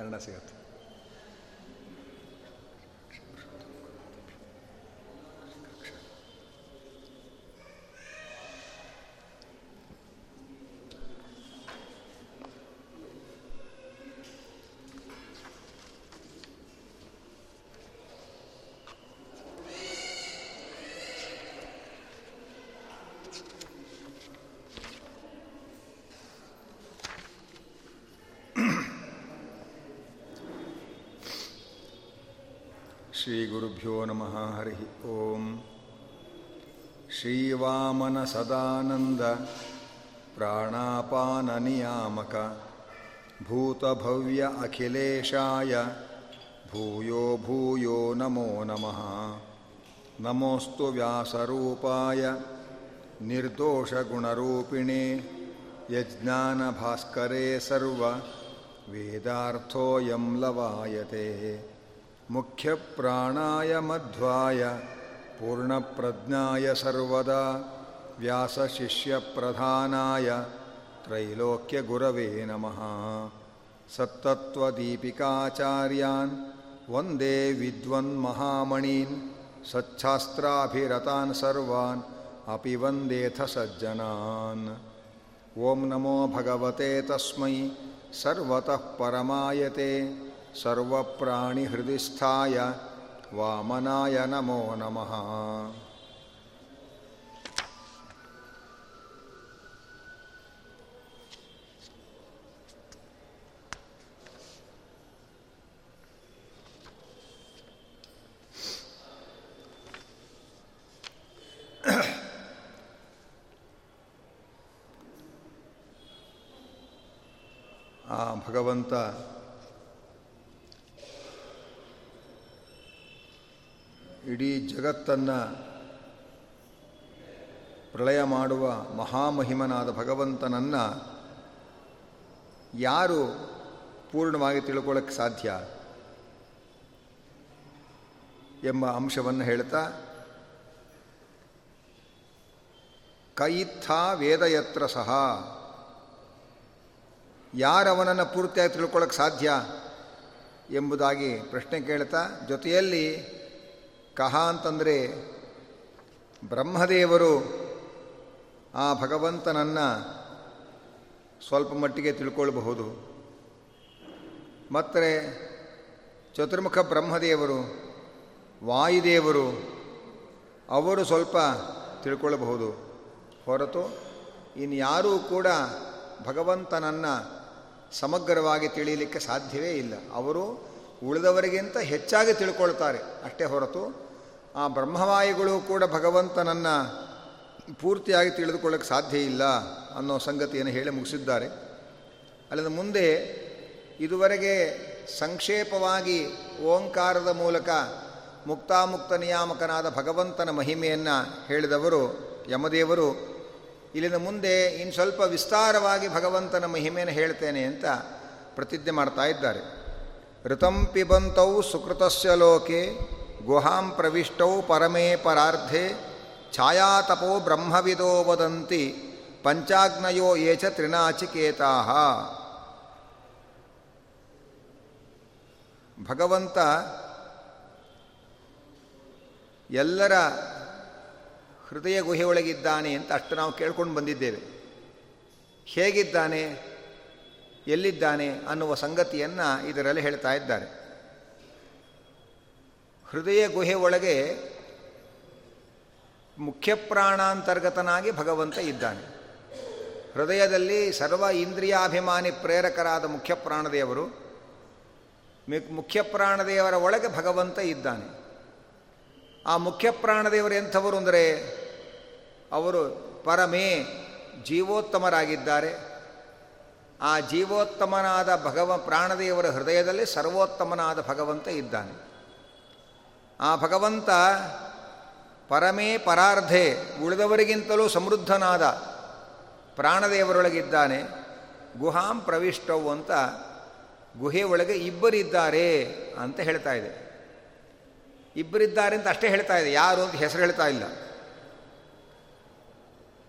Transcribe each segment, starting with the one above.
ಕನ್ನಡ ಸಿಗುತ್ತೆ श्रीगुरुभ्यो नमः हरिः ॐ श्रीवामनसदानन्द प्राणापाननियामक भूतभव्य अखिलेशाय भूयो भूयो नमो नमः नमोऽस्तु व्यासरूपाय निर्दोषगुणरूपिणे यज्ञानभास्करे सर्व वेदार्थोऽयं लवायते मुख्यप्राणाय मध्वाय पूर्णप्रज्ञाय सर्वदा, व्यासशिष्यप्रधानाय, त्रैलोक्यगुरवे नमः। सत्तत्त्वदीपिकाचार्यान्, वंदे विद्वन्महामणीन्, सच्छास्त्राभिरतान् सर्वान्, अपि वन्देथ सज्जनान् ॐ नमो भगवते तस्मै, सर्वतः परमायते। सर्वप्राणिहृदिस्थाय वामनाय नमो नमः ಆ ಭಗವಂತ ಇಡೀ ಜಗತ್ತನ್ನು ಪ್ರಳಯ ಮಾಡುವ ಮಹಾಮಹಿಮನಾದ ಭಗವಂತನನ್ನು ಯಾರು ಪೂರ್ಣವಾಗಿ ತಿಳ್ಕೊಳ್ಳೋಕ್ಕೆ ಸಾಧ್ಯ ಎಂಬ ಅಂಶವನ್ನು ಹೇಳ್ತಾ ಕೈತ್ಥ ವೇದಯತ್ರ ಸಹ. ಯಾರವನನ್ನು ಪೂರ್ತಿಯಾಗಿ ತಿಳ್ಕೊಳ್ಳೋಕ್ಕೆ ಸಾಧ್ಯ ಎಂಬುದಾಗಿ ಪ್ರಶ್ನೆ ಕೇಳ್ತಾ, ಜೊತೆಯಲ್ಲಿ ಕಹ ಅಂತಂದರೆ ಬ್ರಹ್ಮದೇವರು ಆ ಭಗವಂತನನ್ನು ಸ್ವಲ್ಪ ಮಟ್ಟಿಗೆ ತಿಳ್ಕೊಳ್ಬಹುದು. ಮತ್ತು ಚತುರ್ಮುಖ ಬ್ರಹ್ಮದೇವರು, ವಾಯುದೇವರು, ಅವರು ಸ್ವಲ್ಪ ತಿಳ್ಕೊಳ್ಳಬಹುದು ಹೊರತು ಇನ್ಯಾರೂ ಕೂಡ ಭಗವಂತನನ್ನು ಸಮಗ್ರವಾಗಿ ತಿಳಿಯಲಿಕ್ಕೆ ಸಾಧ್ಯವೇ ಇಲ್ಲ. ಅವರು ಉಳಿದವರಿಗಿಂತ ಹೆಚ್ಚಾಗಿ ತಿಳ್ಕೊಳ್ತಾರೆ. ಅಷ್ಟೇ ಹೊರತು ಆ ಬ್ರಹ್ಮವಾಯುಗಳು ಕೂಡ ಭಗವಂತನನ್ನು ಪೂರ್ತಿಯಾಗಿ ತಿಳಿದುಕೊಳ್ಳಕ್ಕೆ ಸಾಧ್ಯ ಇಲ್ಲ ಅನ್ನೋ ಸಂಗತಿಯನ್ನು ಹೇಳಿ ಮುಗಿಸಿದ್ದಾರೆ. ಅಲ್ಲದ ಮುಂದೆ ಇದುವರೆಗೆ ಸಂಕ್ಷೇಪವಾಗಿ ಓಂಕಾರದ ಮೂಲಕ ಮುಕ್ತಾಮುಕ್ತ ನಿಯಾಮಕನಾದ ಭಗವಂತನ ಮಹಿಮೆಯನ್ನು ಹೇಳಿದವರು ಯಮದೇವರು ಇಲ್ಲಿನ ಮುಂದೆ ಇನ್ನು ಸ್ವಲ್ಪ ವಿಸ್ತಾರವಾಗಿ ಭಗವಂತನ ಮಹಿಮೆಯನ್ನು ಹೇಳ್ತೇನೆ ಅಂತ ಪ್ರತಿಜ್ಞೆ ಮಾಡ್ತಾ ಇದ್ದಾರೆ. ಋತಂ ಪಿಬಂತೌ ಸುಕೃತಸ್ಯ ಲೋಕೆ ಗುಹಾಂ ಪ್ರವಿಷ್ಟೌ ಪರಮೇ ಪರಾರ್ಧೆ, ಛಾಯಾತಪೋ ಬ್ರಹ್ಮವಿದೋ ವದಂತಿ, ಪಂಚಾಗ್ನಯೋ ಏಚ ತ್ರಿನಾಚಿಕೇತಾ ಭಗವಂತ ಎಲ್ಲರ ಹೃದಯ ಗುಹೆಯೊಳಗಿದ್ದಾನೆ ಅಂತ ಅಷ್ಟು ನಾವು ಕೇಳ್ಕೊಂಡು ಬಂದಿದ್ದೇವೆ. ಹೇಗಿದ್ದಾನೆ, ಎಲ್ಲಿದ್ದಾನೆ ಅನ್ನುವ ಸಂಗತಿಯನ್ನು ಇದರಲ್ಲಿ ಹೇಳ್ತಾ ಇದ್ದಾರೆ. ಹೃದಯ ಗುಹೆ ಒಳಗೆ ಮುಖ್ಯಪ್ರಾಣಾಂತರ್ಗತನಾಗಿ ಭಗವಂತ ಇದ್ದಾನೆ. ಹೃದಯದಲ್ಲಿ ಸರ್ವ ಇಂದ್ರಿಯಾಭಿಮಾನಿ ಪ್ರೇರಕರಾದ ಮುಖ್ಯ ಪ್ರಾಣದೇವರು ಮುಖ್ಯ ಪ್ರಾಣದೇವರ ಒಳಗೆ ಭಗವಂತ ಇದ್ದಾನೆ. ಆ ಮುಖ್ಯಪ್ರಾಣದೇವರು ಎಂಥವರು ಅಂದರೆ, ಅವರು ಪರಮೇ ಜೀವೋತ್ತಮರಾಗಿದ್ದಾರೆ. ಆ ಜೀವೋತ್ತಮನಾದ ಭಗವ ಪ್ರಾಣದೇವರ ಹೃದಯದಲ್ಲಿ ಸರ್ವೋತ್ತಮನಾದ ಭಗವಂತ ಇದ್ದಾನೆ. ಆ ಭಗವಂತ ಪರಮೇ ಪರಾರ್ಧೆ, ಉಳಿದವರಿಗಿಂತಲೂ ಸಮೃದ್ಧನಾದ ಪ್ರಾಣದೇವರೊಳಗಿದ್ದಾನೆ. ಗುಹಾಂ ಪ್ರವಿಷ್ಟವು ಅಂತ ಗುಹೆ ಒಳಗೆ ಇಬ್ಬರಿದ್ದಾರೆ ಅಂತ ಹೇಳ್ತಾ ಇದೆ. ಇಬ್ಬರಿದ್ದಾರೆ ಅಂತ ಅಷ್ಟೇ ಹೇಳ್ತಾ ಇದೆ, ಯಾರು ಅಂತ ಹೆಸರು ಹೇಳ್ತಾ ಇಲ್ಲ.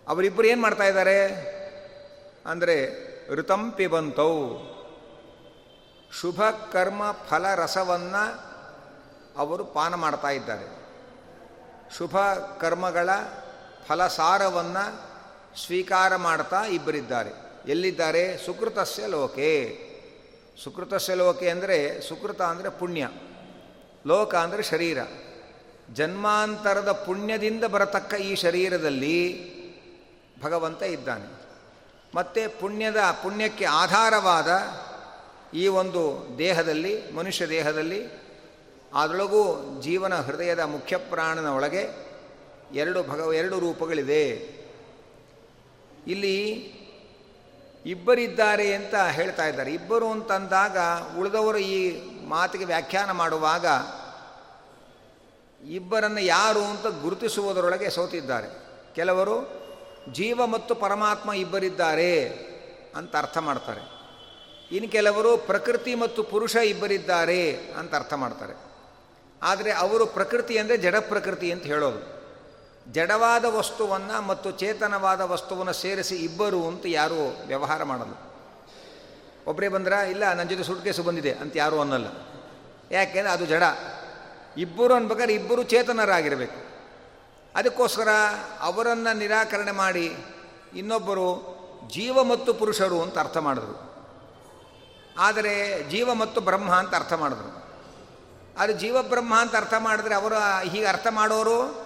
ಅವರಿಬ್ಬರು ಏನು ಮಾಡ್ತಾ ಇದ್ದಾರೆ? ಅಂದರೆ ಋತಂ ಪಿಬಂತೌ ಶುಭ ಕರ್ಮ ಫಲರಸವನ್ನು ಅವರು ಪಾನ ಮಾಡ್ತಾ ಇದ್ದಾರೆ. ಶುಭ ಕರ್ಮಗಳ ಫಲಸಾರವನ್ನು ಸ್ವೀಕಾರ ಮಾಡ್ತಾ ಇಬ್ಬರಿದ್ದಾರೆ. ಎಲ್ಲಿದ್ದಾರೆ? ಸುಕೃತಸ್ಯ ಲೋಕೆ. ಸುಕೃತಸ್ಯ ಲೋಕೆ ಅಂದರೆ ಸುಕೃತ ಅಂದರೆ ಪುಣ್ಯ. ಲೋಕ ಅಂದರೆ ಶರೀರ. ಜನ್ಮಾಂತರದ ಪುಣ್ಯದಿಂದ ಬರತಕ್ಕ ಈ ಶರೀರದಲ್ಲಿ ಭಗವಂತ ಇದ್ದಾನೆ. ಮತ್ತು ಪುಣ್ಯದ ಪುಣ್ಯಕ್ಕೆ ಆಧಾರವಾದ ಈ ಒಂದು ದೇಹದಲ್ಲಿ, ಮನುಷ್ಯ ದೇಹದಲ್ಲಿ ಅದರೊಳಗೂ ಜೀವನ ಹೃದಯದ ಮುಖ್ಯ ಪ್ರಾಣನ ಒಳಗೆ ಎರಡು ಭಗವ ಎರಡು ರೂಪಗಳಿದೆ ಇಲ್ಲಿ ಇಬ್ಬರಿದ್ದಾರೆ ಅಂತ ಹೇಳ್ತಾ ಇದ್ದಾರೆ. ಇಬ್ಬರು ಅಂತಂದಾಗ ಉಳಿದವರು ಈ ಮಾತಿಗೆ ವ್ಯಾಖ್ಯಾನ ಮಾಡುವಾಗ ಇಬ್ಬರನ್ನು ಯಾರು ಅಂತ ಗುರುತಿಸುವುದರೊಳಗೆ ಸೋತಿದ್ದಾರೆ. ಕೆಲವರು ಜೀವ ಮತ್ತು ಪರಮಾತ್ಮ ಇಬ್ಬರಿದ್ದಾರೆ ಅಂತ ಅರ್ಥ ಮಾಡ್ತಾರೆ. ಇನ್ನು ಕೆಲವರು ಪ್ರಕೃತಿ ಮತ್ತು ಪುರುಷ ಇಬ್ಬರಿದ್ದಾರೆ ಅಂತ ಅರ್ಥ ಮಾಡ್ತಾರೆ. ಆದರೆ ಅವರು ಪ್ರಕೃತಿ ಅಂದರೆ ಜಡ ಪ್ರಕೃತಿ ಅಂತ ಹೇಳೋದು. ಜಡವಾದ ವಸ್ತುವನ್ನು ಮತ್ತು ಚೇತನವಾದ ವಸ್ತುವನ್ನು ಸೇರಿಸಿ ಇಬ್ಬರು ಅಂತ ಯಾರೂ ವ್ಯವಹಾರ ಮಾಡಲ್ಲ. ಒಬ್ಬರೇ ಬಂದ್ರ, ಇಲ್ಲ ನನ್ನ ಜೊತೆ ಸುಟ್ಕೇಸು ಬಂದಿದೆ ಅಂತ ಯಾರೂ ಅನ್ನಲ್ಲ. ಯಾಕೆಂದರೆ ಅದು ಜಡ. ಇಬ್ಬರು ಅನ್ಬೇಕಾದ್ರೆ ಇಬ್ಬರು ಚೇತನರಾಗಿರಬೇಕು. ಅದಕ್ಕೋಸ್ಕರ ಅವರನ್ನು ನಿರಾಕರಣೆ ಮಾಡಿ ಇನ್ನೊಬ್ಬರು ಜೀವ ಮತ್ತು ಪುರುಷರು ಅಂತ ಅರ್ಥ ಮಾಡಿದ್ರು. ಆದರೆ ಜೀವ ಮತ್ತು ಬ್ರಹ್ಮ ಅಂತ ಅರ್ಥ ಮಾಡಿದ್ರು. ಅದು ಜೀವಬ್ರಹ್ಮ ಅಂತ ಅರ್ಥ ಮಾಡಿದ್ರೆ ಅವರು ಹೀಗೆ ಅರ್ಥ ಮಾಡೋರು?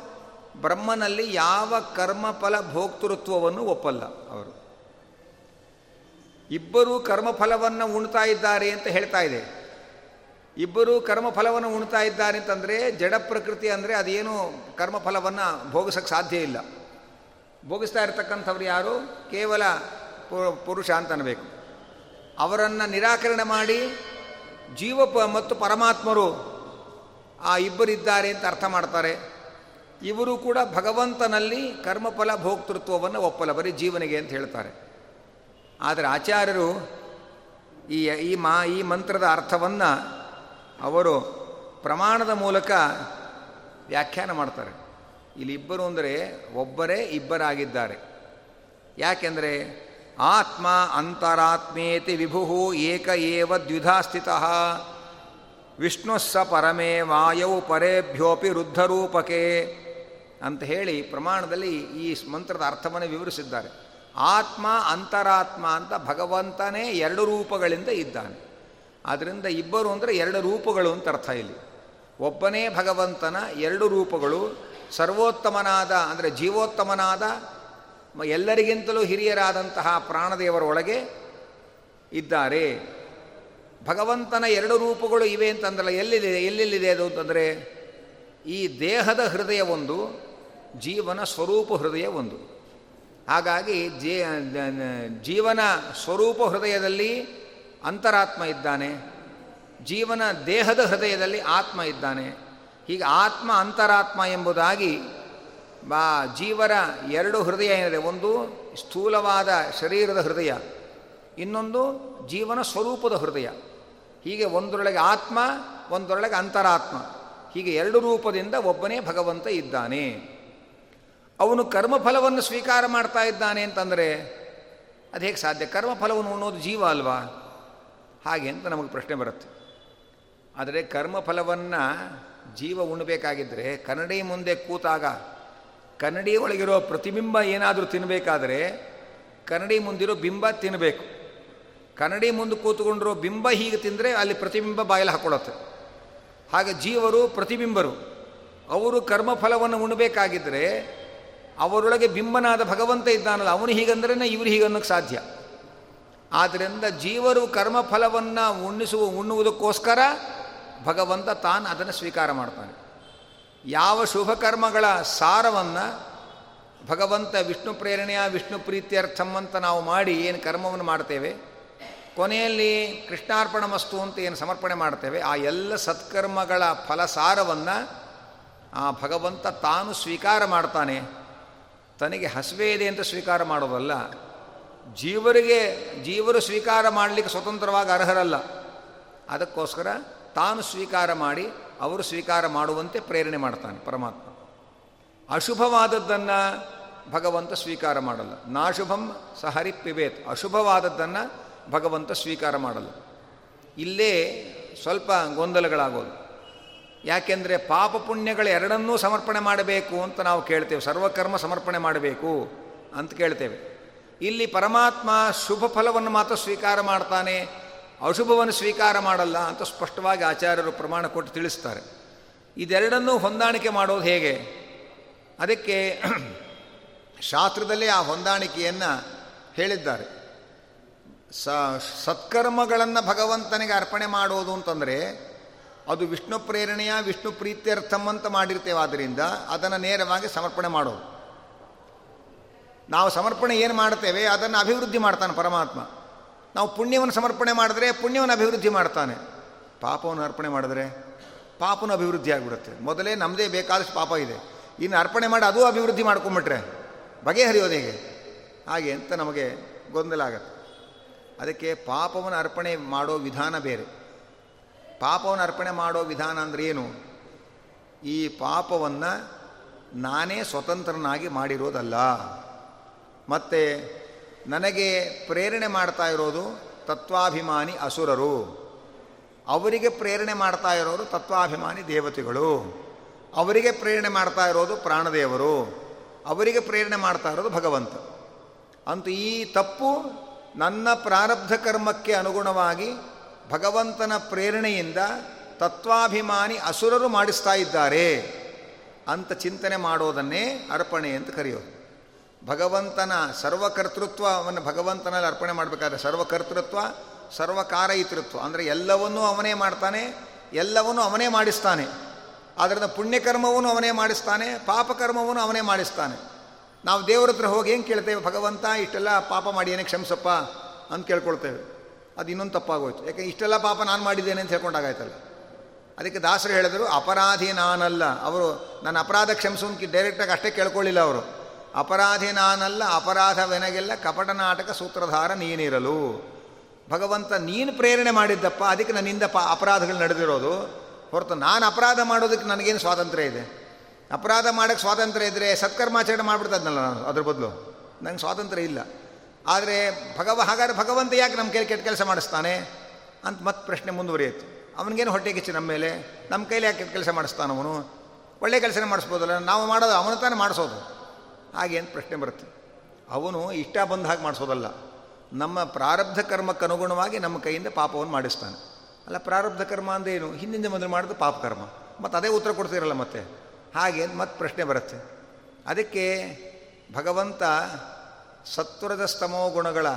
ಬ್ರಹ್ಮನಲ್ಲಿ ಯಾವ ಕರ್ಮಫಲ ಭೋಕ್ತೃತ್ವವನ್ನು ಒಪ್ಪಲ್ಲ ಅವರು. ಇಬ್ಬರು ಕರ್ಮಫಲವನ್ನು ಉಣ್ತಾ ಇದ್ದಾರೆ ಅಂತ ಹೇಳ್ತಾ ಇದೆ. ಇಬ್ಬರು ಕರ್ಮಫಲವನ್ನು ಉಣ್ತಾ ಇದ್ದಾರೆ ಅಂತಂದರೆ ಜಡ ಪ್ರಕೃತಿ ಅಂದರೆ ಅದೇನು ಕರ್ಮಫಲವನ್ನು ಭೋಗಿಸೋಕ್ಕೆ ಸಾಧ್ಯ ಇಲ್ಲ. ಭೋಗಿಸ್ತಾ ಇರ್ತಕ್ಕಂಥವ್ರು ಯಾರು? ಕೇವಲ ಪುರುಷ ಅಂತ ಅನ್ಬೇಕು ಅವರನ್ನು ನಿರಾಕರಣೆ ಮಾಡಿ ಜೀವ ಮತ್ತು ಪರಮಾತ್ಮರು ಆ ಇಬ್ಬರಿದ್ದಾರೆ ಅಂತ ಅರ್ಥ ಮಾಡ್ತಾರೆ. ಇವರು ಕೂಡ ಭಗವಂತನಲ್ಲಿ ಕರ್ಮಫಲ, ಭೋಕ್ತೃತ್ವವನ್ನು ಒಪ್ಪಲ ಬರೀ ಜೀವನಿಗೆ ಅಂತ ಹೇಳ್ತಾರೆ. ಆದರೆ ಆಚಾರ್ಯರು ಈ ಈ ಮಾ, ಈ ಮಂತ್ರದ ಅರ್ಥವನ್ನು ಅವರು ಪ್ರಮಾಣದ ಮೂಲಕ ವ್ಯಾಖ್ಯಾನ ಮಾಡ್ತಾರೆ. ಇಲ್ಲಿ ಇಬ್ಬರು ಅಂದರೆ ಒಬ್ಬರೇ ಇಬ್ಬರಾಗಿದ್ದಾರೆ. ಯಾಕೆಂದರೆ ಆತ್ಮ ಅಂತರಾತ್ಮೇತಿ ವಿಭುಹು ಏಕ ಏವ ದ್ವಿಧಾ ಸ್ಥಿತ ವಿಷ್ಣುಸ್ಸ ಪರಮೇ ವಾಯೌ ಪರೇಭ್ಯೋಪಿ ರುದ್ಧರೂಪಕೆ ಅಂತ ಹೇಳಿ ಪ್ರಮಾಣದಲ್ಲಿ ಈ ಮಂತ್ರದ ಅರ್ಥವನ್ನು ವಿವರಿಸಿದ್ದಾರೆ. ಆತ್ಮ ಅಂತರಾತ್ಮ ಅಂತ ಭಗವಂತನೇ ಎರಡು ರೂಪಗಳಿಂದ ಇದ್ದಾನೆ. ಆದ್ದರಿಂದ ಇಬ್ಬರು ಅಂದರೆ ಎರಡು ರೂಪಗಳು ಅಂತ ಅರ್ಥ ಇಲ್ಲಿ. ಒಬ್ಬನೇ ಭಗವಂತನ ಎರಡು ರೂಪಗಳು, ಸರ್ವೋತ್ತಮನಾದ ಅಂದರೆ ಜೀವೋತ್ತಮನಾದ ಎಲ್ಲರಿಗಿಂತಲೂ ಹಿರಿಯರಾದಂತಹ ಪ್ರಾಣದೇವರ ಒಳಗೆ ಇದ್ದಾರೆ. ಭಗವಂತನ ಎರಡು ರೂಪಗಳು ಇವೆ ಅಂತಂದ್ರೆ ಎಲ್ಲಿದೆ, ಎಲ್ಲೆಲ್ಲಿದೆ ಅದು ಅಂತಂದರೆ, ಈ ದೇಹದ ಹೃದಯ ಒಂದು, ಜೀವನ ಸ್ವರೂಪ ಹೃದಯ ಒಂದು. ಹಾಗಾಗಿ ಜೀ, ಜೀವನ ಸ್ವರೂಪ ಹೃದಯದಲ್ಲಿ ಅಂತರಾತ್ಮ ಇದ್ದಾನೆ, ಜೀವನ ದೇಹದ ಹೃದಯದಲ್ಲಿ ಆತ್ಮ ಇದ್ದಾನೆ. ಹೀಗೆ ಆತ್ಮ ಅಂತರಾತ್ಮ ಎಂಬುದಾಗಿ ಬಾ, ಜೀವರ ಎರಡು ಹೃದಯ ಏನಿದೆ, ಒಂದು ಸ್ಥೂಲವಾದ ಶರೀರದ ಹೃದಯ, ಇನ್ನೊಂದು ಜೀವನ ಸ್ವರೂಪದ ಹೃದಯ. ಹೀಗೆ ಒಂದರೊಳಗೆ ಆತ್ಮ, ಒಂದರೊಳಗೆ ಅಂತರಾತ್ಮ. ಹೀಗೆ ಎರಡು ರೂಪದಿಂದ ಒಬ್ಬನೇ ಭಗವಂತ ಇದ್ದಾನೆ. ಅವನು ಕರ್ಮಫಲವನ್ನು ಸ್ವೀಕಾರ ಮಾಡ್ತಾ ಇದ್ದಾನೆ ಅಂತಂದರೆ ಅದು ಹೇಗೆ ಸಾಧ್ಯ? ಕರ್ಮಫಲವನ್ನು ಉಣ್ಣೋದು ಜೀವ ಅಲ್ವಾ? ಹಾಗೆ ಅಂತ ನಮಗೆ ಪ್ರಶ್ನೆ ಬರುತ್ತೆ. ಆದರೆ ಕರ್ಮಫಲವನ್ನು ಜೀವ ಉಣ್ಣಬೇಕಾಗಿದ್ದರೆ ಕನ್ನಡಿ ಮುಂದೆ ಕೂತಾಗ ಕನ್ನಡಿ ಒಳಗಿರೋ ಪ್ರತಿಬಿಂಬ ಏನಾದರೂ ತಿನ್ನಬೇಕಾದರೆ ಕನ್ನಡಿ ಮುಂದಿರೋ ಬಿಂಬ ತಿನ್ನಬೇಕು ಕನ್ನಡಿ ಮುಂದೆ ಕೂತ್ಕೊಂಡಿರೋ ಬಿಂಬ ಹೀಗೆ ತಿಂದರೆ ಅಲ್ಲಿ ಪ್ರತಿಬಿಂಬ ಬಾಯಲ್ಲಿ ಹಾಕೊಳ್ಳುತ್ತೆ. ಹಾಗೆ ಜೀವರು, ಪ್ರತಿಬಿಂಬರು, ಅವರು ಕರ್ಮಫಲವನ್ನು ಉಣ್ಣಬೇಕಾಗಿದ್ದರೆ ಅವರೊಳಗೆ ಬಿಂಬನಾದ ಭಗವಂತ ಇದ್ದಾನಲ್ಲ, ಅವನು ಹೀಗಂದ್ರೇ ಇವರು ಹೀಗನ್ನೋಕ್ಕೆ ಸಾಧ್ಯ. ಆದ್ದರಿಂದ ಜೀವರು ಕರ್ಮಫಲವನ್ನು ಉಣ್ಣಿಸುವ, ಉಣ್ಣುವುದಕ್ಕೋಸ್ಕರ ಭಗವಂತ ತಾನು ಅದನ್ನು ಸ್ವೀಕಾರ ಮಾಡ್ತಾನೆ. ಯಾವ ಶುಭ ಕರ್ಮಗಳ ಸಾರವನ್ನು ಭಗವಂತ ವಿಷ್ಣು ಪ್ರೇರಣೆಯ ವಿಷ್ಣು ಪ್ರೀತ್ಯರ್ಥಂ ಅಂತ ನಾವು ಮಾಡಿ ಏನು ಕರ್ಮವನ್ನು ಮಾಡ್ತೇವೆ ಕೊನೆಯಲ್ಲಿ ಕೃಷ್ಣಾರ್ಪಣ ಮಸ್ತು ಅಂತ ಏನು ಸಮರ್ಪಣೆ ಮಾಡ್ತೇವೆ, ಆ ಎಲ್ಲ ಸತ್ಕರ್ಮಗಳ ಫಲಸಾರವನ್ನು ಆ ಭಗವಂತ ತಾನು ಸ್ವೀಕಾರ ಮಾಡ್ತಾನೆ. ತನಗೆ ಹಸಿವೆ ಇದೆ ಅಂತ ಸ್ವೀಕಾರ ಮಾಡೋದಲ್ಲ, ಜೀವರಿಗೆ, ಜೀವರು ಸ್ವೀಕಾರ ಮಾಡಲಿಕ್ಕೆ ಸ್ವತಂತ್ರವಾಗಿ ಅರ್ಹರಲ್ಲ. ಅದಕ್ಕೋಸ್ಕರ ತಾನು ಸ್ವೀಕಾರ ಮಾಡಿ, ಅವರು ಸ್ವೀಕಾರ ಮಾಡುವಂತೆ ಪ್ರೇರಣೆ ಮಾಡ್ತಾನೆ ಪರಮಾತ್ಮ. ಅಶುಭವಾದದ್ದನ್ನು ಭಗವಂತ ಸ್ವೀಕಾರ ಮಾಡಲ್ಲ. ನಾಶುಭಂ ಸಹರಿ ಪಿಬೇತ್ ಅಶುಭವಾದದ್ದನ್ನು ಭಗವಂತ ಸ್ವೀಕಾರ ಮಾಡಲ್ಲ. ಇಲ್ಲೇ ಸ್ವಲ್ಪ ಗೊಂದಲಗಳಾಗೋದು. ಯಾಕೆಂದರೆ ಪಾಪ ಪುಣ್ಯಗಳು ಎರಡನ್ನೂ ಸಮರ್ಪಣೆ ಮಾಡಬೇಕು ಅಂತ ನಾವು ಕೇಳ್ತೇವೆ. ಸರ್ವಕರ್ಮ ಸಮರ್ಪಣೆ ಮಾಡಬೇಕು ಅಂತ ಕೇಳ್ತೇವೆ. ಇಲ್ಲಿ ಪರಮಾತ್ಮ ಶುಭ ಫಲವನ್ನು ಮಾತ್ರ ಸ್ವೀಕಾರ ಮಾಡ್ತಾನೆ, ಅಶುಭವನ್ನು ಸ್ವೀಕಾರ ಮಾಡಲ್ಲ ಅಂತ ಸ್ಪಷ್ಟವಾಗಿ ಆಚಾರ್ಯರು ಪ್ರಮಾಣ ಕೊಟ್ಟು ತಿಳಿಸ್ತಾರೆ. ಇದೆರಡನ್ನೂ ಹೊಂದಾಣಿಕೆ ಮಾಡೋದು ಹೇಗೆ? ಅದಕ್ಕೆ ಶಾಸ್ತ್ರದಲ್ಲೇ ಆ ಹೊಂದಾಣಿಕೆಯನ್ನು ಹೇಳಿದ್ದಾರೆ. ಸ ಸತ್ಕರ್ಮಗಳನ್ನು ಭಗವಂತನಿಗೆ ಅರ್ಪಣೆ ಮಾಡೋದು ಅಂತಂದರೆ ಅದು ವಿಷ್ಣು ಪ್ರೇರಣೆಯ ವಿಷ್ಣು ಪ್ರೀತ್ಯರ್ಥಂ ಅಂತ ಮಾಡಿರ್ತೇವೆ. ಆದ್ದರಿಂದ ಅದನ್ನು ನೇರವಾಗಿ ಸಮರ್ಪಣೆ ಮಾಡೋದು. ನಾವು ಸಮರ್ಪಣೆ ಏನು ಮಾಡ್ತೇವೆ? ಅದನ್ನು ಅಭಿವೃದ್ಧಿ ಮಾಡ್ತಾನೆ ಪರಮಾತ್ಮ. ನಾವು ಪುಣ್ಯವನ್ನು ಸಮರ್ಪಣೆ ಮಾಡಿದ್ರೆ ಪುಣ್ಯವನ್ನು ಅಭಿವೃದ್ಧಿ ಮಾಡ್ತಾನೆ. ಪಾಪವನ್ನು ಅರ್ಪಣೆ ಮಾಡಿದ್ರೆ ಪಾಪನ ಅಭಿವೃದ್ಧಿ ಆಗಿಬಿಡುತ್ತೆ. ಮೊದಲೇ ನಮ್ಮದೇ ಬೇಕಾದಷ್ಟು ಪಾಪ ಇದೆ. ಇನ್ನು ಅರ್ಪಣೆ ಮಾಡಿ ಅದೂ ಅಭಿವೃದ್ಧಿ ಮಾಡ್ಕೊಂಬಿಟ್ರೆ ಬಗೆಹರಿಯೋದು ಹೇಗೆ? ಹಾಗೆ ಅಂತ ನಮಗೆ ಗೊಂದಲ ಆಗತ್ತೆ. ಅದಕ್ಕೆ ಪಾಪವನ್ನು ಅರ್ಪಣೆ ಮಾಡೋ ವಿಧಾನ ಬೇರೆ. ಪಾಪವನ್ನು ಅರ್ಪಣೆ ಮಾಡೋ ವಿಧಾನ ಅಂದರೆ ಏನು? ಈ ಪಾಪವನ್ನು ನಾನೇ ಸ್ವತಂತ್ರನಾಗಿ ಮಾಡಿರೋದಲ್ಲ. ಮತ್ತು ನನಗೆ ಪ್ರೇರಣೆ ಮಾಡ್ತಾ ಇರೋದು ತತ್ವಾಭಿಮಾನಿ ಅಸುರರು. ಅವರಿಗೆ ಪ್ರೇರಣೆ ಮಾಡ್ತಾ ಇರೋರು ತತ್ವಾಭಿಮಾನಿ ದೇವತೆಗಳು. ಅವರಿಗೆ ಪ್ರೇರಣೆ ಮಾಡ್ತಾ ಇರೋದು ಪ್ರಾಣದೇವರು. ಅವರಿಗೆ ಪ್ರೇರಣೆ ಮಾಡ್ತಾ ಇರೋದು ಭಗವಂತ. ಅಂತೂ ಈ ತಪ್ಪು ನನ್ನ ಪ್ರಾರಬ್ಧ ಕರ್ಮಕ್ಕೆ ಅನುಗುಣವಾಗಿ ಭಗವಂತನ ಪ್ರೇರಣೆಯಿಂದ ತತ್ವಾಭಿಮಾನಿ ಅಸುರರು ಮಾಡಿಸ್ತಾ ಇದ್ದಾರೆ ಅಂತ ಚಿಂತನೆ ಮಾಡೋದನ್ನೇ ಅರ್ಪಣೆ ಅಂತ ಕರೆಯೋದು. ಭಗವಂತನ ಸರ್ವಕರ್ತೃತ್ವವನ್ನು ಭಗವಂತನಲ್ಲಿ ಅರ್ಪಣೆ ಮಾಡಬೇಕಾದ್ರೆ ಸರ್ವಕರ್ತೃತ್ವ, ಸರ್ವಕಾರಯಿತೃತ್ವ, ಅಂದರೆ ಎಲ್ಲವನ್ನೂ ಅವನೇ ಮಾಡ್ತಾನೆ, ಎಲ್ಲವನ್ನೂ ಅವನೇ ಮಾಡಿಸ್ತಾನೆ. ಆದ್ದರಿಂದ ಪುಣ್ಯಕರ್ಮವನ್ನು ಅವನೇ ಮಾಡಿಸ್ತಾನೆ, ಪಾಪಕರ್ಮವನ್ನು ಅವನೇ ಮಾಡಿಸ್ತಾನೆ. ನಾವು ದೇವರ ಹತ್ರ ಹೋಗಿ ಏನು ಕೇಳ್ತೇವೆ? ಭಗವಂತ, ಇಷ್ಟೆಲ್ಲ ಪಾಪ ಮಾಡಿ ಏನೇ ಕ್ಷಮಿಸಪ್ಪ ಅಂತ ಕೇಳ್ಕೊಳ್ತೇವೆ. ಅದು ಇನ್ನೊಂದು ತಪ್ಪಾಗೋಯ್ತು. ಯಾಕೆ ಇಷ್ಟೆಲ್ಲ ಪಾಪ ನಾನು ಮಾಡಿದ್ದೇನೆ ಅಂತ ಹೇಳ್ಕೊಂಡಾಗಾಯ್ತಲ್ಲ ಅದಕ್ಕೆ ದಾಸರು ಹೇಳಿದರು, ಅಪರಾಧಿ ನಾನಲ್ಲ. ಅವರು, ನನ್ನ ಅಪರಾಧ ಕ್ಷಮಿಸೋನ್ಕಿ ಡೈರೆಕ್ಟಾಗಿ ಅಷ್ಟೇ ಕೇಳ್ಕೊಳ್ಳಿಲ್ಲ ಅವರು. ಅಪರಾಧಿ ನಾನಲ್ಲ, ಅಪರಾಧವೆನಗೆಲ್ಲ ಕಪಟ ನಾಟಕ ಸೂತ್ರಧಾರ ನೀನಿರಲು. ಭಗವಂತ, ನೀನು ಪ್ರೇರಣೆ ಮಾಡಿದ್ದಪ್ಪ, ಅದಕ್ಕೆ ನನ್ನಿಂದ ಪ, ಅಪರಾಧಗಳು ನಡೆದಿರೋದು. ಹೊರತು ನಾನು ಅಪರಾಧ ಮಾಡೋದಕ್ಕೆ ನನಗೇನು ಸ್ವಾತಂತ್ರ್ಯ ಇದೆ? ಅಪರಾಧ ಮಾಡೋಕ್ಕೆ ಸ್ವಾತಂತ್ರ್ಯ ಇದ್ದರೆ ಸತ್ಕರ್ಮಾಚರಣೆ ಮಾಡಿಬಿಡ್ತದ್ನಲ್ಲ ನಾನು, ಅದ್ರ ಬದಲು. ನಂಗೆ ಸ್ವಾತಂತ್ರ್ಯ ಇಲ್ಲ. ಆದರೆ ಭಗವ, ಹಾಗಾದ್ರೆ ಭಗವಂತ ಯಾಕೆ ನಮ್ಮ ಕೈಲಿ ಕೆಟ್ಟ ಕೆಲಸ ಮಾಡಿಸ್ತಾನೆ? ಅಂತ ಮತ್ತೆ ಪ್ರಶ್ನೆ ಮುಂದುವರಿಯಿತು ಅವನಿಗೇನು ಹೊಟ್ಟೆ ಕಿಚ್ಚು ನಮ್ಮ ಮೇಲೆ? ನಮ್ಮ ಕೈಲಿ ಯಾಕೆ ಕೆಟ್ಟ ಕೆಲಸ ಮಾಡಿಸ್ತಾನೆ ಅವನು? ಒಳ್ಳೆ ಕೆಲಸನೇ ಮಾಡಿಸ್ಬೋದಲ್ಲ, ನಾವು ಮಾಡೋದು ಅವನ ತಾನೇ ಮಾಡಿಸೋದು. ಹಾಗೆ ಪ್ರಶ್ನೆ ಬರುತ್ತೆ. ಅವನು ಇಷ್ಟ ಬಂದ ಹಾಗೆ ಮಾಡಿಸೋದಲ್ಲ. ನಮ್ಮ ಪ್ರಾರಬ್ಧ ಕರ್ಮಕ್ಕೆ ಅನುಗುಣವಾಗಿ ನಮ್ಮ ಕೈಯಿಂದ ಪಾಪವನ್ನು ಮಾಡಿಸ್ತಾನೆ. ಅಲ್ಲ, ಪ್ರಾರಬ್ಧ ಕರ್ಮ ಅಂದೇನು ಹಿಂದಿನ ಮೊದಲು ಪಾಪ ಕರ್ಮ ಮತ್ತು ಅದೇ ಉತ್ತರ ಕೊಡ್ತೀರಲ್ಲ ಮತ್ತೆ? ಹಾಗೆ ಮತ್ತೆ ಪ್ರಶ್ನೆ ಬರುತ್ತೆ. ಅದಕ್ಕೆ ಭಗವಂತ ಸತ್ವರದ ಸ್ತಮೋ ಗುಣಗಳ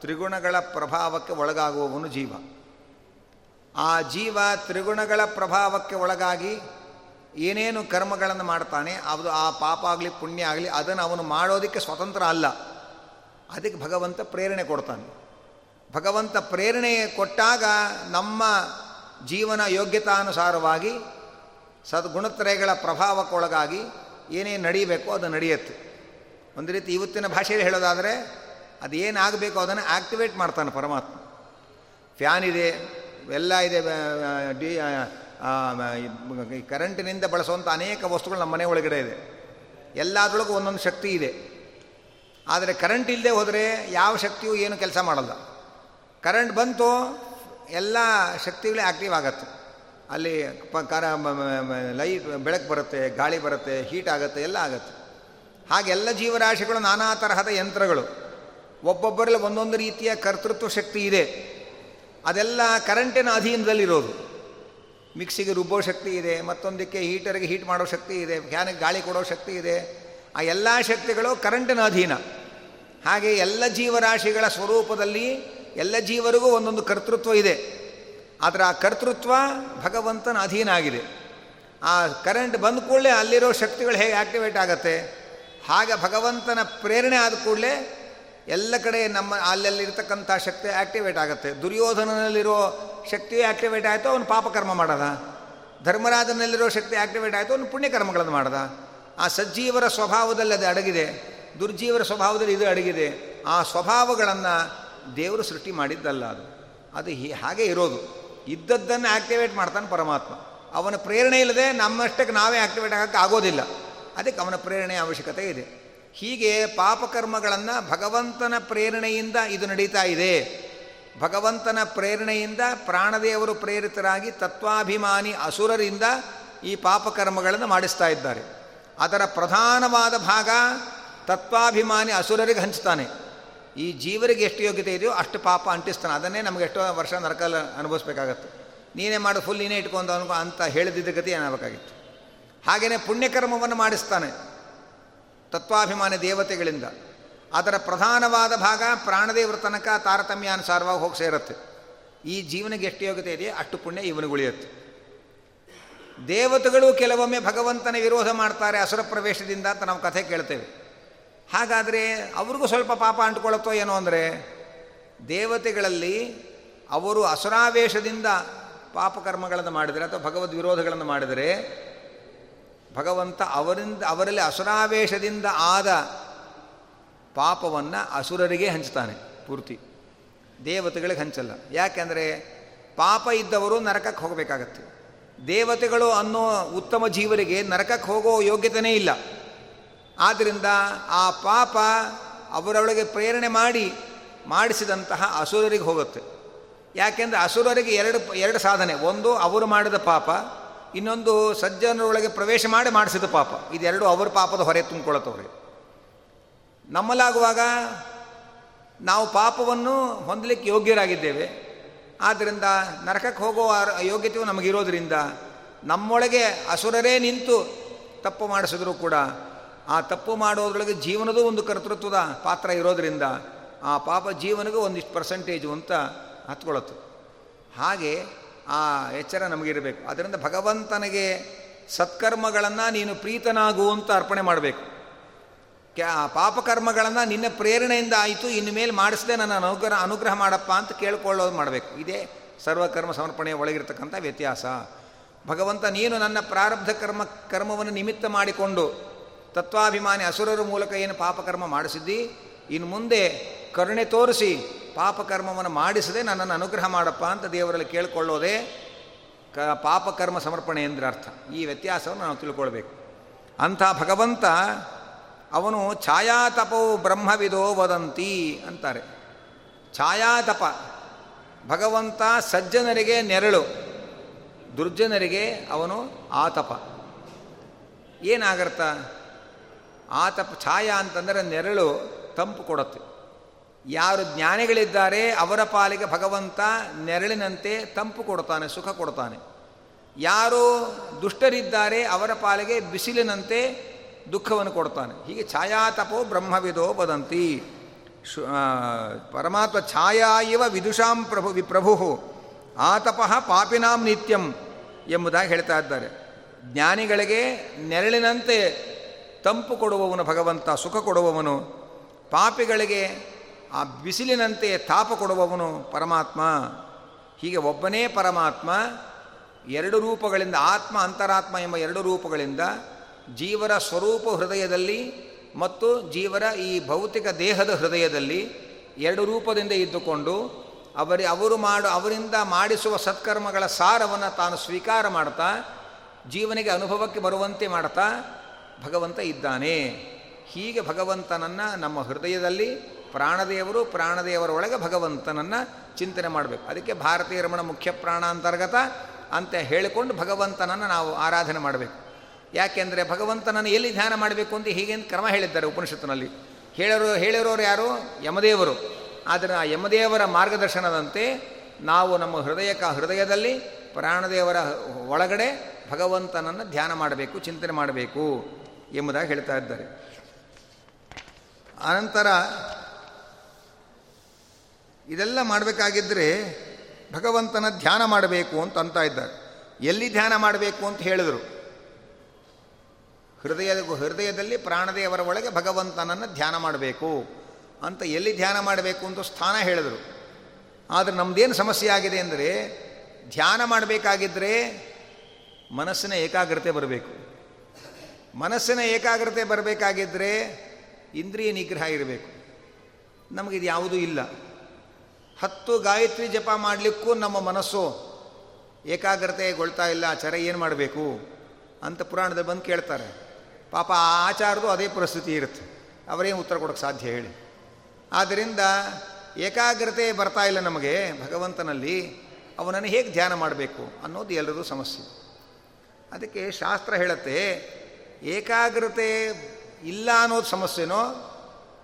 ತ್ರಿಗುಣಗಳ ಪ್ರಭಾವಕ್ಕೆ ಒಳಗಾಗುವವನು ಜೀವ. ಆ ಜೀವ ತ್ರಿಗುಣಗಳ ಪ್ರಭಾವಕ್ಕೆ ಒಳಗಾಗಿ ಏನೇನು ಕರ್ಮಗಳನ್ನು ಮಾಡ್ತಾನೆ, ಅದು ಆ ಪಾಪ ಆಗಲಿ, ಪುಣ್ಯ ಆಗಲಿ, ಅದನ್ನು ಅವನು ಮಾಡೋದಕ್ಕೆ ಸ್ವತಂತ್ರ ಅಲ್ಲ. ಅದಕ್ಕೆ ಭಗವಂತ ಪ್ರೇರಣೆ ಕೊಡ್ತಾನೆ. ಭಗವಂತ ಪ್ರೇರಣೆ ಕೊಟ್ಟಾಗ ನಮ್ಮ ಜೀವನ ಯೋಗ್ಯತಾನುಸಾರವಾಗಿ ಸದ್ಗುಣತ್ರಯಗಳ ಪ್ರಭಾವಕ್ಕೊಳಗಾಗಿ ಏನೇನು ನಡೀಬೇಕೋ ಅದು ನಡೆಯುತ್ತೆ. ಒಂದು ರೀತಿ ಇವತ್ತಿನ ಭಾಷೆಯಲ್ಲಿ ಹೇಳೋದಾದರೆ ಅದು ಏನಾಗಬೇಕೋ ಅದನ್ನು ಆಕ್ಟಿವೇಟ್ ಮಾಡ್ತಾನೆ ಪರಮಾತ್ಮ. ಫ್ಯಾನ್ ಇದೆ, ಎಲ್ಲ ಇದೆ ಡಿ ಕರೆಂಟಿನಿಂದ ಬಳಸುವಂಥ ಅನೇಕ ವಸ್ತುಗಳು ನಮ್ಮ ಮನೆ ಒಳಗಡೆ ಇದೆ. ಎಲ್ಲದರೊಳಗೂ ಒಂದೊಂದು ಶಕ್ತಿ ಇದೆ. ಆದರೆ ಕರೆಂಟ್ ಇಲ್ಲದೆ ಹೋದರೆ ಯಾವ ಶಕ್ತಿಯೂ ಏನು ಕೆಲಸ ಮಾಡಲ್ಲ. ಕರೆಂಟ್ ಬಂತು ಎಲ್ಲ ಶಕ್ತಿಗಳೇ ಆ್ಯಕ್ಟಿವ್ ಆಗತ್ತೆ. ಅಲ್ಲಿ ಕರ ಲೈಟ್ ಬೆಳಕು ಬರುತ್ತೆ, ಗಾಳಿ ಬರುತ್ತೆ, ಹೀಟ್ ಆಗುತ್ತೆ, ಎಲ್ಲ ಆಗುತ್ತೆ. ಹಾಗೆ ಎಲ್ಲ ಜೀವರಾಶಿಗಳು ನಾನಾ ತರಹದ ಯಂತ್ರಗಳು. ಒಬ್ಬೊಬ್ಬರಲ್ಲಿ ಒಂದೊಂದು ರೀತಿಯ ಕರ್ತೃತ್ವ ಶಕ್ತಿ ಇದೆ. ಅದೆಲ್ಲ ಕರೆಂಟಿನ ಅಧೀನದಲ್ಲಿರೋದು. ಮಿಕ್ಸಿಗೆ ರುಬ್ಬೋ ಶಕ್ತಿ ಇದೆ, ಮತ್ತೊಂದಕ್ಕೆ ಹೀಟರ್ಗೆ ಹೀಟ್ ಮಾಡೋ ಶಕ್ತಿ ಇದೆ ಫ್ಯಾನಿಗೆ ಗಾಳಿ ಕೊಡೋ ಶಕ್ತಿ ಇದೆ. ಆ ಎಲ್ಲ ಶಕ್ತಿಗಳು ಕರೆಂಟಿನ ಅಧೀನ. ಹಾಗೆ ಎಲ್ಲ ಜೀವರಾಶಿಗಳ ಸ್ವರೂಪದಲ್ಲಿ ಎಲ್ಲ ಜೀವರಿಗೂ ಒಂದೊಂದು ಕರ್ತೃತ್ವ ಇದೆ. ಆದರೆ ಆ ಕರ್ತೃತ್ವ ಭಗವಂತನ ಅಧೀನ ಆಗಿದೆ. ಆ ಕರೆಂಟ್ ಬಂದ ಕೂಡಲೇ ಅಲ್ಲಿರೋ ಶಕ್ತಿಗಳು ಹೇಗೆ ಆ್ಯಕ್ಟಿವೇಟ್ ಆಗುತ್ತೆ? ಹಾಗೆ ಭಗವಂತನ ಪ್ರೇರಣೆ ಆದ ಕೂಡಲೇ ಎಲ್ಲ ಕಡೆ ನಮ್ಮ ಅಲ್ಲಲ್ಲಿರ್ತಕ್ಕಂಥ ಶಕ್ತಿ ಆ್ಯಕ್ಟಿವೇಟ್ ಆಗುತ್ತೆ. ದುರ್ಯೋಧನನಲ್ಲಿರೋ ಶಕ್ತಿ ಆಕ್ಟಿವೇಟ್ ಆಯಿತು, ಅವನು ಪಾಪಕರ್ಮ ಮಾಡದ. ಧರ್ಮರಾಜನಲ್ಲಿರೋ ಶಕ್ತಿ ಆ್ಯಕ್ಟಿವೇಟ್ ಆಯಿತು, ಅವನು ಪುಣ್ಯಕರ್ಮಗಳನ್ನು ಮಾಡದ. ಆ ಸಜ್ಜೀವರ ಸ್ವಭಾವದಲ್ಲಿ ಅದು ಅಡಗಿದೆ. ದುರ್ಜೀವರ ಸ್ವಭಾವದಲ್ಲಿ ಇದು ಅಡಗಿದೆ. ಆ ಸ್ವಭಾವಗಳನ್ನು ದೇವರು ಸೃಷ್ಟಿ ಮಾಡಿದ್ದಲ್ಲ ಅದು. ಅದು ಹಾಗೆ ಇರೋದು. ಇದ್ದದ್ದನ್ನು ಆ್ಯಕ್ಟಿವೇಟ್ ಮಾಡ್ತಾನೆ ಪರಮಾತ್ಮ. ಅವನ ಪ್ರೇರಣೆ ಇಲ್ಲದೆ ನಮ್ಮಷ್ಟಕ್ಕೆ ನಾವೇ ಆ್ಯಕ್ಟಿವೇಟ್ ಆಗೋಕ್ಕೆ ಆಗೋದಿಲ್ಲ. ಅದಕ್ಕೆ ಅವನ ಪ್ರೇರಣೆಯ ಅವಶ್ಯಕತೆ ಇದೆ. ಹೀಗೆ ಪಾಪಕರ್ಮಗಳನ್ನು ಭಗವಂತನ ಪ್ರೇರಣೆಯಿಂದ ಇದು ನಡೀತಾ ಇದೆ. ಭಗವಂತನ ಪ್ರೇರಣೆಯಿಂದ ಪ್ರಾಣದೇವರು ಪ್ರೇರಿತರಾಗಿ ತತ್ವಾಭಿಮಾನಿ ಅಸುರರಿಂದ ಈ ಪಾಪಕರ್ಮಗಳನ್ನು ಮಾಡಿಸ್ತಾ ಇದ್ದಾರೆ. ಅದರ ಪ್ರಧಾನವಾದ ಭಾಗ ತತ್ವಾಭಿಮಾನಿ ಅಸುರರಿಗೆ ಹಂಚ್ತಾನೆ. ಈ ಜೀವರಿಗೆ ಎಷ್ಟು ಯೋಗ್ಯತೆ ಇದೆಯೋ ಅಷ್ಟು ಪಾಪ ಅಂಟಿಸ್ತಾನೆ. ಅದನ್ನೇ ನಮಗೆ ಎಷ್ಟೋ ವರ್ಷ ನರಕಲ್ಲಿ ಅನುಭವಿಸ್ಬೇಕಾಗತ್ತೆ. ನೀನೇ ಮಾಡು ಫುಲ್ ನೀನೇ ಇಟ್ಕೊಂಡು ಅನ್ಕೊ ಅಂತ ಹೇಳಿದ್ದ ಗತಿ ಏನಾಗಬೇಕಾಗಿತ್ತು? ಹಾಗೆಯೇ ಪುಣ್ಯಕರ್ಮವನ್ನು ಮಾಡಿಸ್ತಾನೆ. ತತ್ವಾಭಿಮಾನಿ ದೇವತೆಗಳಿಂದ. ಅದರ ಪ್ರಧಾನವಾದ ಭಾಗ ಪ್ರಾಣದೇವರ ತನಕ ತಾರತಮ್ಯಾನುಸಾರವಾಗಿ ಹೋಗಿ ಸೇರುತ್ತೆ. ಈ ಜೀವನಿಗೆ ಎಷ್ಟು ಯೋಗ್ಯತೆ ಇದೆಯೋ ಅಷ್ಟು ಪುಣ್ಯ ಇವನು ಉಳಿಯುತ್ತೆ. ದೇವತೆಗಳು ಕೆಲವೊಮ್ಮೆ ಭಗವಂತನ ವಿರೋಧ ಮಾಡ್ತಾರೆ, ಅಸುರ ಪ್ರವೇಶದಿಂದ ಅಂತ ನಾವು ಕಥೆ ಕೇಳ್ತೇವೆ. ಹಾಗಾದರೆ ಅವ್ರಿಗೂ ಸ್ವಲ್ಪ ಪಾಪ ಅಂಟ್ಕೊಳ್ಳುತ್ತೋ ಏನೋ ಅಂದರೆ ದೇವತೆಗಳಲ್ಲಿ ಅವರು ಅಸುರಾವೇಶದಿಂದ ಪಾಪಕರ್ಮಗಳನ್ನು ಮಾಡಿದರೆ ಅಥವಾ ಭಗವದ್ ವಿರೋಧಗಳನ್ನು ಮಾಡಿದರೆ ಭಗವಂತ ಅವರಿಂದ ಅವರಲ್ಲಿ ಅಸುರಾವೇಶದಿಂದ ಆದ ಪಾಪವನ್ನು ಅಸುರರಿಗೆ ಹಂಚ್ತಾನೆ ಪೂರ್ತಿ. ದೇವತೆಗಳಿಗೆ ಹಂಚಲ್ಲ. ಯಾಕೆಂದರೆ ಪಾಪ ಇದ್ದವರು ನರಕಕ್ಕೆ ಹೋಗಬೇಕಾಗತ್ತೆ. ದೇವತೆಗಳು ಅನ್ನೋ ಉತ್ತಮ ಜೀವರಿಗೆ ನರಕಕ್ಕೆ ಹೋಗೋ ಯೋಗ್ಯತೆಯೇ ಇಲ್ಲ. ಆದ್ದರಿಂದ ಆ ಪಾಪ ಅವರೊಳಗೆ ಪ್ರೇರಣೆ ಮಾಡಿ ಮಾಡಿಸಿದಂತಹ ಅಸುರರಿಗೆ ಹೋಗುತ್ತೆ. ಯಾಕೆಂದರೆ ಅಸುರರಿಗೆ ಎರಡು ಎರಡು ಸಾಧನೆ. ಒಂದು ಅವರು ಮಾಡಿದ ಪಾಪ, ಇನ್ನೊಂದು ಸಜ್ಜನರೊಳಗೆ ಪ್ರವೇಶ ಮಾಡಿ ಮಾಡಿಸಿದ ಪಾಪ. ಇದೆರಡು ಅವರ ಪಾಪದ ಹೊರೆ ತುಂಬಿಕೊಳ್ಳುತ್ತವ್ರೆ. ನಮ್ಮಲಾಗುವಾಗ ನಾವು ಪಾಪವನ್ನು ಹೊಂದಲಿಕ್ಕೆ ಯೋಗ್ಯರಾಗಿದ್ದೇವೆ. ಆದ್ದರಿಂದ ನರಕಕ್ಕೆ ಹೋಗೋ ಯೋಗ್ಯತೆಯು ನಮಗಿರೋದ್ರಿಂದ ನಮ್ಮೊಳಗೆ ಅಸುರರೇ ನಿಂತು ತಪ್ಪು ಮಾಡಿಸಿದ್ರು ಕೂಡ ಆ ತಪ್ಪು ಮಾಡೋದ್ರೊಳಗೆ ಜೀವನದೂ ಒಂದು ಕರ್ತೃತ್ವದ ಪಾತ್ರ ಇರೋದರಿಂದ ಆ ಪಾಪ ಜೀವನಗೂ ಒಂದಿಷ್ಟು ಪರ್ಸೆಂಟೇಜು ಅಂತ ಹತ್ಕೊಳ್ಳುತ್ತೆ ಹಾಗೆ ಆ ಎಚ್ಚರ ನಮಗಿರಬೇಕು. ಅದರಿಂದ ಭಗವಂತನಿಗೆ ಸತ್ಕರ್ಮಗಳನ್ನು ನೀನು ಪ್ರೀತನಾಗು ಅಂತ ಅರ್ಪಣೆ ಮಾಡಬೇಕು. ಕ್ಯಾ ಪಾಪಕರ್ಮಗಳನ್ನು ನಿನ್ನ ಪ್ರೇರಣೆಯಿಂದ ಆಯಿತು, ಇನ್ನು ಮೇಲೆ ಮಾಡಿಸದೆ ನನ್ನ ಅನುಗ್ರಹ ಅನುಗ್ರಹ ಮಾಡಪ್ಪ ಅಂತ ಕೇಳ್ಕೊಳ್ಳೋದು ಮಾಡಬೇಕು. ಇದೇ ಸರ್ವಕರ್ಮ ಸಮರ್ಪಣೆಯ ಒಳಗಿರ್ತಕ್ಕಂಥ ವ್ಯತ್ಯಾಸ. ಭಗವಂತ ನೀನು ನನ್ನ ಪ್ರಾರಬ್ಧ ಕರ್ಮ, ಕರ್ಮವನ್ನು ನಿಮಿತ್ತ ಮಾಡಿಕೊಂಡು ತತ್ವಾಭಿಮಾನಿ ಅಸುರರ ಮೂಲಕ ಏನು ಪಾಪಕರ್ಮ ಮಾಡಿಸಿದ್ದಿ? ಇನ್ನು ಮುಂದೆ ಕರುಣೆ ತೋರಿಸಿ ಪಾಪಕರ್ಮವನ್ನು ಮಾಡಿಸದೆ ನನ್ನನ್ನು ಅನುಗ್ರಹ ಮಾಡಪ್ಪ ಅಂತ ದೇವರಲ್ಲಿ ಕೇಳಿಕೊಳ್ಳೋದೇ ಕ ಪಾಪಕರ್ಮ ಸಮರ್ಪಣೆ ಎಂದ್ರೆ ಅರ್ಥ. ಈ ವ್ಯತ್ಯಾಸವನ್ನು ನಾವು ತಿಳ್ಕೊಳ್ಬೇಕು. ಅಂಥ ಭಗವಂತ ಅವನು ಛಾಯಾತಪೋ ಬ್ರಹ್ಮವಿದೋ ವದಂತಿ ಅಂತಾರೆ. ಛಾಯಾತಪ ಭಗವಂತ ಸಜ್ಜನರಿಗೆ ನೆರಳು, ದುರ್ಜನರಿಗೆ ಅವನು ಆತಪ. ಏನಾಗರ್ತ ಆತಪ ಛಾಯಾ ಅಂತಂದರೆ ನೆರಳು ತಂಪು ಕೊಡುತ್ತೆ. ಯಾರು ಜ್ಞಾನಿಗಳಿದ್ದಾರೆ, ಅವರ ಪಾಲಿಗೆ ಭಗವಂತ ನೆರಳಿನಂತೆ ತಂಪು ಕೊಡ್ತಾನೆ ಸುಖ ಕೊಡ್ತಾನೆ ಯಾರು ದುಷ್ಟರಿದ್ದಾರೆ, ಅವರ ಪಾಲಿಗೆ ಬಿಸಿಲಿನಂತೆ ದುಃಖವನ್ನು ಕೊಡ್ತಾನೆ ಹೀಗೆ ಛಾಯಾತಪೋ ಬ್ರಹ್ಮವಿದೋ ವದಂತಿ. ಪರಮಾತ್ಮ ಛಾಯಾ ಇವ ವಿದುಷಾಂ ಪ್ರಭು, ವಿಪ್ರಭು. ಆತಪಃ ಪಾಪಿನಾಂ ನಿತ್ಯಂ ಎಂಬುದಾಗಿ ಹೇಳ್ತಾ ಇದ್ದಾರೆ. ಜ್ಞಾನಿಗಳಿಗೆ ನೆರಳಿನಂತೆ ತಂಪು ಕೊಡುವವನು ಭಗವಂತ, ಸುಖ ಕೊಡುವವನು, ಪಾಪಿಗಳಿಗೆ ಆ ಬಿಸಿಲಿನಂತೆ ತಾಪ ಕೊಡುವವನು ಪರಮಾತ್ಮ. ಹೀಗೆ ಒಬ್ಬನೇ ಪರಮಾತ್ಮ, ಎರಡು ರೂಪಗಳಿಂದ, ಆತ್ಮ ಅಂತರಾತ್ಮ ಎಂಬ ಎರಡು ರೂಪಗಳಿಂದ ಜೀವರ ಸ್ವರೂಪ ಹೃದಯದಲ್ಲಿ ಮತ್ತು ಜೀವರ ಈ ಭೌತಿಕ ದೇಹದ ಹೃದಯದಲ್ಲಿ ಎರಡು ರೂಪದಿಂದ ಇದ್ದುಕೊಂಡು ಅವರಿ, ಅವರು ಮಾಡು, ಅವರಿಂದ ಮಾಡಿಸುವ ಸತ್ಕರ್ಮಗಳ ಸಾರವನ್ನು ತಾನು ಸ್ವೀಕಾರ ಮಾಡ್ತಾ, ಜೀವನಿಗೆ ಅನುಭವಕ್ಕೆ ಬರುವಂತೆ ಮಾಡ್ತಾ ಭಗವಂತ ಇದ್ದಾನೆ. ಹೀಗೆ ಭಗವಂತನನ್ನು ನಮ್ಮ ಹೃದಯದಲ್ಲಿ ಪ್ರಾಣದೇವರು ಪ್ರಾಣದೇವರ ಒಳಗೆ ಭಗವಂತನನ್ನು ಚಿಂತನೆ ಮಾಡಬೇಕು. ಅದಕ್ಕೆ ಭಾರತೀಯ ರಮಣ ಮುಖ್ಯ ಪ್ರಾಣ ಅಂತರ್ಗತ ಅಂತ ಹೇಳಿಕೊಂಡು ಭಗವಂತನನ್ನು ನಾವು ಆರಾಧನೆ ಮಾಡಬೇಕು. ಯಾಕೆಂದರೆ ಭಗವಂತನನ್ನು ಎಲ್ಲಿ ಧ್ಯಾನ ಮಾಡಬೇಕು ಅಂತ ಹೀಗೆ ಕ್ರಮ ಹೇಳಿದ್ದಾರೆ ಉಪನಿಷತ್ತಿನಲ್ಲಿ. ಹೇಳರು, ಹೇಳಿರೋರು ಯಾರು? ಯಮದೇವರು. ಆದರೆ ಆ ಯಮದೇವರ ಮಾರ್ಗದರ್ಶನದಂತೆ ನಾವು ನಮ್ಮ ಹೃದಯಕ ಹೃದಯದಲ್ಲಿ ಪ್ರಾಣದೇವರ ಒಳಗಡೆ ಭಗವಂತನನ್ನು ಧ್ಯಾನ ಮಾಡಬೇಕು, ಚಿಂತನೆ ಮಾಡಬೇಕು. ಎಂಬುದಾಗಿ ಹೇಳ್ತಾ ಇದ್ದಾರೆ. ಆನಂತರ ಇದೆಲ್ಲ ಮಾಡಬೇಕಾಗಿದ್ದರೆ ಭಗವಂತನ ಧ್ಯಾನ ಮಾಡಬೇಕು ಅಂತ ಅಂತ ಇದ್ದಾರೆ. ಎಲ್ಲಿ ಧ್ಯಾನ ಮಾಡಬೇಕು ಅಂತ ಹೇಳಿದರು. ಹೃದಯದ ಹೃದಯದಲ್ಲಿ ಪ್ರಾಣದೇವರ ಒಳಗೆ ಭಗವಂತನನ್ನು ಧ್ಯಾನ ಮಾಡಬೇಕು ಅಂತ ಎಲ್ಲಿ ಧ್ಯಾನ ಮಾಡಬೇಕು ಅಂತ ಸ್ಥಾನ ಹೇಳಿದರು. ಆದರೆ ನಮ್ಮದೇನು ಸಮಸ್ಯೆ ಆಗಿದೆ ಅಂದರೆ ಧ್ಯಾನ ಮಾಡಬೇಕಾಗಿದ್ದರೆ ಮನಸ್ಸಿನ ಏಕಾಗ್ರತೆ ಬರಬೇಕು. ಮನಸ್ಸಿನ ಏಕಾಗ್ರತೆ ಬರಬೇಕಾಗಿದ್ದರೆ ಇಂದ್ರಿಯ ನಿಗ್ರಹ ಇರಬೇಕು. ನಮಗಿದು ಯಾವುದೂ ಇಲ್ಲ. ಹತ್ತು ಗಾಯತ್ರಿ ಜಪ ಮಾಡಲಿಕ್ಕೂ ನಮ್ಮ ಮನಸ್ಸು ಏಕಾಗ್ರತೆಗೊಳ್ತಾ ಇಲ್ಲ, ಆಚಾರ ಏನು ಮಾಡಬೇಕು ಅಂತ ಪುರಾಣದಲ್ಲಿ ಬಂದು ಕೇಳ್ತಾರೆ. ಪಾಪ ಆ ಆಚಾರದು ಅದೇ ಪರಿಸ್ಥಿತಿ ಇರುತ್ತೆ. ಅವರೇನು ಉತ್ತರ ಕೊಡೋಕ್ಕೆ ಸಾಧ್ಯ ಹೇಳಿ. ಆದ್ದರಿಂದ ಏಕಾಗ್ರತೆ ಬರ್ತಾ ಇಲ್ಲ ನಮಗೆ ಭಗವಂತನಲ್ಲಿ, ಅವನನ್ನು ಹೇಗೆ ಧ್ಯಾನ ಮಾಡಬೇಕು ಅನ್ನೋದು ಎಲ್ಲರೂ ಸಮಸ್ಯೆ. ಅದಕ್ಕೆ ಶಾಸ್ತ್ರ ಹೇಳುತ್ತೆ ಏಕಾಗ್ರತೆ ಇಲ್ಲ ಅನ್ನೋದು ಸಮಸ್ಯೆನೋ?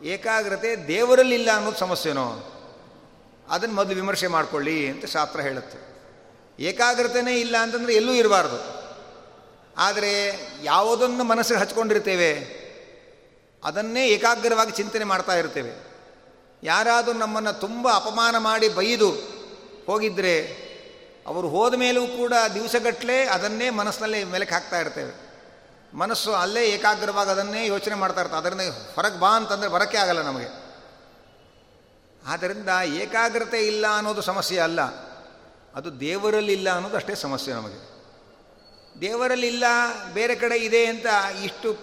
ಏಕಾಗ್ರತೆ ದೇವರಲ್ಲಿ ಇಲ್ಲ ಅನ್ನೋದು ಸಮಸ್ಯೆನೋ? ಅದನ್ನು ಮೊದಲು ವಿಮರ್ಶೆ ಮಾಡಿಕೊಳ್ಳಿ ಅಂತ ಶಾಸ್ತ್ರ ಹೇಳುತ್ತೆ. ಏಕಾಗ್ರತೆನೇ ಇಲ್ಲ ಅಂತಂದರೆ ಎಲ್ಲೂ ಇರಬಾರ್ದು. ಆದರೆ ಯಾವುದನ್ನು ಮನಸ್ಸಿಗೆ ಹಚ್ಕೊಂಡಿರ್ತೇವೆ, ಅದನ್ನೇ ಏಕಾಗ್ರವಾಗಿ ಚಿಂತನೆ ಮಾಡ್ತಾ ಇರ್ತೇವೆ. ಯಾರಾದರೂ ನಮ್ಮನ್ನು ತುಂಬ ಅಪಮಾನ ಮಾಡಿ ಬೈದು ಹೋಗಿದ್ದರೆ ಅವರು ಹೋದ ಮೇಲೂ ಕೂಡ ದಿವಸಗಟ್ಟಲೆ ಅದನ್ನೇ ಮನಸ್ಸಿನಲ್ಲಿ ಮೆಲಕ್ಕೆ ಹಾಕ್ತಾ ಇರ್ತೇವೆ. ಮನಸ್ಸು ಅಲ್ಲೇ ಏಕಾಗ್ರವಾಗಿ ಅದನ್ನೇ ಯೋಚನೆ ಮಾಡ್ತಾ ಇರ್ತದೆ ಅದರಿಂದ ಹೊರಗೆ ಬಾ ಅಂತಂದರೆ ಬರೋಕ್ಕೆ ಆಗಲ್ಲ ನಮಗೆ. ಆದ್ದರಿಂದ ಏಕಾಗ್ರತೆ ಇಲ್ಲ ಅನ್ನೋದು ಸಮಸ್ಯೆ ಅಲ್ಲ. ಅದು ದೇವರಲ್ಲಿಲ್ಲ ಅನ್ನೋದು ಅಷ್ಟೇ ಸಮಸ್ಯೆ ನಮಗೆ. ದೇವರಲ್ಲಿಲ್ಲ ಬೇರೆ ಕಡೆ ಇದೆ ಅಂತ ಇಷ್ಟು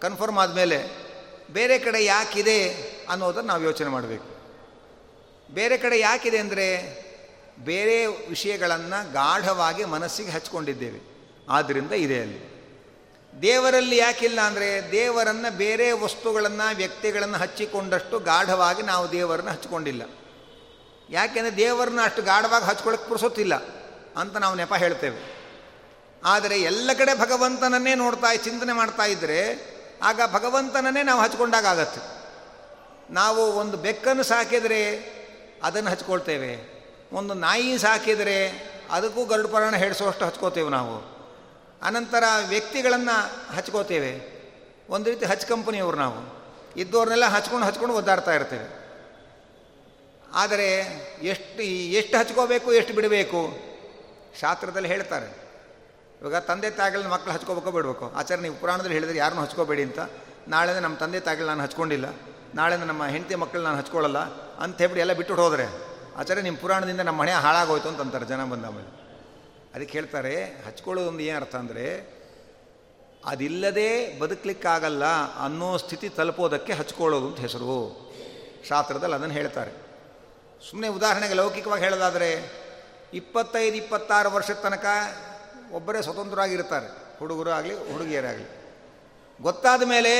ಕನ್ಫರ್ಮ್ ಆದಮೇಲೆ ಬೇರೆ ಕಡೆ ಯಾಕಿದೆ ಅನ್ನೋದನ್ನು ನಾವು ಯೋಚನೆ ಮಾಡಬೇಕು. ಬೇರೆ ಕಡೆ ಯಾಕಿದೆ ಅಂದರೆ ಬೇರೆ ವಿಷಯಗಳನ್ನು ಗಾಢವಾಗಿ ಮನಸ್ಸಿಗೆ ಹಚ್ಕೊಂಡಿದ್ದೇವೆ. ಆದ್ದರಿಂದ ಇದೆ ಅಲ್ಲಿ. ದೇವರಲ್ಲಿ ಯಾಕಿಲ್ಲ ಅಂದರೆ ದೇವರನ್ನು ಬೇರೆ ವಸ್ತುಗಳನ್ನು, ವ್ಯಕ್ತಿಗಳನ್ನು ಹಚ್ಚಿಕೊಂಡಷ್ಟು ಗಾಢವಾಗಿ ನಾವು ದೇವರನ್ನು ಹಚ್ಕೊಂಡಿಲ್ಲ. ಯಾಕೆಂದರೆ ದೇವರನ್ನ ಅಷ್ಟು ಗಾಢವಾಗಿ ಹಚ್ಕೊಳ್ಳೋಕೆ ಪುರುಸೊತ್ತಿಲ್ಲ ಅಂತ ನಾವು ನೆಪ ಹೇಳ್ತೇವೆ. ಆದರೆ ಎಲ್ಲ ಕಡೆ ಭಗವಂತನನ್ನೇ ನೋಡ್ತಾ, ಚಿಂತನೆ ಮಾಡ್ತಾ ಇದ್ದರೆ ಆಗ ಭಗವಂತನನ್ನೇ ನಾವು ಹಚ್ಕೊಂಡಾಗತ್ತೆ ನಾವು ಒಂದು ಬೆಕ್ಕನ್ನು ಸಾಕಿದರೆ ಅದನ್ನು ಹಚ್ಕೊಳ್ತೇವೆ. ಒಂದು ನಾಯಿ ಸಾಕಿದರೆ ಅದಕ್ಕೂ ಗರುಡು ಪುರಾಣ ಹೇಳಿಸೋಷ್ಟು ಹಚ್ಕೋತೇವೆ ನಾವು. ಅನಂತರ ವ್ಯಕ್ತಿಗಳನ್ನು ಹಚ್ಕೋತೇವೆ. ಒಂದು ರೀತಿ ಹಚ್ ಕಂಪನಿಯವರು ನಾವು. ಇದ್ದವ್ರನ್ನೆಲ್ಲ ಹಚ್ಕೊಂಡು ಹಚ್ಕೊಂಡು ಒದ್ದಾಡ್ತಾ ಇರ್ತೇವೆ. ಆದರೆ ಎಷ್ಟು ಎಷ್ಟು ಹಚ್ಕೋಬೇಕು, ಎಷ್ಟು ಬಿಡಬೇಕು? ಶಾಸ್ತ್ರದಲ್ಲಿ ಹೇಳ್ತಾರೆ. ಇವಾಗ ತಂದೆ ತಾಯಿಗಳನ್ನ ಮಕ್ಕಳು ಹಚ್ಕೋಬೇಕೋ ಬಿಡಬೇಕು? ಆಚಾರ್ಯ, ನೀವು ಪುರಾಣದಲ್ಲಿ ಹೇಳಿದ್ರೆ ಯಾರನ್ನೂ ಹಚ್ಕೋಬೇಡಿ ಅಂತ. ನಾಳೆ ನಮ್ಮ ತಂದೆ ತಾಯಿಗಳು ನಾನು ಹಚ್ಕೊಂಡಿಲ್ಲ. ನಾಳೆ ನಮ್ಮ ಹೆಂಡತಿ ಮಕ್ಕಳು ನಾನು ಹಚ್ಕೊಳ್ಳಲ್ಲ ಅಂತ ಹೇಳ್ಬಿಟ್ಟು ಎಲ್ಲ ಬಿಟ್ಟು ಹೋದರೆ. ಆಚಾರ್ಯ, ನಿಮ್ಮ ಪುರಾಣದಿಂದ ನಮ್ಮ ಮನೆ ಹಾಳಾಗೋಯ್ತು ಅಂತ ಅಂತಾರೆ ಜನ ಬಂದ ಅದಕ್ಕೆ ಹೇಳ್ತಾರೆ, ಹಚ್ಕೊಳ್ಳೋದೊಂದು ಏನು ಅರ್ಥ ಅಂದರೆ, ಅದಿಲ್ಲದೆ ಬದುಕಲಿಕ್ಕಾಗಲ್ಲ ಅನ್ನೋ ಸ್ಥಿತಿ ತಲುಪೋದಕ್ಕೆ ಹಚ್ಕೊಳ್ಳೋದು ಅಂತ ಹೆಸರು. ಶಾಸ್ತ್ರದಲ್ಲಿ ಅದನ್ನು ಹೇಳ್ತಾರೆ. ಸುಮ್ಮನೆ ಉದಾಹರಣೆಗೆ ಲೌಕಿಕವಾಗಿ ಹೇಳೋದಾದರೆ, ಇಪ್ಪತ್ತೈದು, ಇಪ್ಪತ್ತಾರು ವರ್ಷದ ತನಕ ಒಬ್ಬರೇ ಸ್ವತಂತ್ರವಾಗಿರ್ತಾರೆ ಹುಡುಗರು ಆಗಲಿ, ಹುಡುಗಿಯರಾಗಲಿ. ಗೊತ್ತಾದ ಮೇಲೆ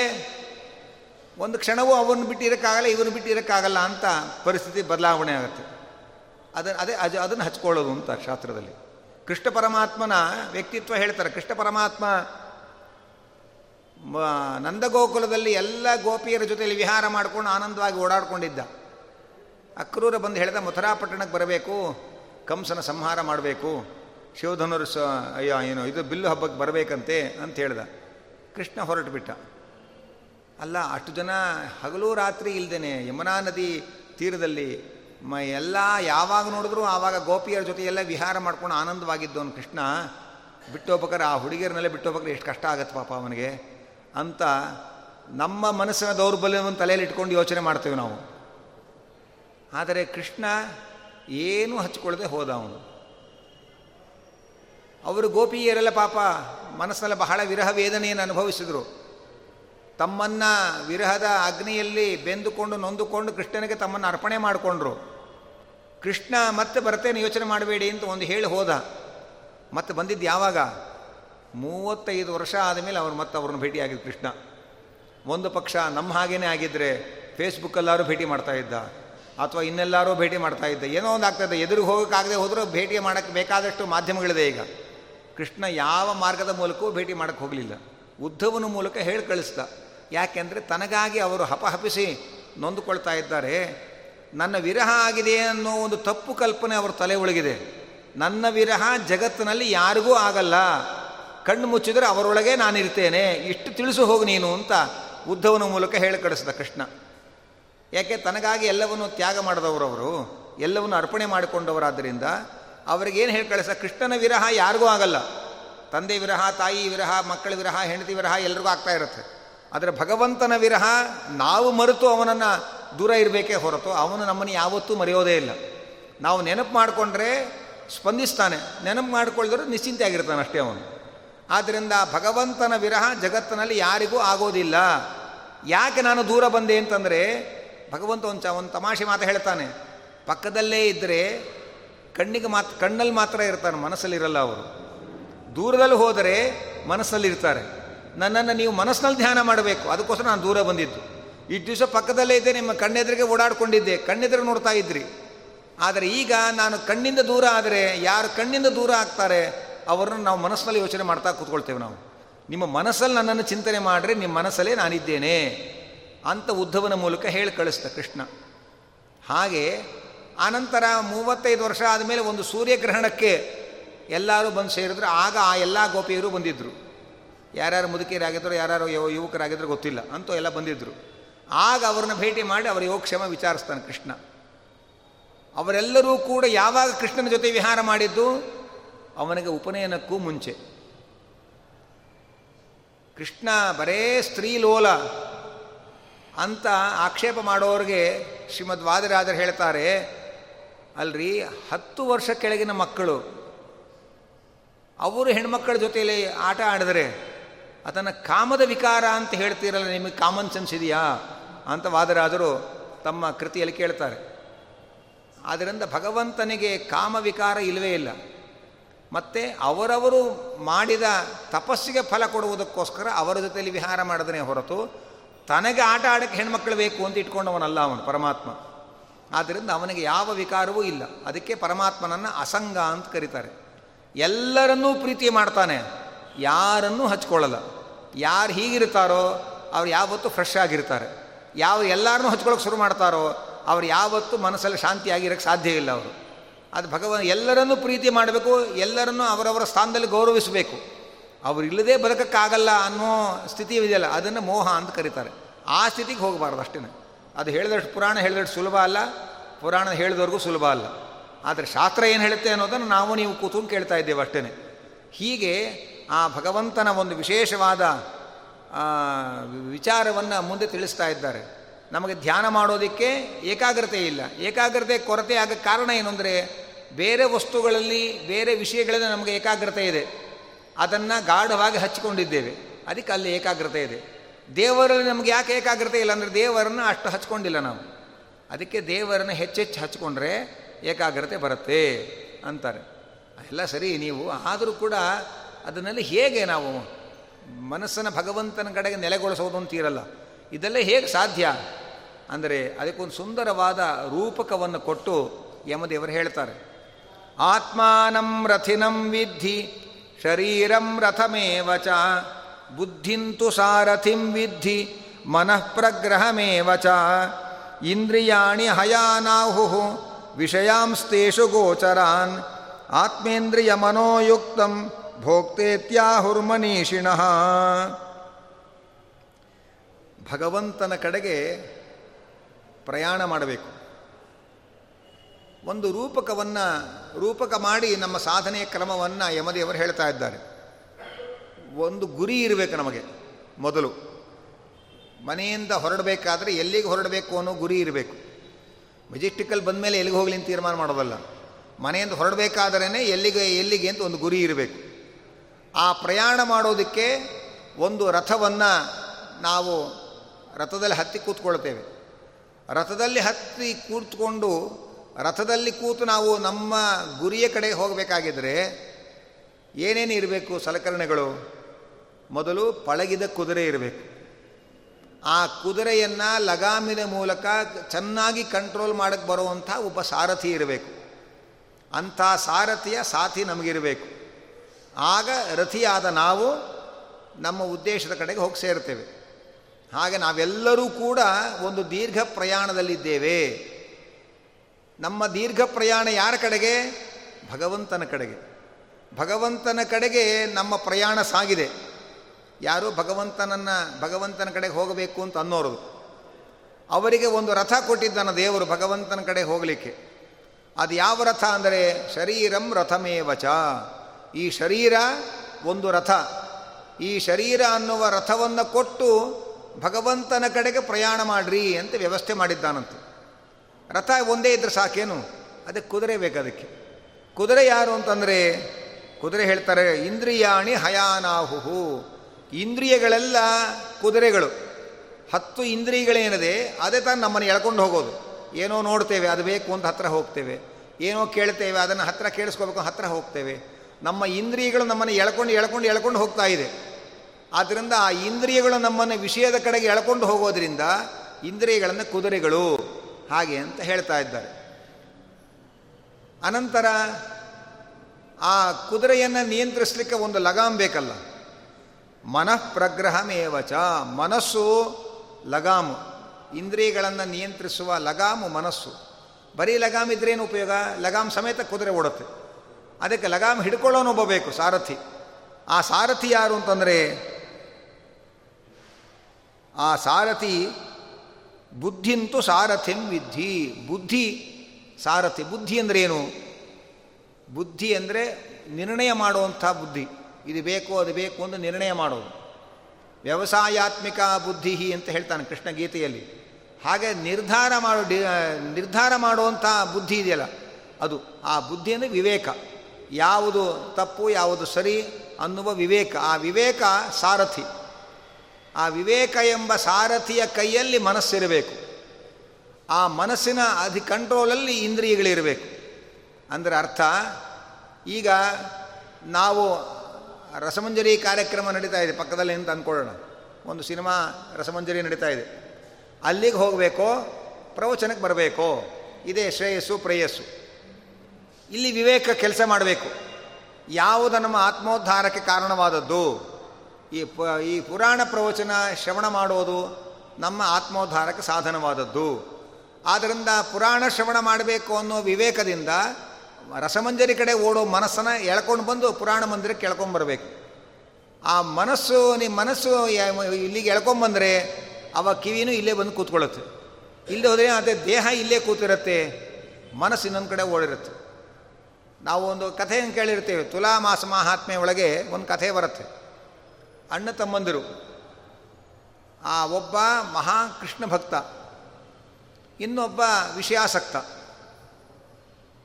ಒಂದು ಕ್ಷಣವೂ ಅವನ್ನ ಬಿಟ್ಟಿರೋಕ್ಕಾಗಲ್ಲ ಇವನು ಬಿಟ್ಟು ಇರೋಕ್ಕಾಗಲ್ಲ ಅಂತ ಪರಿಸ್ಥಿತಿ ಬದಲಾವಣೆ ಆಗುತ್ತೆ. ಅದನ್ನು, ಅದೇ ಅದು ಅದನ್ನು ಹಚ್ಕೊಳ್ಳೋದು ಅಂತ ಶಾಸ್ತ್ರದಲ್ಲಿ. ಕೃಷ್ಣ ಪರಮಾತ್ಮನ ವ್ಯಕ್ತಿತ್ವ ಹೇಳ್ತಾರೆ. ಕೃಷ್ಣ ಪರಮಾತ್ಮ ನಂದಗೋಕುಲದಲ್ಲಿ ಎಲ್ಲ ಗೋಪಿಯರ ಜೊತೆಯಲ್ಲಿ ವಿಹಾರ ಮಾಡಿಕೊಂಡು ಆನಂದವಾಗಿ ಓಡಾಡ್ಕೊಂಡಿದ್ದ. ಅಕ್ರೂರ ಬಂದು ಹೇಳಿದ, ಮಥುರಾಪಟ್ಟಣಕ್ಕೆ ಬರಬೇಕು, ಕಂಸನ ಸಂಹಾರ ಮಾಡಬೇಕು, ಶಿವಧನುರ್ ಸ, ಅಯ್ಯೋ, ಏನು, ಇದು ಬಿಲ್ಲು ಹಬ್ಬಕ್ಕೆ ಬರಬೇಕಂತೆ ಅಂತ ಹೇಳ್ದ. ಕೃಷ್ಣ ಹೊರಟು ಬಿಟ್ಟ ಅಲ್ಲ, ಅಷ್ಟು ಜನ ಹಗಲು ರಾತ್ರಿ ಇಲ್ದೇನೆ, ಯಮುನಾ ನದಿ ತೀರದಲ್ಲಿ ಮ ಎಲ್ಲ ಯಾವಾಗ ನೋಡಿದ್ರು ಆವಾಗ ಗೋಪಿಯರ ಜೊತೆ ಎಲ್ಲ ವಿಹಾರ ಮಾಡ್ಕೊಂಡು ಆನಂದವಾಗಿದ್ದು ಅವನು ಕೃಷ್ಣ. ಬಿಟ್ಟು ಹೋಗ್ಬೇಕಾರೆ ಆ ಹುಡುಗಿಯರನ್ನೆಲ್ಲ ಬಿಟ್ಟು ಹೋಗ್ಬೇಕಾರೆ ಎಷ್ಟು ಕಷ್ಟ ಆಗತ್ತೆ ಪಾಪ ಅವನಿಗೆ ಅಂತ ನಮ್ಮ ಮನಸ್ಸಿನ ದೌರ್ಬಲ್ಯವನ್ನು ತಲೆಯಲ್ಲಿ ಇಟ್ಕೊಂಡು ಯೋಚನೆ ಮಾಡ್ತೇವೆ ನಾವು. ಆದರೆ ಕೃಷ್ಣ ಏನೂ ಹಚ್ಕೊಳ್ಳದೆ ಹೋದ ಅವನು. ಅವರು ಗೋಪಿಯರೆಲ್ಲ ಪಾಪ ಮನಸ್ಸಿನಲ್ಲಿ ಬಹಳ ವಿರಹ ವೇದನೆಯನ್ನು ಅನುಭವಿಸಿದರು. ತಮ್ಮನ್ನ ವಿರಹದ ಅಗ್ನಿಯಲ್ಲಿ ಬೆಂದುಕೊಂಡು ನೊಂದುಕೊಂಡು ಕೃಷ್ಣನಿಗೆ ತಮ್ಮನ್ನು ಅರ್ಪಣೆ ಮಾಡಿಕೊಂಡ್ರು. ಕೃಷ್ಣ ಮತ್ತೆ ಬರ್ತೇನೆ ಯೋಚನೆ ಮಾಡಬೇಡಿ ಅಂತ ಒಂದು ಹೇಳಿ ಹೋದ. ಮತ್ತೆ ಬಂದಿದ್ದು ಯಾವಾಗ? ಮೂವತ್ತೈದು ವರ್ಷ ಆದಮೇಲೆ ಅವ್ರು ಮತ್ತೆ ಅವ್ರನ್ನ ಭೇಟಿಯಾಗಿದ್ದು ಕೃಷ್ಣ. ಒಂದು ಪಕ್ಷ ನಮ್ಮ ಹಾಗೇ ಆಗಿದ್ದರೆ ಫೇಸ್ಬುಕ್ಕಲ್ಲಾರು ಭೇಟಿ ಮಾಡ್ತಾ ಇದ್ದ. ಅಥವಾ ಇನ್ನೆಲ್ಲರೂ ಭೇಟಿ ಮಾಡ್ತಾ ಇದ್ದ. ಏನೋ ಒಂದು ಆಗ್ತದೆ ಎದುರಿಗೆ ಹೋಗೋಕ್ಕಾಗದೆ ಹೋದರೂ ಭೇಟಿ ಮಾಡೋಕ್ಕೆ ಬೇಕಾದಷ್ಟು ಮಾಧ್ಯಮಗಳಿದೆ ಈಗ. ಕೃಷ್ಣ ಯಾವ ಮಾರ್ಗದ ಮೂಲಕವೂ ಭೇಟಿ ಮಾಡೋಕ್ಕೆ ಹೋಗಲಿಲ್ಲ. ಉದ್ಧವನ ಮೂಲಕ ಹೇಳಿ ಕಳಿಸ್ದ. ಯಾಕೆಂದರೆ ತನಗಾಗಿ ಅವರು ಹಪಹಪಿಸಿ ನೊಂದುಕೊಳ್ತಾ ಇದ್ದಾರೆ. ನನ್ನ ವಿರಹ ಆಗಿದೆ ಅನ್ನೋ ಒಂದು ತಪ್ಪು ಕಲ್ಪನೆ ಅವರ ತಲೆ ಒಳಗಿದೆ. ನನ್ನ ವಿರಹ ಜಗತ್ತಿನಲ್ಲಿ ಯಾರಿಗೂ ಆಗಲ್ಲ. ಕಣ್ಣು ಮುಚ್ಚಿದರೆ ಅವರೊಳಗೆ ನಾನಿರ್ತೇನೆ. ಇಷ್ಟು ತಿಳಿಸು ಹೋಗು ನೀನು ಅಂತ ಉದ್ಧವನ ಮೂಲಕ ಹೇಳಿ ಕಳಿಸ್ದ ಕೃಷ್ಣ. ಯಾಕೆ ತನಗಾಗಿ ಎಲ್ಲವನ್ನು ತ್ಯಾಗ ಮಾಡಿದವರವರು ಎಲ್ಲವನ್ನು ಅರ್ಪಣೆ ಮಾಡಿಕೊಂಡವರಾದ್ದರಿಂದ ಅವರಿಗೇನು ಹೇಳಿ ಕಳಿಸ ಕೃಷ್ಣನ ವಿರಹ ಯಾರಿಗೂ ಆಗಲ್ಲ. ತಂದೆ ವಿರಹ, ತಾಯಿ ವಿರಹ, ಮಕ್ಕಳ ವಿರಹ, ಹೆಂಡತಿ ವಿರಹ ಎಲ್ರಿಗೂ ಆಗ್ತಾ ಇರುತ್ತೆ. ಆದರೆ ಭಗವಂತನ ವಿರಹ ನಾವು ಮರೆತು ಅವನನ್ನು ದೂರ ಇರಬೇಕೇ ಹೊರತು ಅವನು ನಮ್ಮನ್ನು ಯಾವತ್ತೂ ಮರೆಯೋದೇ ಇಲ್ಲ. ನಾವು ನೆನಪು ಮಾಡಿಕೊಂಡ್ರೆ ಸ್ಪಂದಿಸ್ತಾನೆ. ನೆನಪು ಮಾಡಿಕೊಳ್ಳಿದ್ರೆ ನಿಶ್ಚಿಂತೆ ಆಗಿರ್ತಾನೆ ಅಷ್ಟೇ ಅವನು. ಆದ್ದರಿಂದ ಭಗವಂತನ ವಿರಹ ಜಗತ್ತಿನಲ್ಲಿ ಯಾರಿಗೂ ಆಗೋದಿಲ್ಲ. ಯಾಕೆ ನಾನು ದೂರ ಬಂದೆ ಅಂತಂದರೆ, ಭಗವಂತ ಒಂದು ಚ ಒಂದು ತಮಾಷೆ ಮಾತು ಹೇಳ್ತಾನೆ. ಪಕ್ಕದಲ್ಲೇ ಇದ್ದರೆ ಕಣ್ಣಿಗೆ ಮಾತ್ರ ಕಣ್ಣಲ್ಲಿ ಮಾತ್ರ ಇರ್ತಾನೆ, ಮನಸ್ಸಲ್ಲಿರಲ್ಲ ಅವರು. ದೂರದಲ್ಲಿ ಹೋದರೆ ಮನಸ್ಸಲ್ಲಿರ್ತಾರೆ. ನನ್ನನ್ನು ನೀವು ಮನಸ್ಸಿನಲ್ಲಿ ಧ್ಯಾನ ಮಾಡಬೇಕು. ಅದಕ್ಕೋಸ್ಕರ ನಾನು ದೂರ ಬಂದಿದ್ದು. ಇಷ್ಟು ದಿವಸ ಪಕ್ಕದಲ್ಲೇ ಇದ್ದೆ, ನಿಮ್ಮ ಕಣ್ಣೆದುರಿಗೆ ಓಡಾಡ್ಕೊಂಡಿದ್ದೆ. ಕಣ್ಣೆದುರು ನೋಡ್ತಾ ಇದ್ರಿ. ಆದರೆ ಈಗ ನಾನು ಕಣ್ಣಿಂದ ದೂರ ಆದರೆ, ಯಾರು ಕಣ್ಣಿಂದ ದೂರ ಆಗ್ತಾರೆ, ಅವರನ್ನು ನಾವು ಮನಸ್ಸಿನಲ್ಲಿ ಯೋಚನೆ ಮಾಡ್ತಾ ಕೂತ್ಕೊಳ್ತೇವೆ ನಾವು. ನಿಮ್ಮ ಮನಸ್ಸಲ್ಲಿ ನನ್ನನ್ನು ಚಿಂತನೆ ಮಾಡಿರಿ ನಿಮ್ಮ ಮನಸ್ಸಲ್ಲೇ ನಾನಿದ್ದೇನೆ ಅಂತ ಉದ್ಧವನ ಮೂಲಕ ಹೇಳಿ ಕಳಿಸ್ತ ಕೃಷ್ಣ. ಹಾಗೆ ಆನಂತರ ಮೂವತ್ತೈದು ವರ್ಷ ಆದಮೇಲೆ ಒಂದು ಸೂರ್ಯಗ್ರಹಣಕ್ಕೆ ಎಲ್ಲರೂ ಬಂದು ಸೇರಿದ್ರು. ಆಗ ಆ ಎಲ್ಲ ಗೋಪಿಯರು ಬಂದಿದ್ದರು ಯಾರ್ಯಾರು ಮುದುಕಿಯರಾಗಿದ್ದರು, ಯಾರ್ಯಾರು ಯುವ, ಯುವಕರಾಗಿದ್ದರು ಗೊತ್ತಿಲ್ಲ. ಅಂತೂ ಎಲ್ಲ ಬಂದಿದ್ದರು ಆಗ ಅವ್ರನ್ನ ಭೇಟಿ ಮಾಡಿ ಅವರ ಯೋಗಕ್ಷೇಮ ವಿಚಾರಿಸ್ತಾನೆ ಕೃಷ್ಣ. ಅವರೆಲ್ಲರೂ ಕೂಡ ಯಾವಾಗ ಕೃಷ್ಣನ ಜೊತೆ ವಿಹಾರ ಮಾಡಿದ್ದು? ಅವನಿಗೆ ಉಪನಯನಕ್ಕೂ ಮುಂಚೆ. ಕೃಷ್ಣ ಬರೇ ಸ್ತ್ರೀಲೋಲ ಅಂತ ಆಕ್ಷೇಪ ಮಾಡೋರಿಗೆ ಶ್ರೀಮದ್ ವಾದಿರಾಜರು ಹೇಳ್ತಾರೆ, ಅಲ್ರಿ, ಹತ್ತು ವರ್ಷ ಕೆಳಗಿನ ಮಕ್ಕಳು, ಅವರು ಹೆಣ್ಮಕ್ಕಳ ಜೊತೆಯಲ್ಲಿ ಆಟ ಆಡಿದ್ರೆ ಅದನ್ನು ಕಾಮದ ವಿಕಾರ ಅಂತ ಹೇಳ್ತೀರಲ್ಲ, ನಿಮಗೆ ಕಾಮನ್ ಸೆನ್ಸ್ ಇದೆಯಾ? ಅಂತ ವಾದರಾಜರು ತಮ್ಮ ಕೃತಿಯಲ್ಲಿ ಕೇಳ್ತಾರೆ. ಆದ್ದರಿಂದ ಭಗವಂತನಿಗೆ ಕಾಮ ವಿಕಾರ ಇಲ್ಲವೇ ಇಲ್ಲ. ಮತ್ತು ಅವರವರು ಮಾಡಿದ ತಪಸ್ಸಿಗೆ ಫಲ ಕೊಡುವುದಕ್ಕೋಸ್ಕರ ಅವರ ಜೊತೆಯಲ್ಲಿ ವಿಹಾರ ಮಾಡಿದನೇ ಹೊರತು, ತನಗೆ ಆಟ ಆಡೋಕ್ಕೆ ಹೆಣ್ಮಕ್ಳು ಬೇಕು ಅಂತ ಇಟ್ಕೊಂಡವನಲ್ಲ ಅವನು, ಪರಮಾತ್ಮ. ಆದ್ದರಿಂದ ಅವನಿಗೆ ಯಾವ ವಿಕಾರವೂ ಇಲ್ಲ. ಅದಕ್ಕೆ ಪರಮಾತ್ಮನನ್ನು ಅಸಂಗ ಅಂತ ಕರೀತಾರೆ. ಎಲ್ಲರನ್ನೂ ಪ್ರೀತಿ ಮಾಡ್ತಾನೆ. ಯಾರನ್ನೂ ಹಚ್ಕೊಳ್ಳಲ್ಲ. ಯಾರು ಹೀಗಿರ್ತಾರೋ ಅವ್ರು ಯಾವತ್ತೂ ಫ್ರೆಶ್ ಆಗಿರ್ತಾರೆ. ಯಾವ ಎಲ್ಲರನ್ನೂ ಹಚ್ಕೊಳಕ್ಕೆ ಶುರು ಮಾಡ್ತಾರೋ ಅವ್ರು ಯಾವತ್ತೂ ಮನಸ್ಸಲ್ಲಿ ಶಾಂತಿಯಾಗಿರೋಕ್ಕೆ ಸಾಧ್ಯ ಇಲ್ಲ ಅವರು. ಅದು ಭಗವಾನ್ ಎಲ್ಲರನ್ನೂ ಪ್ರೀತಿ ಮಾಡಬೇಕು, ಎಲ್ಲರನ್ನೂ ಅವರವರ ಸ್ಥಾನದಲ್ಲಿ ಗೌರವಿಸಬೇಕು. ಅವರು ಇಲ್ಲದೆ ಬದುಕಕ್ಕಾಗಲ್ಲ ಅನ್ನೋ ಸ್ಥಿತಿ ಇದೆಯಲ್ಲ, ಅದನ್ನು ಮೋಹ ಅಂತ ಕರೀತಾರೆ. ಆ ಸ್ಥಿತಿಗೆ ಹೋಗಬಾರ್ದು ಅಷ್ಟೇ ಅದು ಹೇಳಿದಷ್ಟು ಪುರಾಣ ಹೇಳಿದಷ್ಟು ಸುಲಭ ಅಲ್ಲ ಪುರಾಣ ಹೇಳಿದವ್ರಿಗೂ ಸುಲಭ ಅಲ್ಲ. ಆದರೆ ಶಾಸ್ತ್ರ ಏನು ಹೇಳುತ್ತೆ ಅನ್ನೋದನ್ನು ನಾವು ನೀವು ಕೂತ್ಕೊಂಡು ಕೇಳ್ತಾ ಇದ್ದೇವೆ ಅಷ್ಟೇ ಹೀಗೆ ಆ ಭಗವಂತನ ಒಂದು ವಿಶೇಷವಾದ ವಿಚಾರವನ್ನು ಮುಂದೆ ತಿಳಿಸ್ತಾ ಇದ್ದಾರೆ. ನಮಗೆ ಧ್ಯಾನ ಮಾಡೋದಕ್ಕೆ ಏಕಾಗ್ರತೆ ಇಲ್ಲ. ಏಕಾಗ್ರತೆ ಕೊರತೆ ಆಗಕ್ಕೆ ಕಾರಣ ಏನು ಅಂದರೆ, ಬೇರೆ ವಸ್ತುಗಳಲ್ಲಿ, ಬೇರೆ ವಿಷಯಗಳಲ್ಲಿ ನಮಗೆ ಏಕಾಗ್ರತೆ ಇದೆ. ಅದನ್ನು ಗಾಢವಾಗಿ ಹಚ್ಚಿಕೊಂಡಿದ್ದೇವೆ. ಅದಕ್ಕೆ ಅಲ್ಲಿ ಏಕಾಗ್ರತೆ ಇದೆ. ದೇವರಲ್ಲಿ ನಮಗೆ ಯಾಕೆ ಏಕಾಗ್ರತೆ ಇಲ್ಲ ಅಂದರೆ, ದೇವರನ್ನು ಅಷ್ಟು ಹಚ್ಕೊಂಡಿಲ್ಲ ನಾವು. ಅದಕ್ಕೆ ದೇವರನ್ನು ಹೆಚ್ಚೆಚ್ಚು ಹಚ್ಕೊಂಡ್ರೆ ಏಕಾಗ್ರತೆ ಬರುತ್ತೆ ಅಂತಾರೆ. ಎಲ್ಲ ಸರಿ, ನೀವು ಆದರೂ ಕೂಡ ಅದನ್ನಲ್ಲಿ ಹೇಗೆ ನಾವು ಮನಸ್ಸನ್ನು ಭಗವಂತನ ಕಡೆಗೆ ನೆಲೆಗೊಳಿಸೋದು ಅಂತೀರಲ್ಲ ಇದೆಲ್ಲ ಹೇಗೆ ಸಾಧ್ಯ? ಅಂದರೆ ಅದಕ್ಕೊಂದು ಸುಂದರವಾದ ರೂಪಕವನ್ನು ಕೊಟ್ಟು ಯಮದೇವರು ಹೇಳ್ತಾರೆ. ಆತ್ಮಾನಂ ರಥಿನಂ ವಿದ್ಧಿ, ಶರೀರಂ ರಥಮೇವಚ ಬುದ್ಧಿಂತು ಸಾರಥಿಂ ವಿದ್ಧಿ, ಮನಃ ಪ್ರಗ್ರಹಮೇವ ಚ, ಇಂದ್ರಿಯಾಣಿ ಹಯಾನಾಹು, ವಿಷಯಾಂಸ್ತೇಷು ಗೋಚರಾನ್, ಆತ್ಮೇಂದ್ರಿಯ ಮನೋಯುಕ್ತಂ ಭೋಕ್ತೇತ್ಯಾಹುರ್ಮನೀಷಿಣಃ. ಭಗವಂತನ ಕಡೆಗೆ ಪ್ರಯಾಣ ಮಾಡಬೇಕು. ಒಂದು ರೂಪಕವನ್ನು, ರೂಪಕ ಮಾಡಿ ನಮ್ಮ ಸಾಧನೆಯ ಕ್ರಮವನ್ನು ಯಮದೇವರು ಹೇಳ್ತಾ ಇದ್ದಾರೆ. ಒಂದು ಗುರಿ ಇರಬೇಕು ನಮಗೆ ಮೊದಲು. ಮನೆಯಿಂದ ಹೊರಡಬೇಕಾದ್ರೆ ಎಲ್ಲಿಗೆ ಹೊರಡಬೇಕು ಅನ್ನೋ ಗುರಿ ಇರಬೇಕು. ಮೆಜೆಸ್ಟಿಕಲ್ ಬಂದ ಮೇಲೆ ಎಲ್ಲಿಗೆ ಹೋಗಲಿ ಅಂತ ತೀರ್ಮಾನ ಮಾಡೋದಲ್ಲ. ಮನೆಯಿಂದ ಹೊರಡಬೇಕಾದ್ರೇ ಎಲ್ಲಿಗೆ ಎಲ್ಲಿಗೆ ಅಂತ ಒಂದು ಗುರಿ ಇರಬೇಕು. ಆ ಪ್ರಯಾಣ ಮಾಡೋದಕ್ಕೆ ಒಂದು ರಥವನ್ನು ನಾವು ರಥದಲ್ಲಿ ಹತ್ತಿ ಕೂತ್ಕೊಳ್ತೇವೆ. ರಥದಲ್ಲಿ ಹತ್ತಿ ಕೂತ್ಕೊಂಡು, ರಥದಲ್ಲಿ ಕೂತು ನಾವು ನಮ್ಮ ಗುರಿಯ ಕಡೆ ಹೋಗಬೇಕಾಗಿದ್ದರೆ ಏನೇನು ಇರಬೇಕು ಸಲಕರಣೆಗಳು? ಮೊದಲು ಪಳಗಿದ ಕುದುರೆ ಇರಬೇಕು. ಆ ಕುದುರೆಯನ್ನು ಲಗಾಮಿನ ಮೂಲಕ ಚೆನ್ನಾಗಿ ಕಂಟ್ರೋಲ್ ಮಾಡಕ್ಕೆ ಬರುವಂಥ ಒಬ್ಬ ಸಾರಥಿ ಇರಬೇಕು. ಅಂಥ ಸಾರಥಿಯ ಸಾಥಿ ನಮಗಿರಬೇಕು. ಆಗ ರಥಿಯಾದ ನಾವು ನಮ್ಮ ಉದ್ದೇಶದ ಕಡೆಗೆ ಹೋಗಿ ಸೇರ್ತೇವೆ ಹಾಗೆ ನಾವೆಲ್ಲರೂ ಕೂಡ ಒಂದು ದೀರ್ಘ ಪ್ರಯಾಣದಲ್ಲಿದ್ದೇವೆ. ನಮ್ಮ ದೀರ್ಘ ಪ್ರಯಾಣ ಯಾರ ಕಡೆಗೆ? ಭಗವಂತನ ಕಡೆಗೆ. ಭಗವಂತನ ಕಡೆಗೆ ನಮ್ಮ ಪ್ರಯಾಣ ಸಾಗಿದೆ. ಯಾರು ಭಗವಂತನನ್ನು, ಭಗವಂತನ ಕಡೆಗೆ ಹೋಗಬೇಕು ಅಂತ ಅನ್ನೋರು. ಅವರಿಗೆ ಒಂದು ರಥ ಕೊಟ್ಟಿದ್ದಾನ ದೇವರು ಭಗವಂತನ ಕಡೆ ಹೋಗಲಿಕ್ಕೆ. ಅದು ಯಾವ ರಥ ಅಂದರೆ, ಶರೀರಂ ರಥಮೇವಚ. ಈ ಶರೀರ ಒಂದು ರಥ. ಈ ಶರೀರ ಅನ್ನುವ ರಥವನ್ನು ಕೊಟ್ಟು ಭಗವಂತನ ಕಡೆಗೆ ಪ್ರಯಾಣ ಮಾಡ್ರಿ ಅಂತ ವ್ಯವಸ್ಥೆ ಮಾಡಿದ್ದಾನಂತೆ. ರಥ ಒಂದೇ ಇದ್ರೆ ಸಾಕೇನು? ಅದಕ್ಕೆ ಕುದುರೆ ಬೇಕು ಅದಕ್ಕೆ. ಕುದುರೆ ಯಾರು ಅಂತಂದರೆ, ಕುದುರೆ ಹೇಳ್ತಾರೆ, ಇಂದ್ರಿಯಾಣಿ ಹಯಾನಾಹುಹು. ಇಂದ್ರಿಯಗಳೆಲ್ಲ ಕುದುರೆಗಳು. ಹತ್ತು ಇಂದ್ರಿಯಗಳೇನಿದೆ, ಅದೇ ತಾನು ನಮ್ಮನ್ನು ಎಳ್ಕೊಂಡು ಹೋಗೋದು. ಏನೋ ನೋಡ್ತೇವೆ, ಅದು ಬೇಕು ಅಂತ ಹತ್ರ ಹೋಗ್ತೇವೆ. ಏನೋ ಕೇಳ್ತೇವೆ, ಅದನ್ನು ಹತ್ರ ಕೇಳಿಸ್ಕೋಬೇಕು, ಹತ್ರ ಹೋಗ್ತೇವೆ. ನಮ್ಮ ಇಂದ್ರಿಯಗಳು ನಮ್ಮನ್ನು ಎಳ್ಕೊಂಡು ಎಳ್ಕೊಂಡು ಎಳ್ಕೊಂಡು ಹೋಗ್ತಾ ಇದೆ. ಆದ್ದರಿಂದ ಆ ಇಂದ್ರಿಯಗಳು ನಮ್ಮನ್ನು ವಿಷಯದ ಕಡೆಗೆ ಎಳ್ಕೊಂಡು ಹೋಗೋದ್ರಿಂದ ಇಂದ್ರಿಯಗಳನ್ನು ಕುದುರೆಗಳು ಹಾಗೆ ಅಂತ ಹೇಳ್ತಾ ಇದ್ದಾರೆ. ಅನಂತರ ಆ ಕುದುರೆಯನ್ನು ನಿಯಂತ್ರಿಸಲಿಕ್ಕೆ ಒಂದು ಲಗಾಮ್ ಬೇಕಲ್ಲ. ಮನಃ ಪ್ರಗ್ರಹಮೇವಚ ಮನಸ್ಸು ಲಗಾಮು. ಇಂದ್ರಿಯಗಳನ್ನು ನಿಯಂತ್ರಿಸುವ ಲಗಾಮು ಮನಸ್ಸು. ಬರೀ ಲಗಾಮ್ ಇದ್ರೇನು ಉಪಯೋಗ? ಲಗಾಮ್ ಸಮೇತ ಕುದುರೆ ಓಡುತ್ತೆ. ಅದಕ್ಕೆ ಲಗಾಮ್ ಹಿಡ್ಕೊಳ್ಳೋನೊಬ್ಬ ಬೇಕು, ಸಾರಥಿ. ಆ ಸಾರಥಿ ಯಾರು ಅಂತಂದರೆ, ಆ ಸಾರಥಿ, ಬುದ್ಧಿಂತೂ ಸಾರಥಿಂ ವಿದ್ಧಿ. ಬುದ್ಧಿ, ಸಾರಥಿ, ಬುದ್ಧಿ ಅಂದರೆ ಏನು? ಬುದ್ಧಿ ಅಂದರೆ ನಿರ್ಣಯ ಮಾಡುವಂಥ ಬುದ್ಧಿ. ಇದು ಬೇಕು ಅದು ಬೇಕು ಅಂತ ನಿರ್ಣಯ ಮಾಡೋದು. ವ್ಯವಸಾಯಾತ್ಮಿಕ ಬುದ್ಧಿ ಅಂತ ಹೇಳ್ತಾನೆ ಕೃಷ್ಣ ಗೀತೆಯಲ್ಲಿ ಹಾಗೆ ನಿರ್ಧಾರ ಮಾಡೋ, ನಿರ್ಧಾರ ಮಾಡುವಂಥ ಬುದ್ಧಿ ಇದೆಯಲ್ಲ, ಅದು. ಆ ಬುದ್ಧಿ ಅಂದರೆ ವಿವೇಕ. ಯಾವುದು ತಪ್ಪು, ಯಾವುದು ಸರಿ ಅನ್ನುವ ವಿವೇಕ. ಆ ವಿವೇಕ ಸಾರಥಿ. ಆ ವಿವೇಕ ಎಂಬ ಸಾರಥಿಯ ಕೈಯಲ್ಲಿ ಮನಸ್ಸಿರಬೇಕು. ಆ ಮನಸ್ಸಿನ ಅಧಿ ಕಂಟ್ರೋಲಲ್ಲಿ ಇಂದ್ರಿಯಗಳಿರಬೇಕು. ಅಂದರೆ ಅರ್ಥ, ಈಗ ನಾವು ರಸಮಂಜರಿ ಕಾರ್ಯಕ್ರಮ ನಡೀತಾ ಇದೆ, ಪಕ್ಕದಲ್ಲಿ ಅಂತ ಅಂದ್ಕೊಳ್ಳೋಣ. ಒಂದು ಸಿನಿಮಾ ರಸಮಂಜರಿ ನಡೀತಾ ಇದೆ. ಅಲ್ಲಿಗೆ ಹೋಗಬೇಕೋ, ಪ್ರವಚನಕ್ಕೆ ಬರಬೇಕೋ? ಇದೇ ಶ್ರೇಯಸ್ಸು, ಪ್ರೇಯಸ್ಸು. ಇಲ್ಲಿ ವಿವೇಕ ಕೆಲಸ ಮಾಡಬೇಕು. ಯಾವುದು ನಮ್ಮ ಆತ್ಮೋದ್ಧಾರಕ್ಕೆ ಕಾರಣವಾದದ್ದು? ಈ ಪ, ಈ ಪುರಾಣ ಪ್ರವಚನ ಶ್ರವಣ ಮಾಡೋದು ನಮ್ಮ ಆತ್ಮೋದ್ಧಾರಕ್ಕೆ ಸಾಧನವಾದದ್ದು. ಆದ್ದರಿಂದ ಪುರಾಣ ಶ್ರವಣ ಮಾಡಬೇಕು ಅನ್ನೋ ವಿವೇಕದಿಂದ ರಸಮಂಜರಿ ಕಡೆ ಓಡೋ ಮನಸ್ಸನ್ನು ಎಳ್ಕೊಂಡು ಬಂದು ಪುರಾಣ ಮಂದಿರಕ್ಕೆ ಎಳ್ಕೊಂಬರ್ಬೇಕು ಆ ಮನಸ್ಸು ನಿಮ್ಮ ಮನಸ್ಸು ಇಲ್ಲಿಗೆ ಎಳ್ಕೊಂಬಂದರೆ ಅವ ಕಿವಿನೂ ಇಲ್ಲೇ ಬಂದು ಕೂತ್ಕೊಳ್ಳುತ್ತೆ. ಇಲ್ಲಿ ಹೋದರೆ ಅದೇ ದೇಹ ಇಲ್ಲೇ ಕೂತಿರುತ್ತೆ. ಮನಸ್ಸು ಇನ್ನೊಂದು ಕಡೆ ಓಡಿರುತ್ತೆ. ನಾವು ಒಂದು ಕಥೆಯನ್ನು ಕೇಳಿರ್ತೇವೆ ತುಲಾಮಾಸ ಮಹಾತ್ಮೆ ಒಳಗೆ ಒಂದು ಕಥೆ ಬರುತ್ತೆ. ಅಣ್ಣ ತಮ್ಮಂದಿರು, ಆ ಒಬ್ಬ ಮಹಾಕೃಷ್ಣ ಭಕ್ತ, ಇನ್ನೊಬ್ಬ ವಿಷಯಾಸಕ್ತ,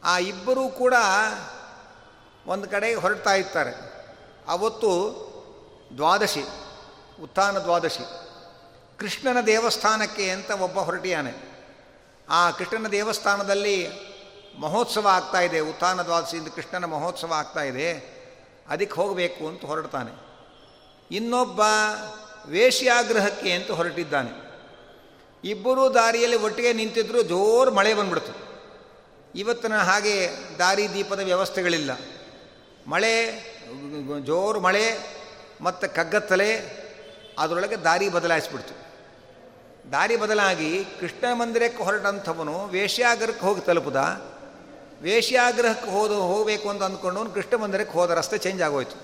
ಆ ಇಬ್ಬರೂ ಕೂಡ ಒಂದು ಕಡೆ ಹೊರಡ್ತಾ ಇರ್ತಾರೆ. ಅವತ್ತು ದ್ವಾದಶಿ, ಉತ್ಥಾನ ದ್ವಾದಶಿ. ಕೃಷ್ಣನ ದೇವಸ್ಥಾನಕ್ಕೆ ಅಂತ ಒಬ್ಬ ಹೊರಟಿಯಾನೆ. ಆ ಕೃಷ್ಣನ ದೇವಸ್ಥಾನದಲ್ಲಿ ಮಹೋತ್ಸವ ಆಗ್ತಾ ಇದೆ. ಉತ್ಥಾನ ದ್ವಾದಶಿಯಿಂದ ಕೃಷ್ಣನ ಮಹೋತ್ಸವ ಆಗ್ತಾ ಇದೆ. ಅದಕ್ಕೆ ಹೋಗಬೇಕು ಅಂತ ಹೊರಡ್ತಾನೆ. ಇನ್ನೊಬ್ಬ ವೇಶ್ಯಾಗ್ರಹಕ್ಕೆ ಅಂತ ಹೊರಟಿದ್ದಾನೆ. ಇಬ್ಬರೂ ದಾರಿಯಲ್ಲಿ ಒಟ್ಟಿಗೆ ನಿಂತಿದ್ರು ಜೋರು ಮಳೆ ಬಂದ್ಬಿಡ್ತು. ಇವತ್ತಿನ ಹಾಗೆ ದಾರಿ ದೀಪದ ವ್ಯವಸ್ಥೆಗಳಿಲ್ಲ. ಮಳೆ, ಜೋರು ಮಳೆ ಮತ್ತು ಕಗ್ಗತ್ತಲೆ, ಅದರೊಳಗೆ ದಾರಿ ಬದಲಾಯಿಸ್ಬಿಡ್ತು. ದಾರಿ ಬದಲಾಗಿ ಕೃಷ್ಣ ಮಂದಿರಕ್ಕೆ ಹೊರಟಂಥವನು ವೇಶ್ಯಾಗ್ರಹಕ್ಕೆ ಹೋಗಿ ತಲುಪುದ. ವೇಶ್ಯಾಗ್ರಹಕ್ಕೆ ಹೋದ, ಹೋಗಬೇಕು ಅಂತ ಅಂದ್ಕೊಂಡು ಕೃಷ್ಣ ಮಂದಿರಕ್ಕೆ ಹೋದ ರಸ್ತೆ ಚೇಂಜ್ ಆಗೋಯ್ತು.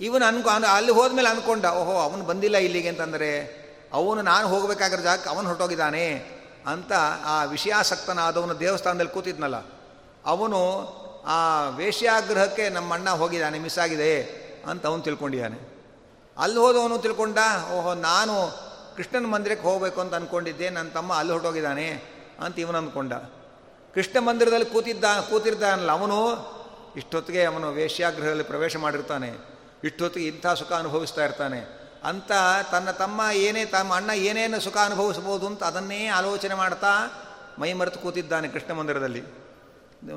ಇವನು ಅನ್ಕೊ ಅಲ್ಲಿ ಹೋದ್ಮೇಲೆ ಅಂದ್ಕೊಂಡ ಓಹೋ, ಅವನು ಬಂದಿಲ್ಲ ಇಲ್ಲಿಗೆ ಅಂತಂದರೆ, ಅವನು ನಾನು ಹೋಗಬೇಕಾಗಿರೋ ಜಾಗಕ್ಕೆ ಅವನು ಹೊರಟೋಗಿದ್ದಾನೆ ಅಂತ ಆ ವಿಷಯಾಸಕ್ತನಾದವನು ದೇವಸ್ಥಾನದಲ್ಲಿ ಕೂತಿದ್ನಲ್ಲ, ಅವನು ಆ ವೇಶ್ಯಾಗ್ರಹಕ್ಕೆ ನಮ್ಮ ಅಣ್ಣ ಹೋಗಿದ್ದಾನೆ ಮಿಸ್ ಆಗಿದೆ ಅಂತ ಅವನು ತಿಳ್ಕೊಂಡಿದ್ದಾನೆ. ಅಲ್ಲಿ ಹೋದವನು ತಿಳ್ಕೊಂಡ, ಓಹೋ, ನಾನು ಕೃಷ್ಣನ ಮಂದಿರಕ್ಕೆ ಹೋಗಬೇಕು ಅಂತ ಅಂದ್ಕೊಂಡಿದ್ದೆ ನನ್ನ ತಮ್ಮ ಅಲ್ಲಿ ಹೊರಟೋಗಿದ್ದಾನೆ ಅಂತ ಇವನು ಅಂದ್ಕೊಂಡ. ಕೃಷ್ಣ ಮಂದಿರದಲ್ಲಿ ಕೂತಿದ್ದ ಕೂತಿರ್ತಾನಲ್ಲ, ಅವನು ಇಷ್ಟೊತ್ತಿಗೆ ಅವನು ವೇಶ್ಯಾಗ್ರಹದಲ್ಲಿ ಪ್ರವೇಶ ಮಾಡಿರ್ತಾನೆ. ಇಷ್ಟೊತ್ತಿಗೆ ಇಂಥ ಸುಖ ಅನುಭವಿಸ್ತಾ ಇರ್ತಾನೆ. ಅಂತ ತನ್ನ ತಮ್ಮ ಏನೇ ತಮ್ಮ ಅಣ್ಣ ಏನೇನು ಸುಖ ಅನುಭವಿಸ್ಬೋದು ಅಂತ ಅದನ್ನೇ ಆಲೋಚನೆ ಮಾಡ್ತಾ ಮೈ ಮರೆತು ಕೂತಿದ್ದಾನೆ ಕೃಷ್ಣ ಮಂದಿರದಲ್ಲಿ.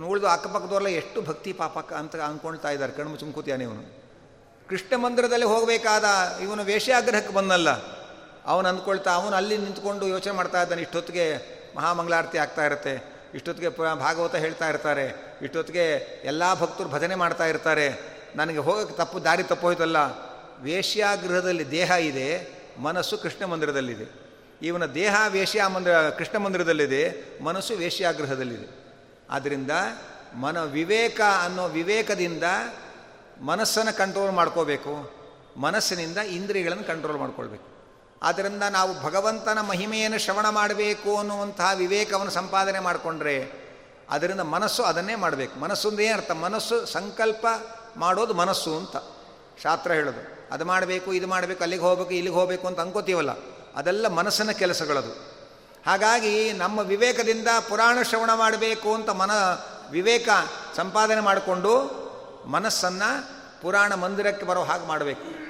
ಉಳಿದು ಅಕ್ಕಪಕ್ಕದವರೆಲ್ಲ ಎಷ್ಟು ಭಕ್ತಿ ಪಾಪಕ್ಕ ಅಂತ ಅಂದ್ಕೊಳ್ತಾ ಇದ್ದಾರೆ. ಕಣ್ಣು ಮುಚ್ಚು ಇವನು. ಕೃಷ್ಣ ಮಂದಿರದಲ್ಲಿ ಹೋಗಬೇಕಾದ ಇವನು ವೇಶ್ಯಾಗ್ರಹಕ್ಕೆ ಬಂದಲ್ಲ ಅವನು ಅಂದ್ಕೊಳ್ತಾ ಅವನು ಅಲ್ಲಿ ನಿಂತ್ಕೊಂಡು ಯೋಚನೆ ಮಾಡ್ತಾ ಇದ್ದಾನೆ. ಇಷ್ಟೊತ್ತಿಗೆ ಮಹಾಮಂಗಳಾರತಿ ಆಗ್ತಾ ಇರುತ್ತೆ. ಇಷ್ಟೊತ್ತಿಗೆ ಭಾಗವತ ಹೇಳ್ತಾ ಇರ್ತಾರೆ. ಇಷ್ಟೊತ್ತಿಗೆ ಎಲ್ಲ ಭಕ್ತರು ಭಜನೆ ಮಾಡ್ತಾ ಇರ್ತಾರೆ. ನನಗೆ ಹೋಗೋಕ್ಕೆ ತಪ್ಪು, ದಾರಿ ತಪ್ಪೋಯ್ತಲ್ಲ ವೇಶ್ಯಾಗೃಹದಲ್ಲಿ ದೇಹ ಇದೆ, ಮನಸ್ಸು ಕೃಷ್ಣ ಮಂದಿರದಲ್ಲಿದೆ. ಇವನ ದೇಹ ವೇಶ್ಯಾ ಮಂದಿರ, ಕೃಷ್ಣ ಮಂದಿರದಲ್ಲಿದೆ, ಮನಸ್ಸು ವೇಶ್ಯಾಗೃಹದಲ್ಲಿದೆ. ಆದ್ದರಿಂದ ಮನ ವಿವೇಕ ಅನ್ನೋ ವಿವೇಕದಿಂದ ಮನಸ್ಸನ್ನು ಕಂಟ್ರೋಲ್ ಮಾಡ್ಕೋಬೇಕು. ಮನಸ್ಸಿನಿಂದ ಇಂದ್ರಿಯಗಳನ್ನು ಕಂಟ್ರೋಲ್ ಮಾಡ್ಕೊಳ್ಬೇಕು. ಆದ್ದರಿಂದ ನಾವು ಭಗವಂತನ ಮಹಿಮೆಯನ್ನು ಶ್ರವಣ ಮಾಡಬೇಕು ಅನ್ನುವಂತಹ ವಿವೇಕವನ್ನು ಸಂಪಾದನೆ ಮಾಡಿಕೊಂಡ್ರೆ ಅದರಿಂದ ಮನಸ್ಸು ಅದನ್ನೇ ಮಾಡಬೇಕು. ಮನಸ್ಸು ಅಂದ್ರೆ ಏನರ್ಥ? ಮನಸ್ಸು ಸಂಕಲ್ಪ ಮಾಡೋದು ಮನಸ್ಸು ಅಂತ. ಶಾಸ್ತ್ರ ಹೇಳೋದು. ಅದು ಮಾಡಬೇಕು, ಇದು ಮಾಡಬೇಕು, ಅಲ್ಲಿಗೆ ಹೋಗಬೇಕು, ಇಲ್ಲಿಗೆ ಹೋಗಬೇಕು ಅಂತ ಅನ್ಕೋತೀವಲ್ಲ? ಅದೆಲ್ಲ ಮನಸ್ಸಿನ ಕೆಲಸಗಳದು. ಹಾಗಾಗಿ ನಮ್ಮ ವಿವೇಕದಿಂದ ಪುರಾಣ ಶ್ರವಣ ಮಾಡಬೇಕು ಅಂತ ಮನ ವಿವೇಕ ಸಂಪಾದನೆ ಮಾಡಿಕೊಂಡು ಮನಸ್ಸನ್ನು ಪುರಾಣ ಮಂದಿರಕ್ಕೆ ಬರೋ ಹಾಗೆ ಮಾಡಬೇಕು.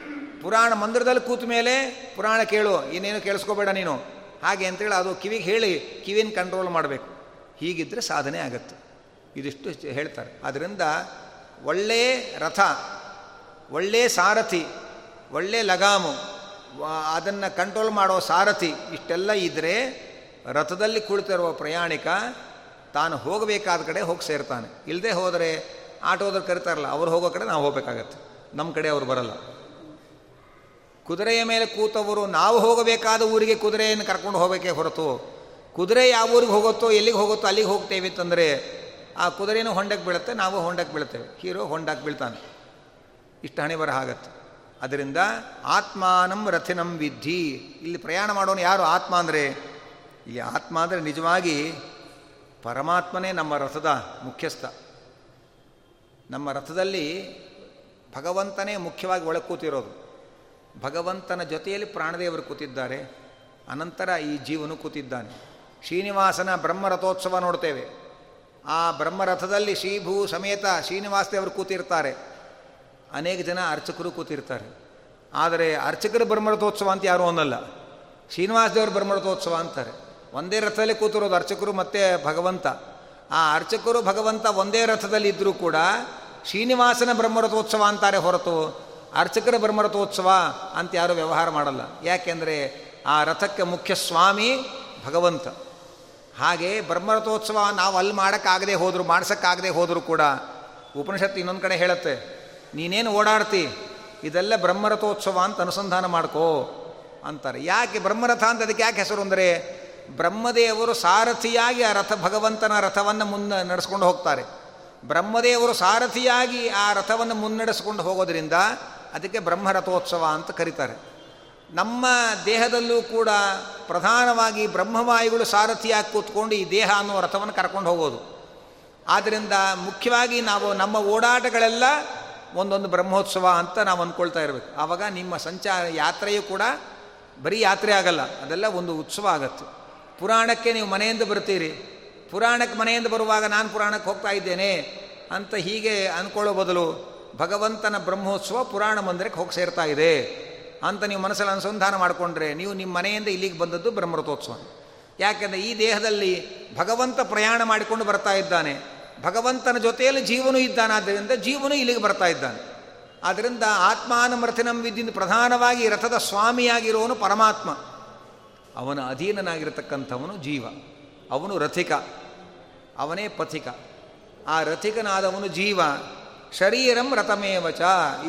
ಪುರಾಣ ಮಂದಿರದಲ್ಲಿ ಕೂತ ಮೇಲೆ ಪುರಾಣ ಕೇಳು, ಇನ್ನೇನು ಕೇಳಿಸ್ಕೋಬೇಡ ನೀನು. ಹಾಗೆ ಅಂತೇಳಿ ಅದು ಕಿವಿಗೆ ಹೇಳಿ, ಕಿವಿನ ಕಂಟ್ರೋಲ್ ಮಾಡಬೇಕು. ಹೀಗಿದ್ದರೆ ಸಾಧನೆ ಆಗತ್ತೆ. ಇದಿಷ್ಟು ಹೇಳ್ತಾರೆ. ಆದ್ದರಿಂದ ಒಳ್ಳೆಯ ರಥ ಒಳ್ಳೆಯ ಸಾರಥಿ, ಒಳ್ಳೆ ಲಗಾಮು ಅದನ್ನು ಕಂಟ್ರೋಲ್ ಮಾಡೋ ಸಾರಥಿ ಇಷ್ಟೆಲ್ಲ ಇದ್ದರೆ ರಥದಲ್ಲಿ ಕುಳಿತಿರುವ ಪ್ರಯಾಣಿಕ ತಾನು ಹೋಗಬೇಕಾದ ಕಡೆ ಹೋಗಿ ಸೇರ್ತಾನೆ. ಇಲ್ಲದೆ ಹೋದರೆ ಆಟೋದ್ರು ಕರಿತಾರಲ್ಲ, ಅವ್ರು ಹೋಗೋ ಕಡೆ ನಾವು ಹೋಗಬೇಕಾಗತ್ತೆ. ನಮ್ಮ ಕಡೆ ಅವ್ರು ಬರಲ್ಲ. ಕುದುರೆಯ ಮೇಲೆ ಕೂತವರು ನಾವು ಹೋಗಬೇಕಾದ ಊರಿಗೆ ಕುದುರೆಯನ್ನು ಕರ್ಕೊಂಡು ಹೋಗಬೇಕೇ ಹೊರತು, ಕುದುರೆ ಯಾವ ಊರಿಗೆ ಹೋಗುತ್ತೋ, ಎಲ್ಲಿಗೆ ಹೋಗುತ್ತೋ ಅಲ್ಲಿಗೆ ಹೋಗ್ತೇವೆ ಅಂತಂದರೆ, ಆ ಕುದುರೆನೂ ಹೊಂಡಕ್ಕೆ ಬೀಳುತ್ತೆ, ನಾವು ಹೊಂಡಕ್ಕೆ ಬೀಳ್ತೇವೆ ಹೀರೋ ಹೊಂಡಕ್ಕೆ ಬೀಳ್ತಾನೆ. ಇಷ್ಟು ಹಣೆ ಬರ ಆಗತ್ತೆ. ಅದರಿಂದ ಆತ್ಮಾನಂ ರಥಿನಂ ವಿದ್ಧಿ. ಇಲ್ಲಿ ಪ್ರಯಾಣ ಮಾಡೋನು ಯಾರು? ಆತ್ಮ ಅಂದರೆ, ಈ ಆತ್ಮ ಅಂದರೆ ನಿಜವಾಗಿ ಪರಮಾತ್ಮನೇ ನಮ್ಮ ರಥದ ಮುಖ್ಯಸ್ಥ. ನಮ್ಮ ರಥದಲ್ಲಿ ಭಗವಂತನೇ ಮುಖ್ಯವಾಗಿ ಒಳಗೆ ಕೂತಿರೋದು. ಭಗವಂತನ ಜೊತೆಯಲ್ಲಿ ಪ್ರಾಣದೇವರು ಕೂತಿದ್ದಾರೆ. ಅನಂತರ ಈ ಜೀವನು ಕೂತಿದ್ದಾನೆ. ಶ್ರೀನಿವಾಸನ ಬ್ರಹ್ಮರಥೋತ್ಸವ ನೋಡ್ತೇವೆ. ಆ ಬ್ರಹ್ಮರಥದಲ್ಲಿ ಶ್ರೀಭೂ ಸಮೇತ ಶ್ರೀನಿವಾಸ ದೇವರು ಕೂತಿರ್ತಾರೆ. ಅನೇಕ ಜನ ಅರ್ಚಕರು ಕೂತಿರ್ತಾರೆ. ಆದರೆ ಅರ್ಚಕರ ಬ್ರಹ್ಮರಥೋತ್ಸವ ಅಂತ ಯಾರೂ ಅನ್ನಲ್ಲ. ಶ್ರೀನಿವಾಸ ದೇವರು ಬ್ರಹ್ಮರಥೋತ್ಸವ ಅಂತಾರೆ. ಒಂದೇ ರಥದಲ್ಲಿ ಕೂತಿರೋದು ಅರ್ಚಕರು ಮತ್ತು ಭಗವಂತ. ಆ ಅರ್ಚಕರು ಭಗವಂತ ಒಂದೇ ರಥದಲ್ಲಿ ಇದ್ದರೂ ಕೂಡ ಶ್ರೀನಿವಾಸನ ಬ್ರಹ್ಮರಥೋತ್ಸವ ಅಂತಾರೆ ಹೊರತು ಅರ್ಚಕರ ಬ್ರಹ್ಮರಥೋತ್ಸವ ಅಂತ ಯಾರೂ ವ್ಯವಹಾರ ಮಾಡಲ್ಲ. ಯಾಕೆಂದರೆ ಆ ರಥಕ್ಕೆ ಮುಖ್ಯ ಸ್ವಾಮಿ ಭಗವಂತ. ಹಾಗೆ ಬ್ರಹ್ಮರಥೋತ್ಸವ ನಾವು ಅಲ್ಲಿ ಮಾಡೋಕ್ಕಾಗದೆ ಹೋದರೂ, ಮಾಡ್ಸೋಕ್ಕಾಗದೆ ಹೋದರೂ ಕೂಡ ಉಪನಿಷತ್ತು ಇನ್ನೊಂದು ಕಡೆ ಹೇಳುತ್ತೆ, ನೀನೇನು ಓಡಾಡ್ತಿ? ಇದೆಲ್ಲ ಬ್ರಹ್ಮರಥೋತ್ಸವ ಅಂತ ಅನುಸಂಧಾನ ಮಾಡ್ಕೋ ಅಂತಾರೆ. ಯಾಕೆ ಬ್ರಹ್ಮರಥ ಅಂತ ಅದಕ್ಕೆ ಯಾಕೆ ಹೆಸರು ಅಂದರೆ, ಬ್ರಹ್ಮದೇವರು ಸಾರಥಿಯಾಗಿ ಆ ರಥ ಭಗವಂತನ ರಥವನ್ನು ಮುನ್ನ ನಡೆಸ್ಕೊಂಡು ಹೋಗ್ತಾರೆ. ಬ್ರಹ್ಮದೇವರು ಸಾರಥಿಯಾಗಿ ಆ ರಥವನ್ನು ಮುನ್ನಡೆಸ್ಕೊಂಡು ಹೋಗೋದ್ರಿಂದ ಅದಕ್ಕೆ ಬ್ರಹ್ಮರಥೋತ್ಸವ ಅಂತ ಕರೀತಾರೆ. ನಮ್ಮ ದೇಹದಲ್ಲೂ ಕೂಡ ಪ್ರಧಾನವಾಗಿ ಬ್ರಹ್ಮವಾಯುಗಳು ಸಾರಥಿಯಾಗಿ ಕೂತ್ಕೊಂಡು ಈ ದೇಹ ಅನ್ನೋ ರಥವನ್ನು ಕರ್ಕೊಂಡು ಹೋಗೋದು. ಆದ್ದರಿಂದ ಮುಖ್ಯವಾಗಿ ನಾವು ನಮ್ಮ ಓಡಾಟಗಳೆಲ್ಲ ಒಂದೊಂದು ಬ್ರಹ್ಮೋತ್ಸವ ಅಂತ ನಾವು ಅಂದ್ಕೊಳ್ತಾ ಇರಬೇಕು. ಆವಾಗ ನಿಮ್ಮ ಸಂಚಾರ ಯಾತ್ರೆಯೂ ಕೂಡ ಬರೀ ಯಾತ್ರೆ ಆಗಲ್ಲ, ಅದೆಲ್ಲ ಒಂದು ಉತ್ಸವ ಆಗತ್ತೆ. ಪುರಾಣಕ್ಕೆ ನೀವು ಮನೆಯಿಂದ ಬರ್ತೀರಿ. ಪುರಾಣಕ್ಕೆ ಮನೆಯಿಂದ ಬರುವಾಗ ನಾನು ಪುರಾಣಕ್ಕೆ ಹೋಗ್ತಾ ಇದ್ದೇನೆ ಅಂತ ಹೀಗೆ ಅಂದ್ಕೊಳ್ಳೋ ಬದಲು ಭಗವಂತನ ಬ್ರಹ್ಮೋತ್ಸವ ಪುರಾಣ ಮಂದಿರಕ್ಕೆ ಹೋಗಿ ಸೇರ್ತಾ ಇದೆ ಅಂತ ನೀವು ಮನಸ್ಸಲ್ಲಿ ಅನುಸಂಧಾನ ಮಾಡಿಕೊಂಡ್ರೆ ನೀವು ನಿಮ್ಮ ಮನೆಯಿಂದ ಇಲ್ಲಿಗೆ ಬಂದದ್ದು ಬ್ರಹ್ಮರಥೋತ್ಸವ. ಯಾಕೆಂದರೆ ಈ ದೇಹದಲ್ಲಿ ಭಗವಂತ ಪ್ರಯಾಣ ಮಾಡಿಕೊಂಡು ಬರ್ತಾ ಇದ್ದಾನೆ. ಭಗವಂತನ ಜೊತೆಯಲ್ಲಿ ಜೀವನು ಇದ್ದಾನಾದ್ದರಿಂದ ಜೀವನು ಇಲ್ಲಿಗೆ ಬರ್ತಾ ಇದ್ದಾನೆ. ಆದ್ದರಿಂದ ಆತ್ಮಾನಮರ್ಥಿನಂ ವಿದ್ಯಿಂದ ಪ್ರಧಾನವಾಗಿ ರಥದ ಸ್ವಾಮಿಯಾಗಿರೋನು ಪರಮಾತ್ಮ. ಅವನ ಅಧೀನನಾಗಿರತಕ್ಕಂಥವನು ಜೀವ. ಅವನು ರಥಿಕ. ಅವನೇ ಪಥಿಕ. ಆ ರಥಿಕನಾದವನು ಜೀವ. ಶರೀರಂ ರಥಮೇವಚ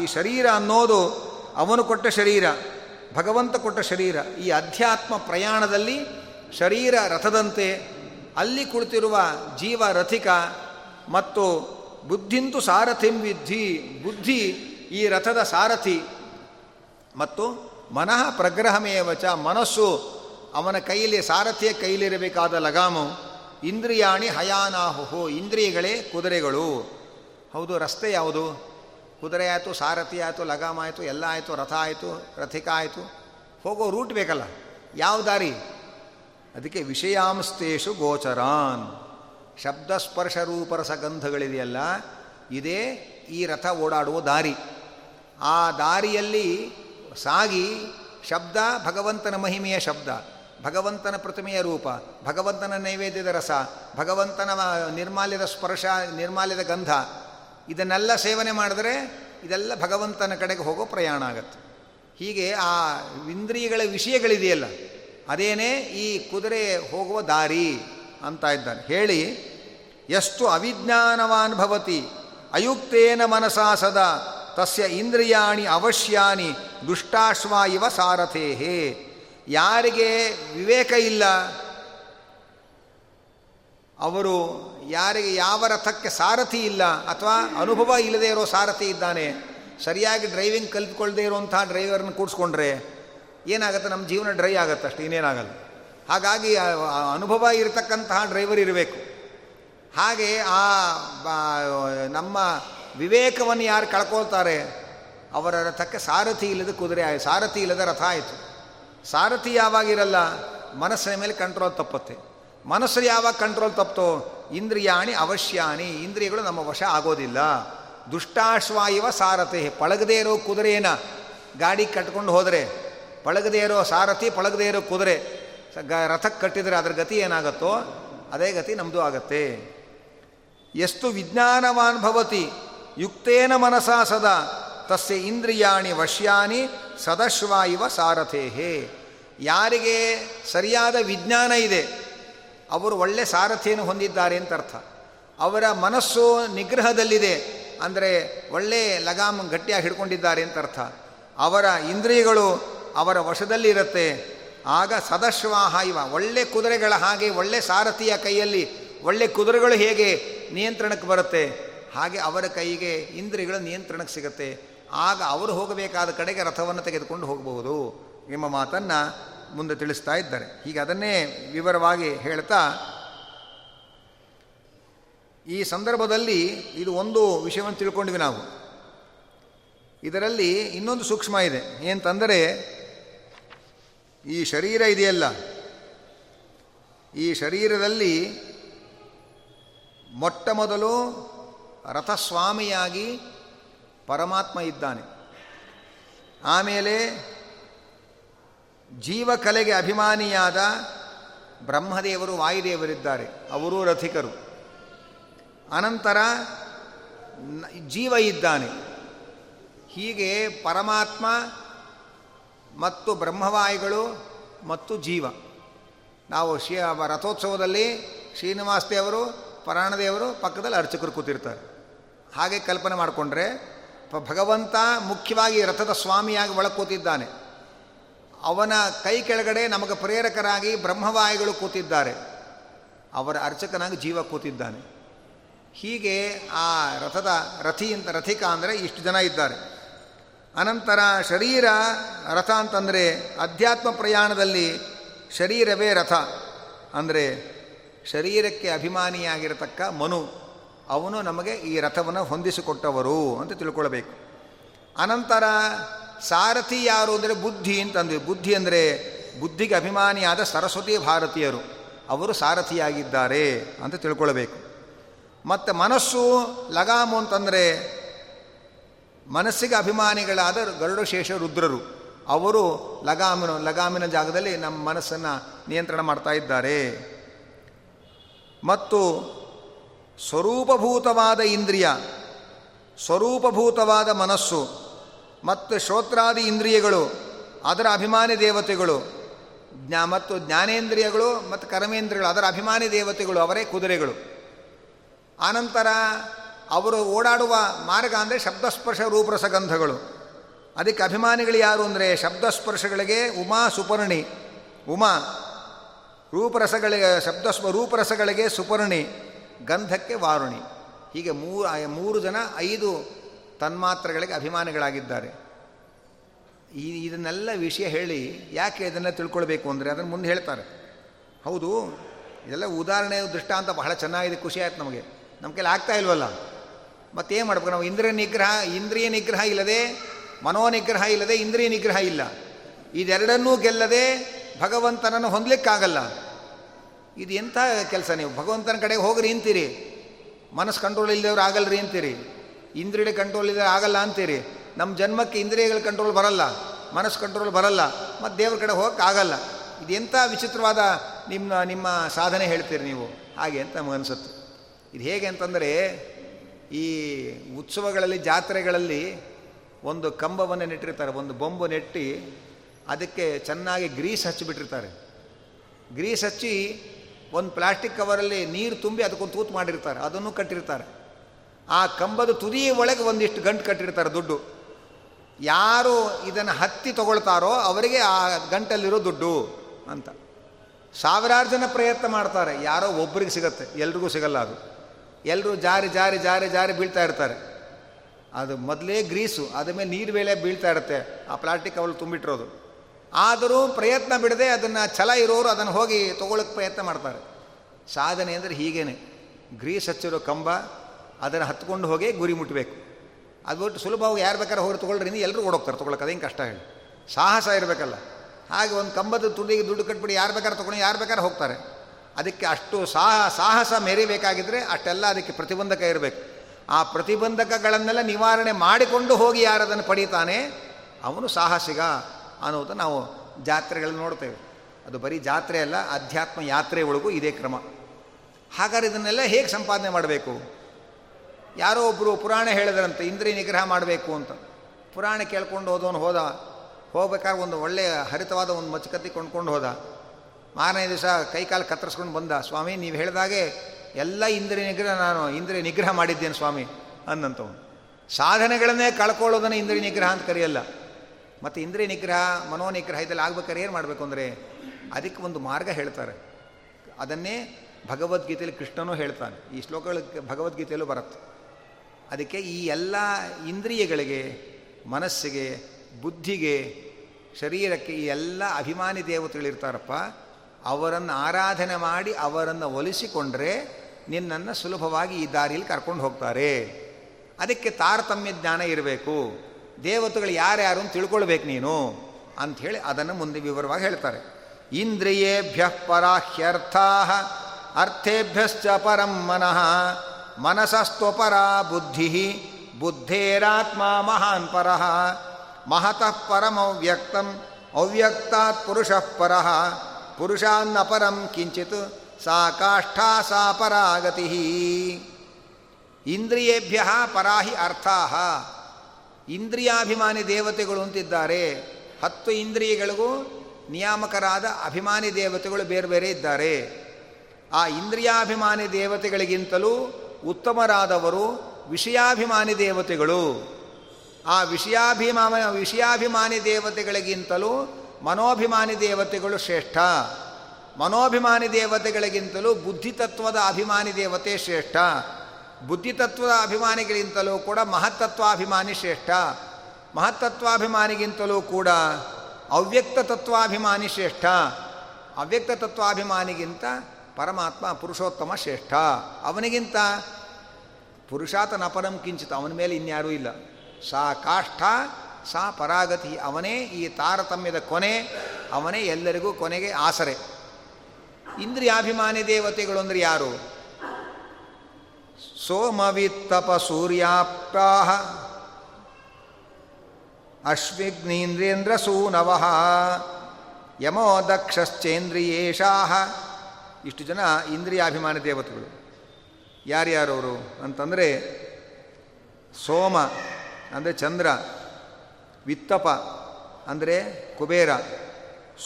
ಈ ಶರೀರ ಅನ್ನೋದು ಅವನು ಕೊಟ್ಟ ಶರೀರ, ಭಗವಂತ ಕೊಟ್ಟ ಶರೀರ. ಈ ಅಧ್ಯಾತ್ಮ ಪ್ರಯಾಣದಲ್ಲಿ ಶರೀರ ರಥದಂತೆ, ಅಲ್ಲಿ ಕುಳಿತಿರುವ ಜೀವ ರಥಿಕ ಮತ್ತು ಬುದ್ಧಿಂತು ಸಾರಥಿಂ ವಿದ್ಧಿ, ಬುದ್ಧಿ ಈ ರಥದ ಸಾರಥಿ. ಮತ್ತು ಮನಃ ಪ್ರಗ್ರಹಮೇವಚ ಮನಸ್ಸು ಅವನ ಕೈಯಲ್ಲಿ, ಸಾರಥಿಯ ಕೈಲಿರಬೇಕಾದ ಲಗಾಮು, ಇಂದ್ರಿಯಾಣಿ ಹಯಾನಾಹುಹು, ಇಂದ್ರಿಯಗಳೇ ಕುದುರೆಗಳು. ಹೌದು, ರಸ್ತೆ ಯಾವುದು? ಕುದುರೆ ಆಯಿತು, ಸಾರಥಿ ಆಯಿತು, ಲಗಾಮ ಆಯಿತು, ಎಲ್ಲ ಆಯಿತು, ರಥ ಆಯಿತು, ರಥಿಕ ಆಯಿತು. ಹೋಗೋ ರೂಟ್ ಬೇಕಲ್ಲ, ಯಾವ ದಾರಿ? ಅದಕ್ಕೆ ವಿಷಯಾಂಸ್ತೇಷು ಗೋಚರಾನ್. ಶಬ್ದ ಸ್ಪರ್ಶ ರೂಪರಸ ಗಂಧಗಳಿದೆಯಲ್ಲ, ಇದೇ ಈ ರಥ ಓಡಾಡುವ ದಾರಿ. ಆ ದಾರಿಯಲ್ಲಿ ಸಾಗಿ ಶಬ್ದ ಭಗವಂತನ ಮಹಿಮೆಯ ಶಬ್ದ, ಭಗವಂತನ ಪ್ರತಿಮೆಯ ರೂಪ, ಭಗವಂತನ ನೈವೇದ್ಯದ ರಸ, ಭಗವಂತನ ನಿರ್ಮಾಲ್ಯದ ಸ್ಪರ್ಶ, ನಿರ್ಮಾಲ್ಯದ ಗಂಧ ಇದನ್ನೆಲ್ಲ ಸೇವನೆ ಮಾಡಿದ್ರೆ ಇದೆಲ್ಲ ಭಗವಂತನ ಕಡೆಗೆ ಹೋಗೋ ಪ್ರಯಾಣ ಆಗತ್ತೆ. ಹೀಗೆ ಆ ಇಂದ್ರಿಯಗಳ ವಿಷಯಗಳಿದೆಯಲ್ಲ, ಅದೇನೇ ಈ ಕುದುರೆ ಹೋಗುವ ದಾರಿ ಅಂತ ಇದ್ದಾನೆ. ಹೇಳಿ ಎಷ್ಟು ಅವಿಜ್ಞಾನವಾನ್ ಭವತಿ, ಅಯುಕ್ತೇನ ಮನಸಾ ಸದಾ, ತಸ್ಯ ಇಂದ್ರಿಯಾಣಿ ಅವಶ್ಯಾನಿ, ದುಷ್ಟಾಶ್ವ ಇವ ಸಾರಥೇಹೇ. ಯಾರಿಗೆ ವಿವೇಕ ಇಲ್ಲ, ಅವರು ಯಾರಿಗೆ ಯಾವ ರಥಕ್ಕೆ ಸಾರಥಿ ಇಲ್ಲ ಅಥವಾ ಅನುಭವ ಇಲ್ಲದೇ ಇರೋ ಸಾರಥಿ ಇದ್ದಾನೆ, ಸರಿಯಾಗಿ ಡ್ರೈವಿಂಗ್ ಕಲಿತ್ಕೊಳ್ಳದೇ ಇರುವಂಥ ಡ್ರೈವರ್ನ ಕೂಡಿಸ್ಕೊಂಡ್ರೆ ಏನಾಗುತ್ತೆ? ನಮ್ಮ ಜೀವನ ಡ್ರೈ ಆಗುತ್ತೆ ಅಷ್ಟು, ಇನ್ನೇನಾಗಲ್ಲ. ಹಾಗಾಗಿ ಅನುಭವ ಇರತಕ್ಕಂತಹ ಡ್ರೈವರ್ ಇರಬೇಕು. ಹಾಗೆ ಆ ನಮ್ಮ ವಿವೇಕವನ್ನು ಯಾರು ಕಳ್ಕೊಳ್ತಾರೆ? ಅವರ ರಥಕ್ಕೆ ಸಾರಥಿ ಇಲ್ಲದ ಕುದುರೆ ಆಯಿತು ಸಾರಥಿ ಇಲ್ಲದ ರಥ ಆಯಿತು. ಸಾರಥಿ ಯಾವಾಗಿರಲ್ಲ? ಮನಸ್ಸಿನ ಮೇಲೆ ಕಂಟ್ರೋಲ್ ತಪ್ಪುತ್ತೆ. ಮನಸ್ಸು ಯಾವಾಗ ಕಂಟ್ರೋಲ್ ತಪ್ತೋ, ಇಂದ್ರಿಯಾಣಿ ಅವಶ್ಯಾನಿ, ಇಂದ್ರಿಯಗಳು ನಮ್ಮ ವಶ ಆಗೋದಿಲ್ಲ. ದುಷ್ಟಾಶ್ವಾಯುವ ಸಾರಥಿ, ಪಳಗದೇ ಇರೋ ಕುದುರೆಯನ್ನು ಗಾಡಿ ಕಟ್ಕೊಂಡು ಹೋದರೆ, ಪಳಗದೇ ಇರೋ ಸಾರಥಿ, ಪಳಗದೇ ಇರೋ ಕುದುರೆ ಗ ರಥಕ್ಕೆ ಕಟ್ಟಿದರೆ ಅದರ ಗತಿ ಏನಾಗುತ್ತೋ, ಅದೇ ಗತಿ ನಮ್ಮದು ಆಗತ್ತೆ. ಎಷ್ಟು ವಿಜ್ಞಾನವಾನ್ ಭವತಿ, ಯುಕ್ತೇನ ಮನಸಾ ಸದಾ, ತಸ್ಯ ಇಂದ್ರಿಯಾಣಿ ವಶ್ಯಾನಿ, ಸದಶ್ವಾಯುವ ಇವ ಸಾರಥೇಹೇ. ಯಾರಿಗೆ ಸರಿಯಾದ ವಿಜ್ಞಾನ ಇದೆ ಅವರು ಒಳ್ಳೆ ಸಾರಥಿಯನ್ನು ಹೊಂದಿದ್ದಾರೆ ಅಂತ ಅರ್ಥ. ಅವರ ಮನಸ್ಸು ನಿಗ್ರಹದಲ್ಲಿದೆ ಅಂದರೆ ಒಳ್ಳೆ ಲಗಾಮ್ ಗಟ್ಟಿಯಾಗಿ ಹಿಡ್ಕೊಂಡಿದ್ದಾರೆ ಅಂತ ಅರ್ಥ. ಅವರ ಇಂದ್ರಿಯಗಳು ಅವರ ವಶದಲ್ಲಿ ಇರುತ್ತೆ ಆಗ ಸದಶ್ವಾಹ ಇವ. ಒಳ್ಳೆ ಕುದುರೆಗಳ ಹಾಗೆ, ಒಳ್ಳೆ ಸಾರಥಿಯ ಕೈಯಲ್ಲಿ ಒಳ್ಳೆ ಕುದುರೆಗಳು ಹೇಗೆ ನಿಯಂತ್ರಣಕ್ಕೆ ಬರುತ್ತೆ? ಹಾಗೆ ಅವರ ಕೈಗೆ ಇಂದ್ರಿಯಗಳ ನಿಯಂತ್ರಣಕ್ಕೆ ಸಿಗುತ್ತೆ. ಆಗ ಅವರು ಹೋಗಬೇಕಾದ ಕಡೆಗೆ ರಥವನ್ನು ತೆಗೆದುಕೊಂಡು ಹೋಗಬಹುದು. ನಿಮ್ಮ ಮಾತನ್ನು ಮುಂದೆ ತಿಳಿಸ್ತಾ ಇದ್ದಾರೆ. ಹೀಗೆ ಅದನ್ನೇ ವಿವರವಾಗಿ ಹೇಳ್ತಾ, ಈ ಸಂದರ್ಭದಲ್ಲಿ ಇದು ಒಂದು ವಿಷಯವನ್ನು ತಿಳ್ಕೊಂಡ್ವಿ ನಾವು. ಇದರಲ್ಲಿ ಇನ್ನೊಂದು ಸೂಕ್ಷ್ಮ ಇದೆ. ಏನಂತಂದರೆ ಈ ಶರೀರ ಇದೆಯಲ್ಲ? ಈ ಶರೀರದಲ್ಲಿ ಮೊಟ್ಟ ಮೊದಲು ರಥಸ್ವಾಮಿಯಾಗಿ ಪರಮಾತ್ಮ ಇದ್ದಾನೆ. ಆಮೇಲೆ ಜೀವಕಲೆಗೆ ಅಭಿಮಾನಿಯಾದ ಬ್ರಹ್ಮದೇವರು, ವಾಯುದೇವರಿದ್ದಾರೆ. ಅವರೂ ರಥಿಕರು. ಅನಂತರ ಜೀವ ಇದ್ದಾನೆ. ಹೀಗೆ ಪರಮಾತ್ಮ ಮತ್ತು ಬ್ರಹ್ಮವಾಯುಗಳು ಮತ್ತು ಜೀವ. ನಾವು ಶ್ರೀ, ರಥೋತ್ಸವದಲ್ಲಿ ಶ್ರೀನಿವಾಸ ದೇವರು ಪರಾಣದೇವರು ಪಕ್ಕದಲ್ಲಿ ಅರ್ಚಕರು ಕೂತಿರ್ತಾರೆ. ಹಾಗೆ ಕಲ್ಪನೆ ಮಾಡಿಕೊಂಡ್ರೆ ಭಗವಂತ ಮುಖ್ಯವಾಗಿ ರಥದ ಸ್ವಾಮಿಯಾಗಿ ಒಳಗೆ ಕೂತಿದ್ದಾನೆ. ಅವನ ಕೈ ಕೆಳಗಡೆ ನಮಗೆ ಪ್ರೇರಕರಾಗಿ ಬ್ರಹ್ಮವಾಯಿಗಳು ಕೂತಿದ್ದಾರೆ. ಅವರ ಅರ್ಚಕನಾಗಿ ಜೀವ ಕೂತಿದ್ದಾನೆ. ಹೀಗೆ ಆ ರಥದ ರಥಿ ಅಂತ, ರಥಿಕ ಅಂದರೆ ಇಷ್ಟು ಜನ ಇದ್ದಾರೆ. ಅನಂತರ ಶರೀರ ರಥ ಅಂತಂದರೆ ಅಧ್ಯಾತ್ಮ ಪ್ರಯಾಣದಲ್ಲಿ ಶರೀರವೇ ರಥ ಅಂದರೆ ಶರೀರಕ್ಕೆ ಅಭಿಮಾನಿಯಾಗಿರತಕ್ಕ ಮನು, ಅವನು ನಮಗೆ ಈ ರಥವನ್ನು ಹೊಂದಿಸಿಕೊಟ್ಟವರು ಅಂತ ತಿಳ್ಕೊಳ್ಬೇಕು. ಅನಂತರ ಸಾರಥಿ ಯಾರು ಅಂದರೆ ಬುದ್ಧಿ ಅಂತಂದ್ವಿ. ಬುದ್ಧಿ ಅಂದರೆ ಬುದ್ಧಿಗೆ ಅಭಿಮಾನಿಯಾದ ಸರಸ್ವತಿ ಭಾರತೀಯರು. ಅವರು ಸಾರಥಿಯಾಗಿದ್ದಾರೆ ಅಂತ ತಿಳ್ಕೊಳ್ಬೇಕು. ಮತ್ತು ಮನಸ್ಸು ಲಗಾಮು ಅಂತಂದರೆ ಮನಸ್ಸಿಗೆ ಅಭಿಮಾನಿಗಳಾದ ಗರುಡಶೇಷ ರುದ್ರರು. ಅವರು ಲಗಾಮಿನ ಲಗಾಮಿನ ಜಾಗದಲ್ಲಿ ನಮ್ಮ ಮನಸ್ಸನ್ನು ನಿಯಂತ್ರಣ ಮಾಡ್ತಾ ಇದ್ದಾರೆ. ಮತ್ತು ಸ್ವರೂಪಭೂತವಾದ ಇಂದ್ರಿಯ, ಸ್ವರೂಪಭೂತವಾದ ಮನಸ್ಸು ಮತ್ತು ಶ್ರೋತ್ರಾದಿ ಇಂದ್ರಿಯಗಳು, ಅದರ ಅಭಿಮಾನಿ ದೇವತೆಗಳು, ಜ್ಞಾ ಮತ್ತು ಜ್ಞಾನೇಂದ್ರಿಯಗಳು ಮತ್ತು ಕರ್ಮೇಂದ್ರಿಯಗಳು, ಅದರ ಅಭಿಮಾನಿ ದೇವತೆಗಳು ಅವರೇ ಕುದುರೆಗಳು. ಆನಂತರ ಅವರು ಓಡಾಡುವ ಮಾರ್ಗ ಅಂದರೆ ಶಬ್ದಸ್ಪರ್ಶ ರೂಪರಸಗಂಧಗಳು. ಅದಕ್ಕೆ ಅಭಿಮಾನಿಗಳು ಯಾರು ಅಂದರೆ ಶಬ್ದಸ್ಪರ್ಶಗಳಿಗೆ ಉಮಾ ಸುಪರ್ಣಿ, ಉಮಾ ರೂಪರಸಗಳಿಗೆ, ಶಬ್ದಸ್ಪ ರೂಪರಸಗಳಿಗೆ ಸುಪರ್ಣಿ, ಗಂಧಕ್ಕೆ ವಾರುಣಿ. ಹೀಗೆ ಮೂರು ಮೂರು ಜನ, ಐದು ತನ್ಮಾತ್ರಗಳಿಗೆ ಅಭಿಮಾನಿಗಳಾಗಿದ್ದಾರೆ. ಈ ಇದನ್ನೆಲ್ಲ ವಿಷಯ ಹೇಳಿ ಯಾಕೆ ಇದನ್ನು ತಿಳ್ಕೊಳ್ಬೇಕು ಅಂದರೆ ಅದನ್ನು ಮುಂದೆ ಹೇಳ್ತಾರೆ. ಹೌದು, ಇದೆಲ್ಲ ಉದಾಹರಣೆ ದೃಷ್ಟಾಂತ ಬಹಳ ಚೆನ್ನಾಗಿದೆ, ಖುಷಿ ಆಯ್ತು ನಮಗೆ. ನಮ್ಮ ಕೈಲಿ ಆಗ್ತಾ ಇಲ್ವಲ್ಲ? ಮತ್ತೇನು ಮಾಡ್ಬೇಕು ನಾವು? ಇಂದ್ರಿಯ ನಿಗ್ರಹ ಇಂದ್ರಿಯ ನಿಗ್ರಹ ಇಲ್ಲದೆ, ಮನೋನಿಗ್ರಹ ಇಲ್ಲದೆ, ಇಂದ್ರಿಯ ನಿಗ್ರಹ ಇಲ್ಲ. ಇದೆರಡನ್ನೂ ಗೆಲ್ಲದೆ ಭಗವಂತನನ್ನು ಹೊಂದಲಿಕ್ಕಾಗಲ್ಲ. ಇದು ಎಂಥ ಕೆಲಸ ನೀವು? ಭಗವಂತನ ಕಡೆಗೆ ಹೋಗ್ರಿ ಅಂತೀರಿ. ಮನಸ್ಸು ಕಂಟ್ರೋಲ್ ಇಲ್ಲದವ್ರು ಆಗಲ್ರಿ ಅಂತೀರಿ. ಇಂದ್ರಿಯ ಕಂಟ್ರೋಲ್ ಇದ್ರೆ ಆಗಲ್ಲ ಅಂತೀರಿ. ನಮ್ಮ ಜನ್ಮಕ್ಕೆ ಇಂದ್ರಿಯಗಳ ಕಂಟ್ರೋಲ್ ಬರಲ್ಲ, ಮನಸ್ಸು ಕಂಟ್ರೋಲ್ ಬರಲ್ಲ, ಮತ್ತು ದೇವ್ರ ಕಡೆ ಹೋಗಕ್ಕೆ ಆಗಲ್ಲ. ಇದು ಎಂಥ ವಿಚಿತ್ರವಾದ ನಿಮ್ಮ ನಿಮ್ಮ ಸಾಧನೆ ಹೇಳ್ತೀರಿ ನೀವು. ಹಾಗೆ ಅಂತ ನಮಗನ್ಸುತ್ತೆ ಇದು ಹೇಗೆ ಅಂತಂದರೆ, ಈ ಉತ್ಸವಗಳಲ್ಲಿ, ಜಾತ್ರೆಗಳಲ್ಲಿ ಒಂದು ಕಂಬವನ್ನು ನೆಟ್ಟಿರ್ತಾರೆ, ಒಂದು ಬೊಂಬು ನೆಟ್ಟಿ ಅದಕ್ಕೆ ಚೆನ್ನಾಗಿ ಗ್ರೀಸ್ ಹಚ್ಚಿಬಿಟ್ಟಿರ್ತಾರೆ. ಗ್ರೀಸ್ ಹಚ್ಚಿ ಒಂದು ಪ್ಲಾಸ್ಟಿಕ್ ಕವರಲ್ಲಿ ನೀರು ತುಂಬಿ ಅದಕ್ಕೊಂದು ತೂತು ಮಾಡಿರ್ತಾರೆ, ಅದನ್ನು ಕಟ್ಟಿರ್ತಾರೆ. ಆ ಕಂಬದ ತುದಿ ಒಳಗೆ ಒಂದಿಷ್ಟು ಗಂಟು ಕಟ್ಟಿರ್ತಾರೆ ದುಡ್ಡು. ಯಾರು ಇದನ್ನು ಹತ್ತಿ ತಗೊಳ್ತಾರೋ ಅವರಿಗೆ ಆ ಗಂಟಲ್ಲಿರೋ ದುಡ್ಡು ಅಂತ. ಸಾವಿರಾರು ಜನ ಪ್ರಯತ್ನ ಮಾಡ್ತಾರೆ. ಯಾರೋ ಒಬ್ಬರಿಗೆ ಸಿಗತ್ತೆ. ಎಲ್ರಿಗೂ ಸಿಗಲ್ಲ ಅದು. ಎಲ್ಲರೂ ಜಾರಿ ಜಾರಿ ಜಾರಿ ಜಾರಿ ಬೀಳ್ತಾ ಇರ್ತಾರೆ. ಅದು ಮೊದಲೇ ಗ್ರೀಸು. ಅದ ಮೇಲೆ ನೀರು ವೇಳೆ ಬೀಳ್ತಾ ಇರುತ್ತೆ. ಆ ಪ್ಲಾಸ್ಟಿಕ್ ಅವಳು ತುಂಬಿಟ್ಟಿರೋದು. ಆದರೂ ಪ್ರಯತ್ನ ಬಿಡದೆ ಅದನ್ನು ಛಲ ಇರೋರು ಅದನ್ನು ಹೋಗಿ ತೊಗೊಳಕ್ಕೆ ಪ್ರಯತ್ನ ಮಾಡ್ತಾರೆ. ಸಾಧನೆ ಅಂದರೆ ಹೀಗೇನೆ. ಗ್ರೀಸ್ ಹಚ್ಚಿರೋ ಕಂಬ ಅದನ್ನು ಹತ್ಕೊಂಡು ಹೋಗಿ ಗುರಿ ಮುಟ್ಟಬೇಕು ಅದು ಬಿಟ್ಟು ಸುಲಭವಾಗಿ ಯಾರು ಬೇಕಾದ್ರೆ ಹೋಗಿ ತೊಗೊಳ್ರಿ ಎಲ್ಲರೂ ಓಡೋಗ್ತಾರೆ ತೊಗೊಳಕ್ಕೆ ಅದೇನು ಕಷ್ಟ ಹೇಳಿ. ಸಾಹಸ ಇರಬೇಕಲ್ಲ. ಹಾಗೆ ಒಂದು ಕಂಬದ ತುದಿಗೆ ದುಡ್ಡು ಕಟ್ಬಿಡಿ, ಯಾರು ಬೇಕಾದ್ರೆ ತೊಗೊಂಡು ಯಾರು ಬೇಕಾದ್ರೆ ಹೋಗ್ತಾರೆ. ಅದಕ್ಕೆ ಅಷ್ಟು ಸಾಹ, ಸಾಹಸ ಮೆರಿಬೇಕಾಗಿದ್ದರೆ ಅಷ್ಟೆಲ್ಲ ಅದಕ್ಕೆ ಪ್ರತಿಬಂಧಕ ಇರಬೇಕು. ಆ ಪ್ರತಿಬಂಧಕಗಳನ್ನೆಲ್ಲ ನಿವಾರಣೆ ಮಾಡಿಕೊಂಡು ಹೋಗಿ ಯಾರದನ್ನು ಪಡೀತಾನೆ, ಅವನು ಸಾಹಸಿಗ ಅನ್ನೋದು ನಾವು ಜಾತ್ರೆಗಳಲ್ಲಿ ನೋಡ್ತೇವೆ. ಅದು ಬರೀ ಜಾತ್ರೆ ಅಲ್ಲ, ಅಧ್ಯಾತ್ಮ ಯಾತ್ರೆ ಒಳಗೂ ಇದೇ ಕ್ರಮ. ಹಾಗಾದ್ರೆ ಇದನ್ನೆಲ್ಲ ಹೇಗೆ ಸಂಪಾದನೆ ಮಾಡಬೇಕು? ಯಾರೋ ಒಬ್ಬರು ಪುರಾಣ ಹೇಳಿದ್ರಂತೆ ಇಂದ್ರಿಯ ನಿಗ್ರಹ ಮಾಡಬೇಕು ಅಂತ. ಪುರಾಣ ಕೇಳ್ಕೊಂಡು ಹೋದವನು ಹೋದ. ಹೋಗ್ಬೇಕಾದ್ರೆ ಒಂದು ಒಳ್ಳೆಯ ಹರಿತವಾದ ಒಂದು ಮಚ್ಚಕತ್ತಿ ಕೊಂಡ್ಕೊಂಡು ಹೋದ. ಮಾರನೇ ದಿವಸ ಕೈಕಾಲು ಕತ್ತರಿಸ್ಕೊಂಡು ಬಂದ, ಸ್ವಾಮಿ, ನೀವು ಹೇಳಿದಾಗೆ ಎಲ್ಲ ಇಂದ್ರಿಯ ನಿಗ್ರಹ, ನಾನು ಇಂದ್ರಿಯ ನಿಗ್ರಹ ಮಾಡಿದ್ದೇನೆ ಸ್ವಾಮಿ, ಅನ್ನಂತವನು. ಸಾಧನೆಗಳನ್ನೇ ಕಳ್ಕೊಳ್ಳೋದನ್ನು ಇಂದ್ರಿಯ ನಿಗ್ರಹ ಅಂತ ಕರೆಯಲ್ಲ. ಮತ್ತು ಇಂದ್ರಿಯ ನಿಗ್ರಹ, ಮನೋನಿಗ್ರಹ ಇದೆಲ್ಲ ಆಗ್ಬೇಕಾದ್ರೆ ಏನು ಮಾಡಬೇಕು ಅಂದರೆ, ಅದಕ್ಕೆ ಒಂದು ಮಾರ್ಗ ಹೇಳ್ತಾರೆ. ಅದನ್ನೇ ಭಗವದ್ಗೀತೆಯಲ್ಲಿ ಕೃಷ್ಣನೂ ಹೇಳ್ತಾನೆ. ಈ ಶ್ಲೋಕಗಳು ಭಗವದ್ಗೀತೆಯಲ್ಲೂ ಬರುತ್ತೆ. ಅದಕ್ಕೆ ಈ ಎಲ್ಲ ಇಂದ್ರಿಯಗಳಿಗೆ, ಮನಸ್ಸಿಗೆ, ಬುದ್ಧಿಗೆ, ಶರೀರಕ್ಕೆ ಈ ಎಲ್ಲ ಅಭಿಮಾನಿ ದೇವತೆಗಳಿರ್ತಾರಪ್ಪ ಅವರನ್ನು ಆರಾಧನೆ ಮಾಡಿ ಅವರನ್ನು ಒಲಿಸಿಕೊಂಡ್ರೆ ನಿನ್ನನ್ನು ಸುಲಭವಾಗಿ ಈ ದಾರಿಯಲ್ಲಿ ಕರ್ಕೊಂಡು ಹೋಗ್ತಾರೆ. ಅದಕ್ಕೆ ತಾರತಮ್ಯ ಜ್ಞಾನ ಇರಬೇಕು. ದೇವತೆಗಳು ಯಾರ್ಯಾರು ತಿಳ್ಕೊಳ್ಬೇಕು ನೀನು ಅಂಥೇಳಿ ಅದನ್ನು ಮುಂದೆ ವಿವರವಾಗಿ ಹೇಳ್ತಾರೆ. ಇಂದ್ರಿಯೇಭ್ಯ ಪರಾಹ್ಯರ್ಥಾ ಅರ್ಥೇಭ್ಯಶ್ಚ ಪರಂ ಮನಃ. ಮನಸಸ್ತ್ವಪರ ಬುದ್ಧಿ ಬುದ್ಧೇರಾತ್ಮ ಮಹಾನ್ ಪರಃ ಮಹತಃ ಪರಮವ್ಯಕ್ತಂ ಅವ್ಯಕ್ತಾತ್ ಪುರುಷಃ ಪರಃ ಪುರುಷಾನ್ನಪರಂ ಕಿಂಚಿತ್ ಸಾ ಕಾಷ್ಠಾ ಸಾ ಪರಾಗತಿ. ಇಂದ್ರಿಯೇಭ್ಯ ಪರಾಹಿ ಅರ್ಥ ಇಂದ್ರಿಯಾಭಿಮಾನಿ ದೇವತೆಗಳು ಅಂತಿದ್ದಾರೆ. ಹತ್ತು ಇಂದ್ರಿಯಗಳಿಗೂ ನಿಯಾಮಕರಾದ ಅಭಿಮಾನಿ ದೇವತೆಗಳು ಬೇರೆ ಬೇರೆ ಇದ್ದಾರೆ. ಆ ಇಂದ್ರಿಯಾಭಿಮಾನಿ ದೇವತೆಗಳಿಗಿಂತಲೂ ಉತ್ತಮರಾದವರು ವಿಷಯಾಭಿಮಾನಿ ದೇವತೆಗಳು. ಆ ವಿಷಯಾಭಿಮಾನ ವಿಷಯಾಭಿಮಾನಿ ದೇವತೆಗಳಿಗಿಂತಲೂ ಮನೋಭಿಮಾನಿ ದೇವತೆಗಳು ಶ್ರೇಷ್ಠ. ಮನೋಭಿಮಾನಿ ದೇವತೆಗಳಿಗಿಂತಲೂ ಬುದ್ಧಿತತ್ವದ ಅಭಿಮಾನಿ ದೇವತೆ ಶ್ರೇಷ್ಠ. ಬುದ್ಧಿತತ್ವದ ಅಭಿಮಾನಿಗಳಿಗಿಂತಲೂ ಕೂಡ ಮಹತ್ತತ್ವಾಭಿಮಾನಿ ಶ್ರೇಷ್ಠ. ಮಹತ್ತತ್ವಾಭಿಮಾನಿಗಿಂತಲೂ ಕೂಡ ಅವ್ಯಕ್ತ ತತ್ವಾಭಿಮಾನಿ ಶ್ರೇಷ್ಠ. ಅವ್ಯಕ್ತ ತತ್ವಾಭಿಮಾನಿಗಿಂತ ಪರಮಾತ್ಮ ಪುರುಷೋತ್ತಮ ಶ್ರೇಷ್ಠ. ಅವನಿಗಿಂತ ಪುರುಷಾತನಪರಂ ಕಿಂಚಿತ ಅವನ ಮೇಲೆ ಇನ್ಯಾರೂ ಇಲ್ಲ. ಸಾ ಕಾಷ್ಠ, ಸಾ ಪರಾಗತಿ, ಅವನೇ ಈ ತಾರತಮ್ಯದ ಕೊನೆ, ಅವನೇ ಎಲ್ಲರಿಗೂ ಕೊನೆಗೆ ಆಸರೆ. ಇಂದ್ರಿಯಾಭಿಮಾನಿ ದೇವತೆಗಳು ಅಂದರೆ ಯಾರು? ಸೋಮವಿತ್ತಪ ಸೂರ್ಯಾಪ್ತಾಹ ಅಶ್ವಿಗ್ನೀಂದ್ರೇಂದ್ರ ಸೂನವಃ ಯಮೋ ದಕ್ಷಶ್ಚೇಂದ್ರಿಯೇಷಾಹ ಇಷ್ಟು ಜನ ಇಂದ್ರಿಯಾಭಿಮಾನಿ ದೇವತೆಗಳು. ಯಾರ್ಯಾರವರು ಅಂತಂದರೆ ಸೋಮ ಅಂದರೆ ಚಂದ್ರ, ವಿತ್ತಪ ಅಂದರೆ ಕುಬೇರ,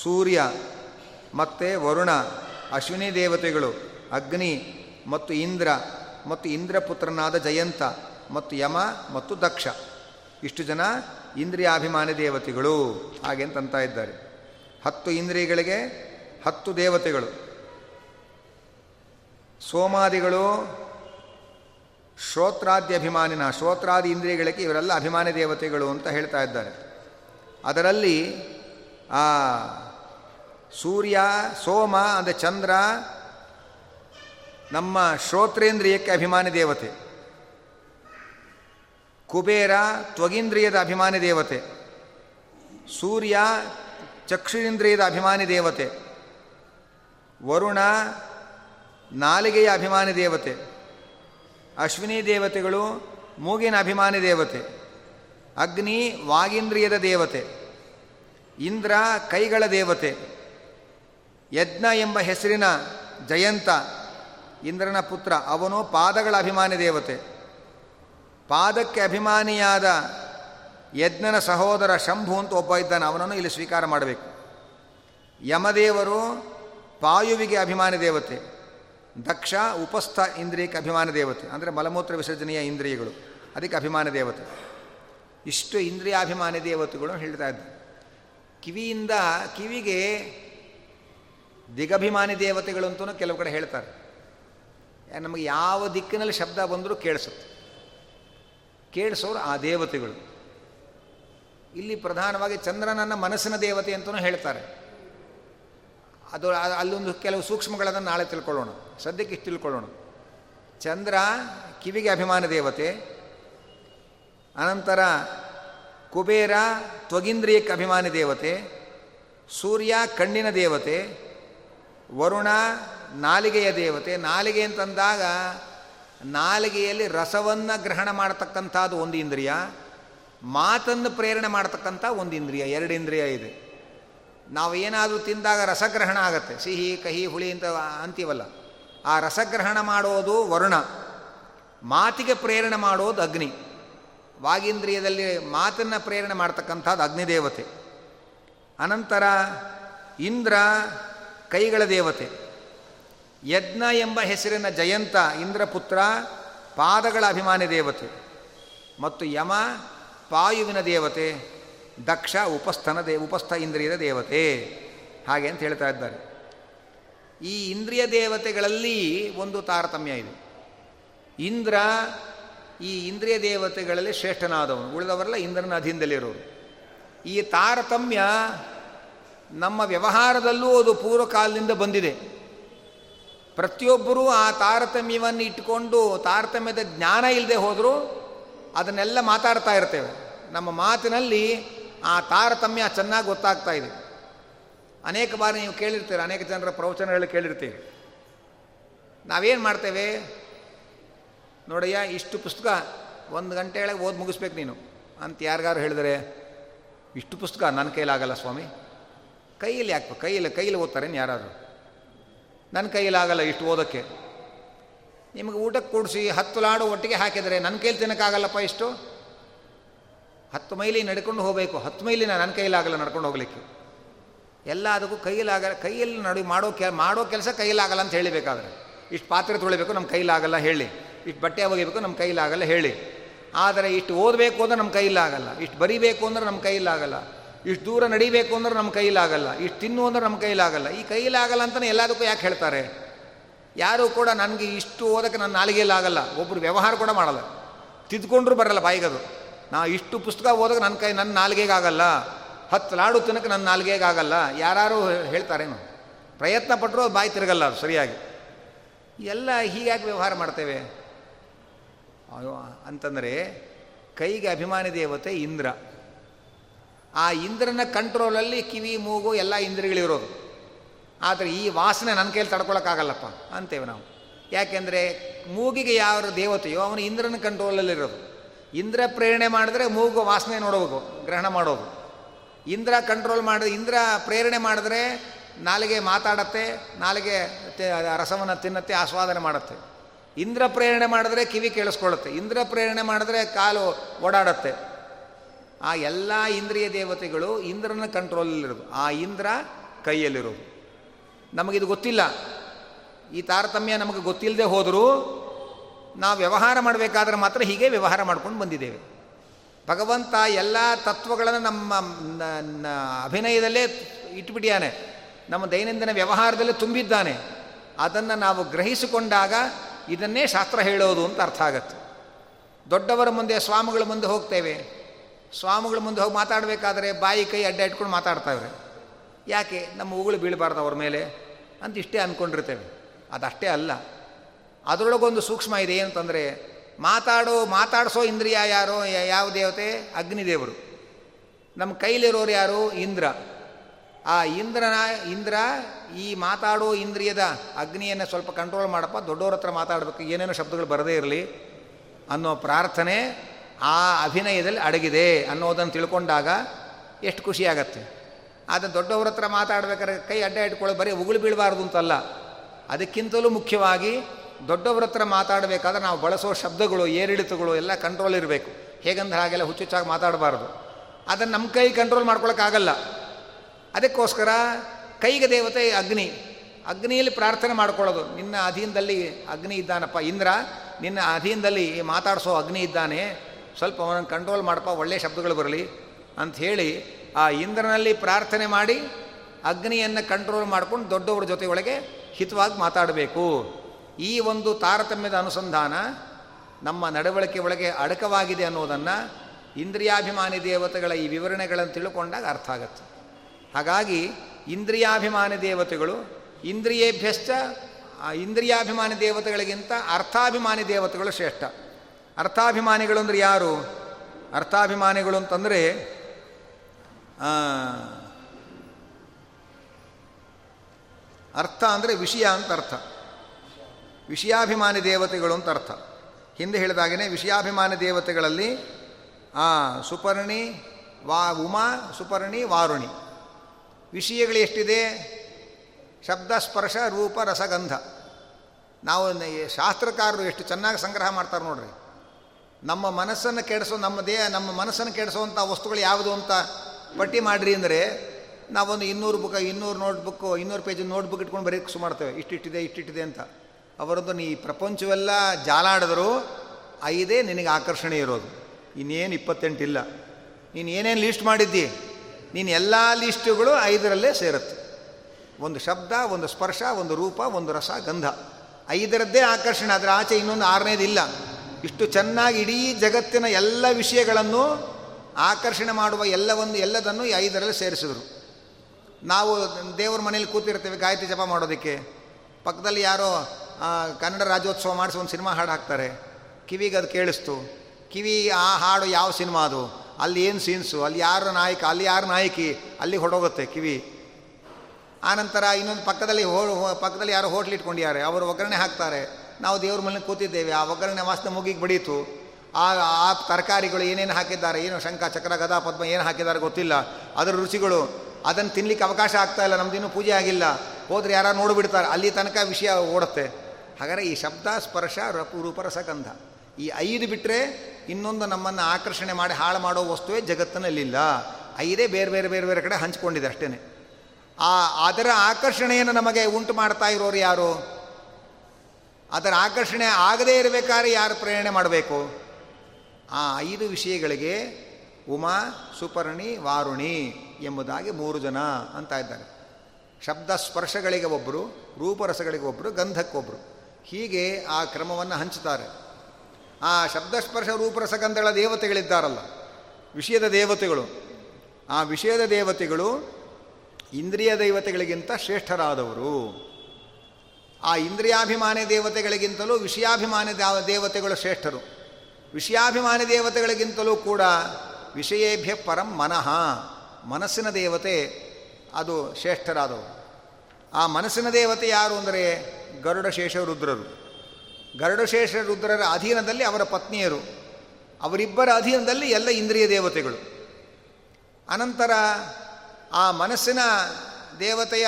ಸೂರ್ಯ ಮತ್ತು ವರುಣ, ಅಶ್ವಿನಿ ದೇವತೆಗಳು, ಅಗ್ನಿ ಮತ್ತು ಇಂದ್ರ ಮತ್ತು ಇಂದ್ರಪುತ್ರನಾದ ಜಯಂತ ಮತ್ತು ಯಮ ಮತ್ತು ದಕ್ಷ. ಇಷ್ಟು ಜನ ಇಂದ್ರಿಯಾಭಿಮಾನಿ ದೇವತೆಗಳು ಹಾಗೆ ಅಂತ ಇದ್ದಾರೆ. ಹತ್ತು ಇಂದ್ರಿಯಗಳಿಗೆ ಹತ್ತು ದೇವತೆಗಳು. ಸೋಮಾದಿಗಳು ಶ್ರೋತ್ರಾದಿ ಅಭಿಮಾನಿನ ಶ್ರೋತ್ರಾದಿ ಇಂದ್ರಿಯಗಳಿಗೆ ಇವರೆಲ್ಲ ಅಭಿಮಾನಿ ದೇವತೆಗಳು ಅಂತ ಹೇಳ್ತಾ ಇದ್ದಾರೆ. ಅದರಲ್ಲಿ ಆ ಸೂರ್ಯ, ಸೋಮ ಅಂದರೆ ಚಂದ್ರ ನಮ್ಮ ಶ್ರೋತ್ರೇಂದ್ರಿಯಕ್ಕೆ ಅಭಿಮಾನಿ ದೇವತೆ. ಕುಬೇರ ತ್ವಗೀಂದ್ರಿಯದ ಅಭಿಮಾನಿ ದೇವತೆ. ಸೂರ್ಯ ಚಕ್ಷುರಿಂದ್ರಿಯದ ಅಭಿಮಾನಿ ದೇವತೆ. ವರುಣ ನಾಲಿಗೆಯ ಅಭಿಮಾನಿ ದೇವತೆ. ಅಶ್ವಿನಿ ದೇವತೆಗಳು ಮೂಗಿನ ಅಭಿಮಾನಿ ದೇವತೆ. ಅಗ್ನಿ ವಾಗೀಂದ್ರಿಯದ ದೇವತೆ. ಇಂದ್ರ ಕೈಗಳ ದೇವತೆ. ಯಜ್ಞ ಎಂಬ ಹೆಸರಿನ ಜಯಂತ. ಇಂದ್ರನ ಪುತ್ರ ಅವನು ಪಾದಗಳ ಅಭಿಮಾನಿ ದೇವತೆ. ಪಾದಕ್ಕೆ ಅಭಿಮಾನಿಯಾದ ಯಜ್ಞನ ಸಹೋದರ ಶಂಭು ಅಂತ ಒಬ್ಬ ಇದ್ದಾನೆ, ಅವನನ್ನು ಇಲ್ಲಿ ಸ್ವೀಕಾರ ಮಾಡಬೇಕು. ಯಮದೇವರು ಪಾಯುವಿಗೆ ಅಭಿಮಾನಿ ದೇವತೆ. ದಕ್ಷ, ಉಪಸ್ಥ, ಇಂದ್ರಿಯಕ್ಕೆ ಅಭಿಮಾನ ದೇವತೆ. ಅಂದರೆ ಮಲಮೂತ್ರ ವಿಸರ್ಜನೆಯ ಇಂದ್ರಿಯಗಳು. ಅದಕ್ಕೆ ಅಭಿಮಾನ ದೇವತೆ. ಇಷ್ಟು ಇಂದ್ರಿಯಾಭಿಮಾನ ದೇವತೆಗಳು ಹೇಳ್ತಾ ಇದ್ದರು. ಕಿವಿಯಿಂದ, ಕಿವಿಗೆ ದಿಗಭಿಮಾನಿ ದೇವತೆಗಳು ಅಂತಲೂ ಕೆಲವು ಕಡೆ ಹೇಳ್ತಾರೆ. ನಮಗೆ ಯಾವ ದಿಕ್ಕಿನಲ್ಲಿ ಶಬ್ದ ಬಂದರೂ ಕೇಳಿಸುತ್ತೆ. ಕೇಳಿಸೋರು ಆ ದೇವತೆಗಳು. ಇಲ್ಲಿ ಪ್ರಧಾನವಾಗಿ ಚಂದ್ರನನ್ನ ಮನಸ್ಸಿನ ದೇವತೆ ಅಂತಲೂ ಹೇಳ್ತಾರೆ. ಅದು ಅಲ್ಲೊಂದು ಕೆಲವು ಸೂಕ್ಷ್ಮಗಳನ್ನು ನಾಳೆ ತಿಳ್ಕೊಳ್ಳೋಣ. ಸದ್ಯಕ್ಕೆ ಇಷ್ಟು ತಿಳ್ಕೊಳ್ಳೋಣ. ಚಂದ್ರ ಕಿವಿಗೆ ಅಭಿಮಾನ ದೇವತೆ. ಅನಂತರ ಕುಬೇರ ತ್ವಗೀಂದ್ರಿಯಕ್ಕೆ ಅಭಿಮಾನಿ ದೇವತೆ. ಸೂರ್ಯ ಕಣ್ಣಿನ ದೇವತೆ. ವರುಣ ನಾಲಿಗೆಯ ದೇವತೆ. ನಾಲಿಗೆ ಅಂತಂದಾಗ ನಾಲಿಗೆಯಲ್ಲಿ ರಸವನ್ನು ಗ್ರಹಣ ಮಾಡತಕ್ಕಂಥದ್ದು ಒಂದು ಇಂದ್ರಿಯ. ಮಾತನ್ನು ಪ್ರೇರಣೆ ಮಾಡತಕ್ಕಂಥ ಒಂದು ಇಂದ್ರಿಯ. ಎರಡು ಇಂದ್ರಿಯ ಇದೆ. ನಾವು ಏನಾದರೂ ತಿಂದಾಗ ರಸಗ್ರಹಣ ಆಗತ್ತೆ. ಸಿಹಿ, ಕಹಿ, ಹುಳಿ ಅಂತ ಅಂತೀವಲ್ಲ. ಆ ರಸಗ್ರಹಣ ಮಾಡೋದು ವರುಣ. ಮಾತಿಗೆ ಪ್ರೇರಣೆ ಮಾಡೋದು ಅಗ್ನಿ. ವಾಗೀಂದ್ರಿಯದಲ್ಲಿ ಮಾತನ್ನು ಪ್ರೇರಣೆ ಮಾಡ್ತಕ್ಕಂಥದ್ದು ಅಗ್ನಿದೇವತೆ. ಅನಂತರ ಇಂದ್ರ ಕೈಗಳ ದೇವತೆ. ಯಜ್ಞ ಎಂಬ ಹೆಸರಿನ ಜಯಂತ ಇಂದ್ರಪುತ್ರ ಪಾದಗಳ ಅಭಿಮಾನಿ ದೇವತೆ. ಮತ್ತು ಯಮ ಪಾಯುವಿನ ದೇವತೆ. ದಕ್ಷ ಉಪಸ್ಥನ ದೇ ಉಪಸ್ಥ ಇಂದ್ರಿಯದ ದೇವತೆ. ಹಾಗೆ ಅಂತ ಹೇಳ್ತಾ ಇದ್ದಾರೆ. ಈ ಇಂದ್ರಿಯ ದೇವತೆಗಳಲ್ಲಿ ಒಂದು ತಾರತಮ್ಯ ಇದೆ. ಇಂದ್ರ ಈ ಇಂದ್ರಿಯ ದೇವತೆಗಳಲ್ಲಿ ಶ್ರೇಷ್ಠನಾದವನು. ಉಳಿದವರೆಲ್ಲ ಇಂದ್ರನ ಅಧೀನದಲ್ಲಿರೋರು. ಈ ತಾರತಮ್ಯ ನಮ್ಮ ವ್ಯವಹಾರದಲ್ಲೂ ಅದು ಪೂರ್ವಕಾಲದಿಂದ ಬಂದಿದೆ. ಪ್ರತಿಯೊಬ್ಬರೂ ಆ ತಾರತಮ್ಯವನ್ನು ಇಟ್ಟುಕೊಂಡು ತಾರತಮ್ಯದ ಜ್ಞಾನ ಇಲ್ಲದೆ ಹೋದರೂ ಅದನ್ನೆಲ್ಲ ಮಾತಾಡ್ತಾ ಇರ್ತೇವೆ. ನಮ್ಮ ಮಾತಿನಲ್ಲಿ ಆ ತಾರತಮ್ಯ ಚೆನ್ನಾಗಿ ಗೊತ್ತಾಗ್ತಾ ಇದೆ. ಅನೇಕ ಬಾರಿ ನೀವು ಕೇಳಿರ್ತೀರ, ಅನೇಕ ಜನರ ಪ್ರವಚನಗಳು ಕೇಳಿರ್ತೀರಿ. ನಾವೇನು ಮಾಡ್ತೇವೆ? ನೋಡಯ್ಯ, ಇಷ್ಟು ಪುಸ್ತಕ ಒಂದು ಗಂಟೆ ಒಳಗೆ ಓದಿ ಮುಗಿಸ್ಬೇಕು ನೀನು. ಅಂತ ಯಾರಿಗಾರು ಹೇಳಿದರೆ, ಇಷ್ಟು ಪುಸ್ತಕ ನನ್ನ ಕೈಲಾಗಲ್ಲ ಸ್ವಾಮಿ. ಕೈಯಲ್ಲಿ ಯಾಕೆ ಕೈಯಲ್ಲಿ ಕೈಯಲ್ಲಿ ಓದ್ತಾರೇನು ಯಾರಾದರೂ. ನನ್ನ ಕೈಯಲ್ಲಾಗಲ್ಲ ಇಷ್ಟು ಓದೋಕ್ಕೆ. ನಿಮಗೆ ಊಟಕ್ಕೆ ಕೂಡಿಸಿ ಹತ್ತು ಲಾಡು ಒಟ್ಟಿಗೆ ಹಾಕಿದರೆ ನನ್ನ ಕೈಲಿ ತಿನ್ನೋಕ್ಕಾಗಲ್ಲಪ್ಪ ಇಷ್ಟು? ಹತ್ತು ಮೈಲಿ ನಡ್ಕೊಂಡು ಹೋಗಬೇಕು. ಹತ್ತು ಮೈಲಿ ನನ್ನ ಕೈಲಾಗಲ್ಲ ನಡ್ಕೊಂಡು ಹೋಗ್ಲಿಕ್ಕೆ. ಎಲ್ಲ ಅದಕ್ಕೂ ಕೈಯಲ್ಲಾಗಲ್ಲ ಕೈಯಲ್ಲಿ ನಡು ಮಾಡೋ ಕೆ ಮಾಡೋ ಕೆಲಸ ಕೈಲಾಗಲ್ಲ ಅಂತ ಹೇಳಬೇಕಾದ್ರೆ. ಇಷ್ಟು ಪಾತ್ರೆ ತೊಳಿಬೇಕು, ನಮ್ಮ ಕೈಲಾಗಲ್ಲ ಹೇಳಿ. ಇಷ್ಟು ಬಟ್ಟೆ ಒಗಿಬೇಕು ನಮ್ಮ ಕೈಲಾಗಲ್ಲ ಹೇಳಿ. ಆದರೆ ಇಷ್ಟು ಓದಬೇಕು ಅಂದ್ರೆ ನಮ್ಮ ಕೈಲಾಗಲ್ಲ ಇಷ್ಟು ಬರಿಬೇಕು ಅಂದ್ರೆ ನಮ್ಮ ಕೈಲಾಗಲ್ಲ ಇಷ್ಟು ದೂರ ನಡಿಬೇಕು ಅಂದ್ರೆ ನಮ್ಮ ಕೈಲಾಗಲ್ಲ ಇಷ್ಟು ತಿನ್ನು ಅಂದ್ರೆ ನಮ್ಮ ಕೈಲಾಗಲ್ಲ ಈ ಕೈಲಾಗಲ್ಲ ಅಂತಲೇ ಎಲ್ಲದಕ್ಕೂ ಯಾಕೆ ಹೇಳ್ತಾರೆ? ಯಾರೂ ಕೂಡ ನನಗೆ ಇಷ್ಟು ಓದಕ್ಕೆ ನನ್ನ ನಾಲಿಗೆಯಲ್ಲಾಗಲ್ಲ ಒಬ್ಬರು ವ್ಯವಹಾರ ಕೂಡ ಮಾಡಲ್ಲ. ತಿದ್ಕೊಂಡ್ರೂ ಬರಲ್ಲ ಬಾಯಿಗದು. ನಾ ಇಷ್ಟು ಪುಸ್ತಕ ಓದಕ್ಕೆ ನನ್ನ ಕೈ ನನ್ನ ನಾಲ್ಗೆಗಾಗಲ್ಲ. ಹತ್ತು ಲಾಡು ತಿನ್ನಕ್ಕೆ ನನ್ನ ನಾಲ್ಗೆಗಾಗಲ್ಲ. ಯಾರು ಹೇಳ್ತಾರೇನು? ಪ್ರಯತ್ನ ಪಟ್ಟರು ಬಾಯಿ ತಿರುಗಲ್ಲ ಅದು ಸರಿಯಾಗಿ. ಎಲ್ಲ ಹೀಗಾಗಿ ವ್ಯವಹಾರ ಮಾಡ್ತೇವೆ? ಅಂತಂದರೆ ಕೈಗೆ ಅಭಿಮಾನಿ ದೇವತೆ ಇಂದ್ರ. ಆ ಇಂದ್ರನ ಕಂಟ್ರೋಲಲ್ಲಿ ಕಿವಿ, ಮೂಗು ಎಲ್ಲ ಇಂದ್ರಿಗಳಿರೋದು. ಆದರೆ ಈ ವಾಸನೆ ನನ್ನ ಕೈಯಲ್ಲಿ ತಡ್ಕೊಳಕ್ಕಾಗಲ್ಲಪ್ಪ ಅಂತೇವೆ ನಾವು. ಯಾಕೆಂದರೆ ಮೂಗಿಗೆ ಯಾವ ದೇವತೆಯೋ ಅವನು ಇಂದ್ರನ ಕಂಟ್ರೋಲಲ್ಲಿರೋದು. ಇಂದ್ರ ಪ್ರೇರಣೆ ಮಾಡಿದ್ರೆ ಮೂಗು ವಾಸನೆ ನೋಡಬೇಕು, ಗ್ರಹಣ ಮಾಡೋದು. ಇಂದ್ರ ಕಂಟ್ರೋಲ್ ಮಾಡಿದ್ರೆ, ಇಂದ್ರ ಪ್ರೇರಣೆ ಮಾಡಿದ್ರೆ ನಾಲಿಗೆ ಮಾತಾಡತ್ತೆ, ನಾಲಿಗೆ ರಸವನ್ನು ತಿನ್ನತ್ತೆ, ಆಸ್ವಾದನೆ ಮಾಡುತ್ತೆ. ಇಂದ್ರ ಪ್ರೇರಣೆ ಮಾಡಿದ್ರೆ ಕಿವಿ ಕೇಳಿಸ್ಕೊಳ್ಳುತ್ತೆ, ಇಂದ್ರ ಪ್ರೇರಣೆ ಮಾಡಿದ್ರೆ ಕಾಲು ಓಡಾಡತ್ತೆ. ಆ ಎಲ್ಲ ಇಂದ್ರಿಯ ದೇವತೆಗಳು ಇಂದ್ರನ ಕಂಟ್ರೋಲಲ್ಲಿರೋದು ಆ ಇಂದ್ರ ಕೈಯಲ್ಲಿರೋದು. ನಮಗಿದು ಗೊತ್ತಿಲ್ಲ. ಈ ತಾರತಮ್ಯ ನಮಗೆ ಗೊತ್ತಿಲ್ಲದೆ ಹೋದರೂ ನಾವು ವ್ಯವಹಾರ ಮಾಡಬೇಕಾದ್ರೆ ಮಾತ್ರ ಹೀಗೆ ವ್ಯವಹಾರ ಮಾಡ್ಕೊಂಡು ಬಂದಿದ್ದೇವೆ. ಭಗವಂತ ಎಲ್ಲ ತತ್ವಗಳನ್ನು ನಮ್ಮ ಅಭಿನಯದಲ್ಲೇ ಇಟ್ಬಿಟ್ಟಿಯಾನೆ ನಮ್ಮ ದೈನಂದಿನ ವ್ಯವಹಾರದಲ್ಲೇ ತುಂಬಿದ್ದಾನೆ. ಅದನ್ನು ನಾವು ಗ್ರಹಿಸಿಕೊಂಡಾಗ ಇದನ್ನೇ ಶಾಸ್ತ್ರ ಹೇಳೋದು ಅಂತ ಅರ್ಥ ಆಗತ್ತೆ. ದೊಡ್ಡವರ ಮುಂದೆ, ಸ್ವಾಮಿಗಳ ಮುಂದೆ ಹೋಗ್ತೇವೆ. ಸ್ವಾಮಿಗಳ ಮುಂದೆ ಹೋಗಿ ಮಾತಾಡಬೇಕಾದ್ರೆ ಬಾಯಿ, ಕೈ ಅಡ್ಡ ಇಟ್ಕೊಂಡು ಮಾತಾಡ್ತಾವೆ ಯಾಕೆ? ನಮ್ಮ ಉಗುಳು ಬೀಳಬಾರ್ದು ಅವ್ರ ಮೇಲೆ ಅಂತ ಇಷ್ಟೇ ಅಂದ್ಕೊಂಡಿರ್ತೇವೆ ಅದಷ್ಟೇ ಅಲ್ಲ. ಅದರೊಳಗೊಂದು ಸೂಕ್ಷ್ಮ ಇದೆ ಏನಂತಂದರೆ, ಮಾತಾಡೋ, ಮಾತಾಡಿಸೋ ಇಂದ್ರಿಯ ಯಾರೋ ಯಾವ ದೇವತೆ? ಅಗ್ನಿದೇವರು. ನಮ್ಮ ಕೈಲಿರೋರು ಯಾರು? ಇಂದ್ರ. ಆ ಇಂದ್ರನ, ಇಂದ್ರ ಈ ಮಾತಾಡೋ ಇಂದ್ರಿಯದ ಅಗ್ನಿಯನ್ನು ಸ್ವಲ್ಪ ಕಂಟ್ರೋಲ್ ಮಾಡಪ್ಪ, ದೊಡ್ಡವ್ರ ಹತ್ರ ಮಾತಾಡಬೇಕು, ಏನೇನೋ ಶಬ್ದಗಳು ಬರದೇ ಇರಲಿ ಅನ್ನೋ ಪ್ರಾರ್ಥನೆ ಆ ಅಭಿನಯದಲ್ಲಿ ಅಡಗಿದೆ ಅನ್ನೋದನ್ನು ತಿಳ್ಕೊಂಡಾಗ ಎಷ್ಟು ಖುಷಿಯಾಗತ್ತೆ ಆದರೆ ದೊಡ್ಡವ್ರ ಹತ್ರ ಮಾತಾಡ್ಬೇಕಾದ್ರೆ ಕೈ ಅಡ್ಡ ಇಟ್ಕೊಳ್ಳೋ ಬರೀ ಉಗುಳು ಬೀಳಬಾರ್ದು ಅಂತಲ್ಲ. ಅದಕ್ಕಿಂತಲೂ ಮುಖ್ಯವಾಗಿ ದೊಡ್ಡವ್ರ ಹತ್ರ ಮಾತಾಡಬೇಕಾದ್ರೆ ನಾವು ಬಳಸೋ ಶಬ್ದಗಳು, ಏರಿಳಿತಗಳು ಎಲ್ಲ ಕಂಟ್ರೋಲ್ ಇರಬೇಕು. ಹೇಗಂದ್ರೆ ಹಾಗೆಲ್ಲ ಹುಚ್ಚುಚ್ಚಾಗಿ ಮಾತಾಡಬಾರ್ದು. ಅದನ್ನು ನಮ್ಮ ಕೈ ಕಂಟ್ರೋಲ್ ಮಾಡ್ಕೊಳಕ್ಕಾಗಲ್ಲ. ಅದಕ್ಕೋಸ್ಕರ ಕೈಗೆ ದೇವತೆ ಅಗ್ನಿ. ಅಗ್ನಿಯಲ್ಲಿ ಪ್ರಾರ್ಥನೆ ಮಾಡ್ಕೊಳ್ಳೋದು. ನಿನ್ನ ಅಧೀನದಲ್ಲಿ ಅಗ್ನಿ ಇದ್ದಾನಪ್ಪ ಇಂದ್ರ, ನಿನ್ನ ಅಧೀನದಲ್ಲಿ ಮಾತಾಡಿಸೋ ಅಗ್ನಿ ಇದ್ದಾನೆ. ಸ್ವಲ್ಪ ಅವನನ್ನು ಕಂಟ್ರೋಲ್ ಮಾಡಪ್ಪ ಒಳ್ಳೆಯ ಶಬ್ದಗಳು ಬರಲಿ ಅಂಥೇಳಿ ಆ ಇಂದ್ರನಲ್ಲಿ ಪ್ರಾರ್ಥನೆ ಮಾಡಿ ಅಗ್ನಿಯನ್ನು ಕಂಟ್ರೋಲ್ ಮಾಡ್ಕೊಂಡು ದೊಡ್ಡವ್ರ ಜೊತೆ ಒಳಗೆ ಹಿತವಾಗಿ ಮಾತಾಡಬೇಕು. ಈ ಒಂದು ತಾರತಮ್ಯದ ಅನುಸಂಧಾನ ನಮ್ಮ ನಡವಳಿಕೆ ಒಳಗೆ ಅಡಕವಾಗಿದೆ ಅನ್ನೋದನ್ನು ಇಂದ್ರಿಯಾಭಿಮಾನಿ ದೇವತೆಗಳ ಈ ವಿವರಣೆಗಳನ್ನು ತಿಳ್ಕೊಂಡಾಗ ಅರ್ಥ ಆಗತ್ತೆ. ಹಾಗಾಗಿ ಇಂದ್ರಿಯಾಭಿಮಾನಿ ದೇವತೆಗಳು ಇಂದ್ರಿಯೇಭ್ಯಶ್ಚ ಇಂದ್ರಿಯಾಭಿಮಾನಿ ದೇವತೆಗಳಿಗಿಂತ ಅರ್ಥಾಭಿಮಾನಿ ದೇವತೆಗಳು ಶ್ರೇಷ್ಠ. ಅರ್ಥಾಭಿಮಾನಿಗಳು ಅಂದರೆ ಯಾರು? ಅರ್ಥಾಭಿಮಾನಿಗಳು ಅಂತಂದರೆ ಅರ್ಥ ಅಂದರೆ ವಿಷಯ ಅಂತ ಅರ್ಥ. ವಿಷಯಾಭಿಮಾನಿ ದೇವತೆಗಳು ಅಂತ ಅರ್ಥ. ಹಿಂದೆ ಹೇಳಿದಾಗೇ ವಿಷಯಾಭಿಮಾನಿ ದೇವತೆಗಳಲ್ಲಿ ಸುಪರ್ಣಿ, ವಾ, ಉಮಾ, ಸುಪರ್ಣಿ, ವಾರುಣಿ. ವಿಷಯಗಳು ಎಷ್ಟಿದೆ? ಶಬ್ದ, ಸ್ಪರ್ಶ, ರೂಪ, ರಸಗಂಧ. ನಾವು ಶಾಸ್ತ್ರಕಾರರು ಎಷ್ಟು ಚೆನ್ನಾಗಿ ಸಂಗ್ರಹ ಮಾಡ್ತಾರೆ ನೋಡ್ರಿ. ನಮ್ಮ ಮನಸ್ಸನ್ನು ಕೆಡಿಸೋ, ನಮ್ಮ ದೇಹ, ನಮ್ಮ ಮನಸ್ಸನ್ನು ಕೆಡಿಸುವಂಥ ವಸ್ತುಗಳು ಯಾವುದು ಅಂತ ಪಟ್ಟಿ ಮಾಡಿರಿ ಅಂದರೆ, ನಾವೊಂದು ಇನ್ನೂರು ಬುಕ್, ಇನ್ನೂರು ನೋಟ್ಬುಕ್ಕು, ಇನ್ನೂರು ಪೇಜ್ ನೋಟ್ಬುಕ್ ಇಟ್ಕೊಂಡು ಬರೀ ಸುಮಾರ್ತೇವೆ ಇಷ್ಟಿಟ್ಟಿದೆ ಇಷ್ಟಿಟ್ಟಿದೆ ಅಂತ. ಅವರದ್ದು ನೀ ಪ್ರಪಂಚವೆಲ್ಲ ಜಾಲಾಡಿದ್ರು ಐದೇ ನಿನಗೆ ಆಕರ್ಷಣೆ ಇರೋದು. ಇನ್ನೇನು ಇಪ್ಪತ್ತೆಂಟಿಲ್ಲ. ನೀನು ಏನೇನು ಲೀಸ್ಟ್ ಮಾಡಿದ್ದಿ? ನೀನು ಎಲ್ಲ ಲೀಸ್ಟುಗಳು ಐದರಲ್ಲೇ ಸೇರುತ್ತೆ. ಒಂದು ಶಬ್ದ, ಒಂದು ಸ್ಪರ್ಶ, ಒಂದು ರೂಪ, ಒಂದು ರಸ, ಗಂಧ. ಐದರದ್ದೇ ಆಕರ್ಷಣೆ ಅದರ ಆಚೆ ಇನ್ನೊಂದು ಆರನೇದಿಲ್ಲ ಇಷ್ಟು ಚೆನ್ನಾಗಿ ಇಡೀ ಜಗತ್ತಿನ ಎಲ್ಲ ವಿಷಯಗಳನ್ನು ಆಕರ್ಷಣೆ ಮಾಡುವ ಎಲ್ಲವನ್ನು ಎಲ್ಲದನ್ನು ಈ ಐದರಲ್ಲಿ ಸೇರಿಸಿದ್ರು. ನಾವು ದೇವರ ಮನೇಲಿ ಕೂತಿರ್ತೇವೆ, ಗಾಯತ್ರಿ ಜಪ ಮಾಡೋದಕ್ಕೆ. ಪಕ್ಕದಲ್ಲಿ ಯಾರೋ ಕನ್ನಡ ರಾಜ್ಯೋತ್ಸವ ಮಾಡಿಸಿ ಒಂದು ಸಿನಿಮಾ ಹಾಡು ಹಾಕ್ತಾರೆ. ಕಿವಿಗೆ ಅದು ಕೇಳಿಸ್ತು. ಕಿವಿ ಆ ಹಾಡು ಯಾವ ಸಿನಿಮಾ ಅದು? ಅಲ್ಲಿ ಏನು ಸೀನ್ಸು? ಅಲ್ಲಿ ಯಾರು ನಾಯಕ? ಅಲ್ಲಿ ಯಾರು ನಾಯಕಿ? ಅಲ್ಲಿ ಹೊಡೋಗುತ್ತೆ ಕಿವಿ. ಆನಂತರ ಇನ್ನೊಂದು ಪಕ್ಕದಲ್ಲಿ ಹೋ ಪಕ್ಕದಲ್ಲಿ ಯಾರೋ ಹೋಟ್ಲ್ ಇಟ್ಕೊಂಡಿದ್ದಾರೆ. ಅವರು ಒಗ್ಗರಣೆ ಹಾಕ್ತಾರೆ. ನಾವು ದೇವ್ರ ಮನೆ ಕೂತಿದ್ದೇವೆ. ಆ ಒಗ್ಗರಣೆ ವಾಸನೆ ಮುಗಿಗೆ ಬಡೀತು. ಆ ಆ ತರಕಾರಿಗಳು ಏನೇನು ಹಾಕಿದ್ದಾರೆ? ಏನು ಶಂಕ ಚಕ್ರ, ಗದಾ, ಪದ್ಮ ಏನು ಹಾಕಿದ್ದಾರೆ ಗೊತ್ತಿಲ್ಲ. ಅದರ ರುಚಿಗಳು. ಅದನ್ನು ತಿನ್ಲಿಕ್ಕೆ ಅವಕಾಶ ಆಗ್ತಾ ಇಲ್ಲ. ನಮ್ದಿನ್ನೂ ಪೂಜೆ ಆಗಿಲ್ಲ. ಹೋದ್ರೆ ಯಾರು ನೋಡಿಬಿಡ್ತಾರೆ. ಅಲ್ಲಿ ತನಕ ವಿಷಯ ಓಡುತ್ತೆ. ಹಾಗಾದರೆ ಈ ಶಬ್ದ ಸ್ಪರ್ಶ ರಪು ರೂಪರಸಗಂಧ ಈ ಐದು ಬಿಟ್ಟರೆ ಇನ್ನೊಂದು ನಮ್ಮನ್ನು ಆಕರ್ಷಣೆ ಮಾಡಿ ಹಾಳು ಮಾಡೋ ವಸ್ತುವೇ ಜಗತ್ತಿನಲ್ಲಿಲ್ಲ. ಐದೇ ಬೇರೆ ಬೇರೆ ಬೇರೆ ಬೇರೆ ಕಡೆ ಹಂಚ್ಕೊಂಡಿದೆ ಅಷ್ಟೇ ಆ, ಅದರ ಆಕರ್ಷಣೆಯನ್ನು ನಮಗೆ ಉಂಟು ಮಾಡ್ತಾ ಇರೋರು ಯಾರು? ಅದರ ಆಕರ್ಷಣೆ ಆಗದೇ ಇರಬೇಕಾದ್ರೆ ಯಾರು ಪ್ರೇರಣೆ ಮಾಡಬೇಕು? ಆ ಐದು ವಿಷಯಗಳಿಗೆ ಉಮಾ, ಸುಪರ್ಣಿ, ವಾರುಣಿ ಎಂಬುದಾಗಿ ಮೂರು ಜನ ಅಂತ ಇದ್ದಾರೆ. ಶಬ್ದ ಸ್ಪರ್ಶಗಳಿಗೆ ಒಬ್ಬರು ರೂಪರಸಗಳಿಗೆ ಒಬ್ಬರು ಗಂಧಕ್ಕೊಬ್ಬರು ಹೀಗೆ ಆ ಕ್ರಮವನ್ನು ಹಂಚುತ್ತಾರೆ. ಆ ಶಬ್ದಸ್ಪರ್ಶ ರೂಪರಸಗಂಧಗಳ ದೇವತೆಗಳಿದ್ದಾರಲ್ಲ, ವಿಷಯದ ದೇವತೆಗಳು. ಆ ವಿಷಯದ ದೇವತೆಗಳು ಇಂದ್ರಿಯ ದೇವತೆಗಳಿಗಿಂತ ಶ್ರೇಷ್ಠರಾದವರು. ಆ ಇಂದ್ರಿಯಾಭಿಮಾನಿ ದೇವತೆಗಳಿಗಿಂತಲೂ ವಿಷಯಾಭಿಮಾನಿ ದೇವತೆಗಳು ಶ್ರೇಷ್ಠರು. ವಿಷಯಾಭಿಮಾನಿ ದೇವತೆಗಳಿಗಿಂತಲೂ ಕೂಡ ವಿಷಯೇಭ್ಯ ಪರಂ ಮನಃ, ಮನಸ್ಸಿನ ದೇವತೆ ಅದು ಶ್ರೇಷ್ಠರಾದವರು. ಆ ಮನಸ್ಸಿನ ದೇವತೆ ಯಾರು ಅಂದರೆ ಗರುಡಶೇಷ ರುದ್ರರು. ಗರುಡಶೇಷ ರುದ್ರರ ಅಧೀನದಲ್ಲಿ ಅವರ ಪತ್ನಿಯರು. ಅವರಿಬ್ಬರ ಅಧೀನದಲ್ಲಿ ಎಲ್ಲ ಇಂದ್ರಿಯ ದೇವತೆಗಳು. ಅನಂತರ ಆ ಮನಸ್ಸಿನ ದೇವತೆಯ,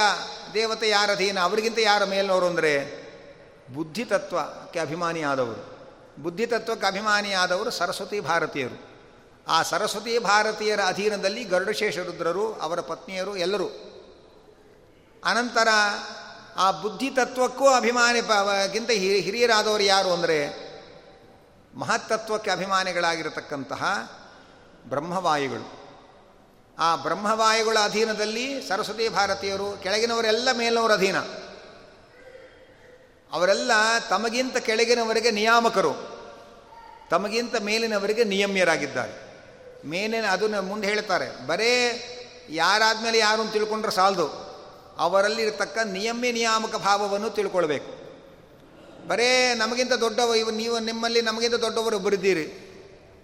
ದೇವತೆ ಯಾರ ಅಧೀನ ಅವರಿಗಿಂತ ಯಾರ ಮೇಲ್ನವರು ಅಂದರೆ ಬುದ್ಧಿತತ್ವಕ್ಕೆ ಅಭಿಮಾನಿಯಾದವರು ಬುದ್ಧಿತತ್ವಕ್ಕೆ ಅಭಿಮಾನಿಯಾದವರು ಸರಸ್ವತಿ ಭಾರತೀಯರು. ಆ ಸರಸ್ವತಿ ಭಾರತೀಯರ ಅಧೀನದಲ್ಲಿ ಗರುಡಶೇಷ ರುದ್ರರು, ಅವರ ಪತ್ನಿಯರು ಎಲ್ಲರೂ. ಅನಂತರ ಆ ಬುದ್ಧಿ ತತ್ವಕ್ಕೂ ಅಭಿಮಾನಿ ಗಿಂತ ಹಿರಿಯರಾದವರು ಯಾರು ಅಂದರೆ ಮಹತ್ತತ್ವಕ್ಕೆ ಅಭಿಮಾನಿಗಳಾಗಿರತಕ್ಕಂತಹ ಬ್ರಹ್ಮವಾಯುಗಳು. ಆ ಬ್ರಹ್ಮವಾಯುಗಳ ಅಧೀನದಲ್ಲಿ ಸರಸ್ವತಿ ಭಾರತೀಯರು, ಕೆಳಗಿನವರೆಲ್ಲ ಮೇಲಿನವರ ಅಧೀನ. ಅವರೆಲ್ಲ ತಮಗಿಂತ ಕೆಳಗಿನವರಿಗೆ ನಿಯಾಮಕರು. ತಮಗಿಂತ ಮೇಲಿನವರಿಗೆ ನಿಯಮ್ಯರಾಗಿದ್ದಾರೆ. ಮೇಲಿನ ಅದನ್ನು ಮುಂದೆ ಹೇಳ್ತಾರೆ, ಬರೇ ಯಾರಾದ್ಮೇಲೆ ಯಾರು ಅಂತ ತಿಳ್ಕೊಂಡ್ರೆ ಸಾಲದು. ಅವರಲ್ಲಿ ಇರತಕ್ಕ ನಿಯಮ್ಯ ನಿಯಾಮಕ ಭಾವವನ್ನು ತಿಳ್ಕೊಳ್ಬೇಕು. ಬರೇ ನಮಗಿಂತ ದೊಡ್ಡವ ಇವ, ನೀವು ನಿಮ್ಮಲ್ಲಿ ನಮಗಿಂತ ದೊಡ್ಡವರು ಬರಿದ್ದೀರಿ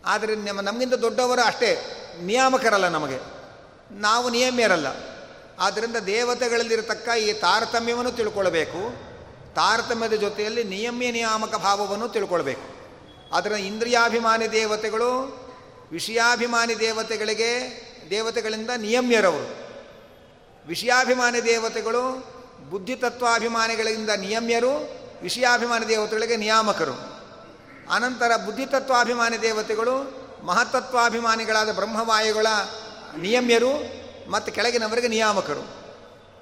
ಆದರೆ ನಿಮ್ಮ, ನಮಗಿಂತ ದೊಡ್ಡವರು ಅಷ್ಟೇ ನಿಯಾಮಕರಲ್ಲ ನಮಗೆ. ನಾವು ನಿಯಮ್ಯರಲ್ಲ. ಆದ್ದರಿಂದ ದೇವತೆಗಳಲ್ಲಿರತಕ್ಕ ಈ ತಾರತಮ್ಯವನ್ನು ತಿಳ್ಕೊಳ್ಬೇಕು. ತಾರತಮ್ಯದ ಜೊತೆಯಲ್ಲಿ ನಿಯಮ್ಯ ನಿಯಾಮಕ ಭಾವವನ್ನು ತಿಳ್ಕೊಳ್ಬೇಕು. ಅದರ ಇಂದ್ರಿಯಾಭಿಮಾನಿ ದೇವತೆಗಳು, ವಿಷಯಾಭಿಮಾನಿ ದೇವತೆಗಳಿಗೆ, ದೇವತೆಗಳಿಂದ ನಿಯಮ್ಯರವರು. ವಿಷಯಾಭಿಮಾನಿ ದೇವತೆಗಳು, ಬುದ್ಧಿತತ್ವಾಭಿಮಾನಿಗಳಿಂದ ನಿಯಮ್ಯರು, ವಿಷಯಾಭಿಮಾನಿ ದೇವತೆಗಳಿಗೆ ನಿಯಾಮಕರು. ಅನಂತರ ಬುದ್ಧಿತತ್ವಾಭಿಮಾನಿ ದೇವತೆಗಳು ಮಹತತ್ವಾಭಿಮಾನಿಗಳಾದ ಬ್ರಹ್ಮವಾಯುಗಳ ನಿಯಮ್ಯರು ಮತ್ತು ಕೆಳಗಿನವರಿಗೆ ನಿಯಾಮಕರು.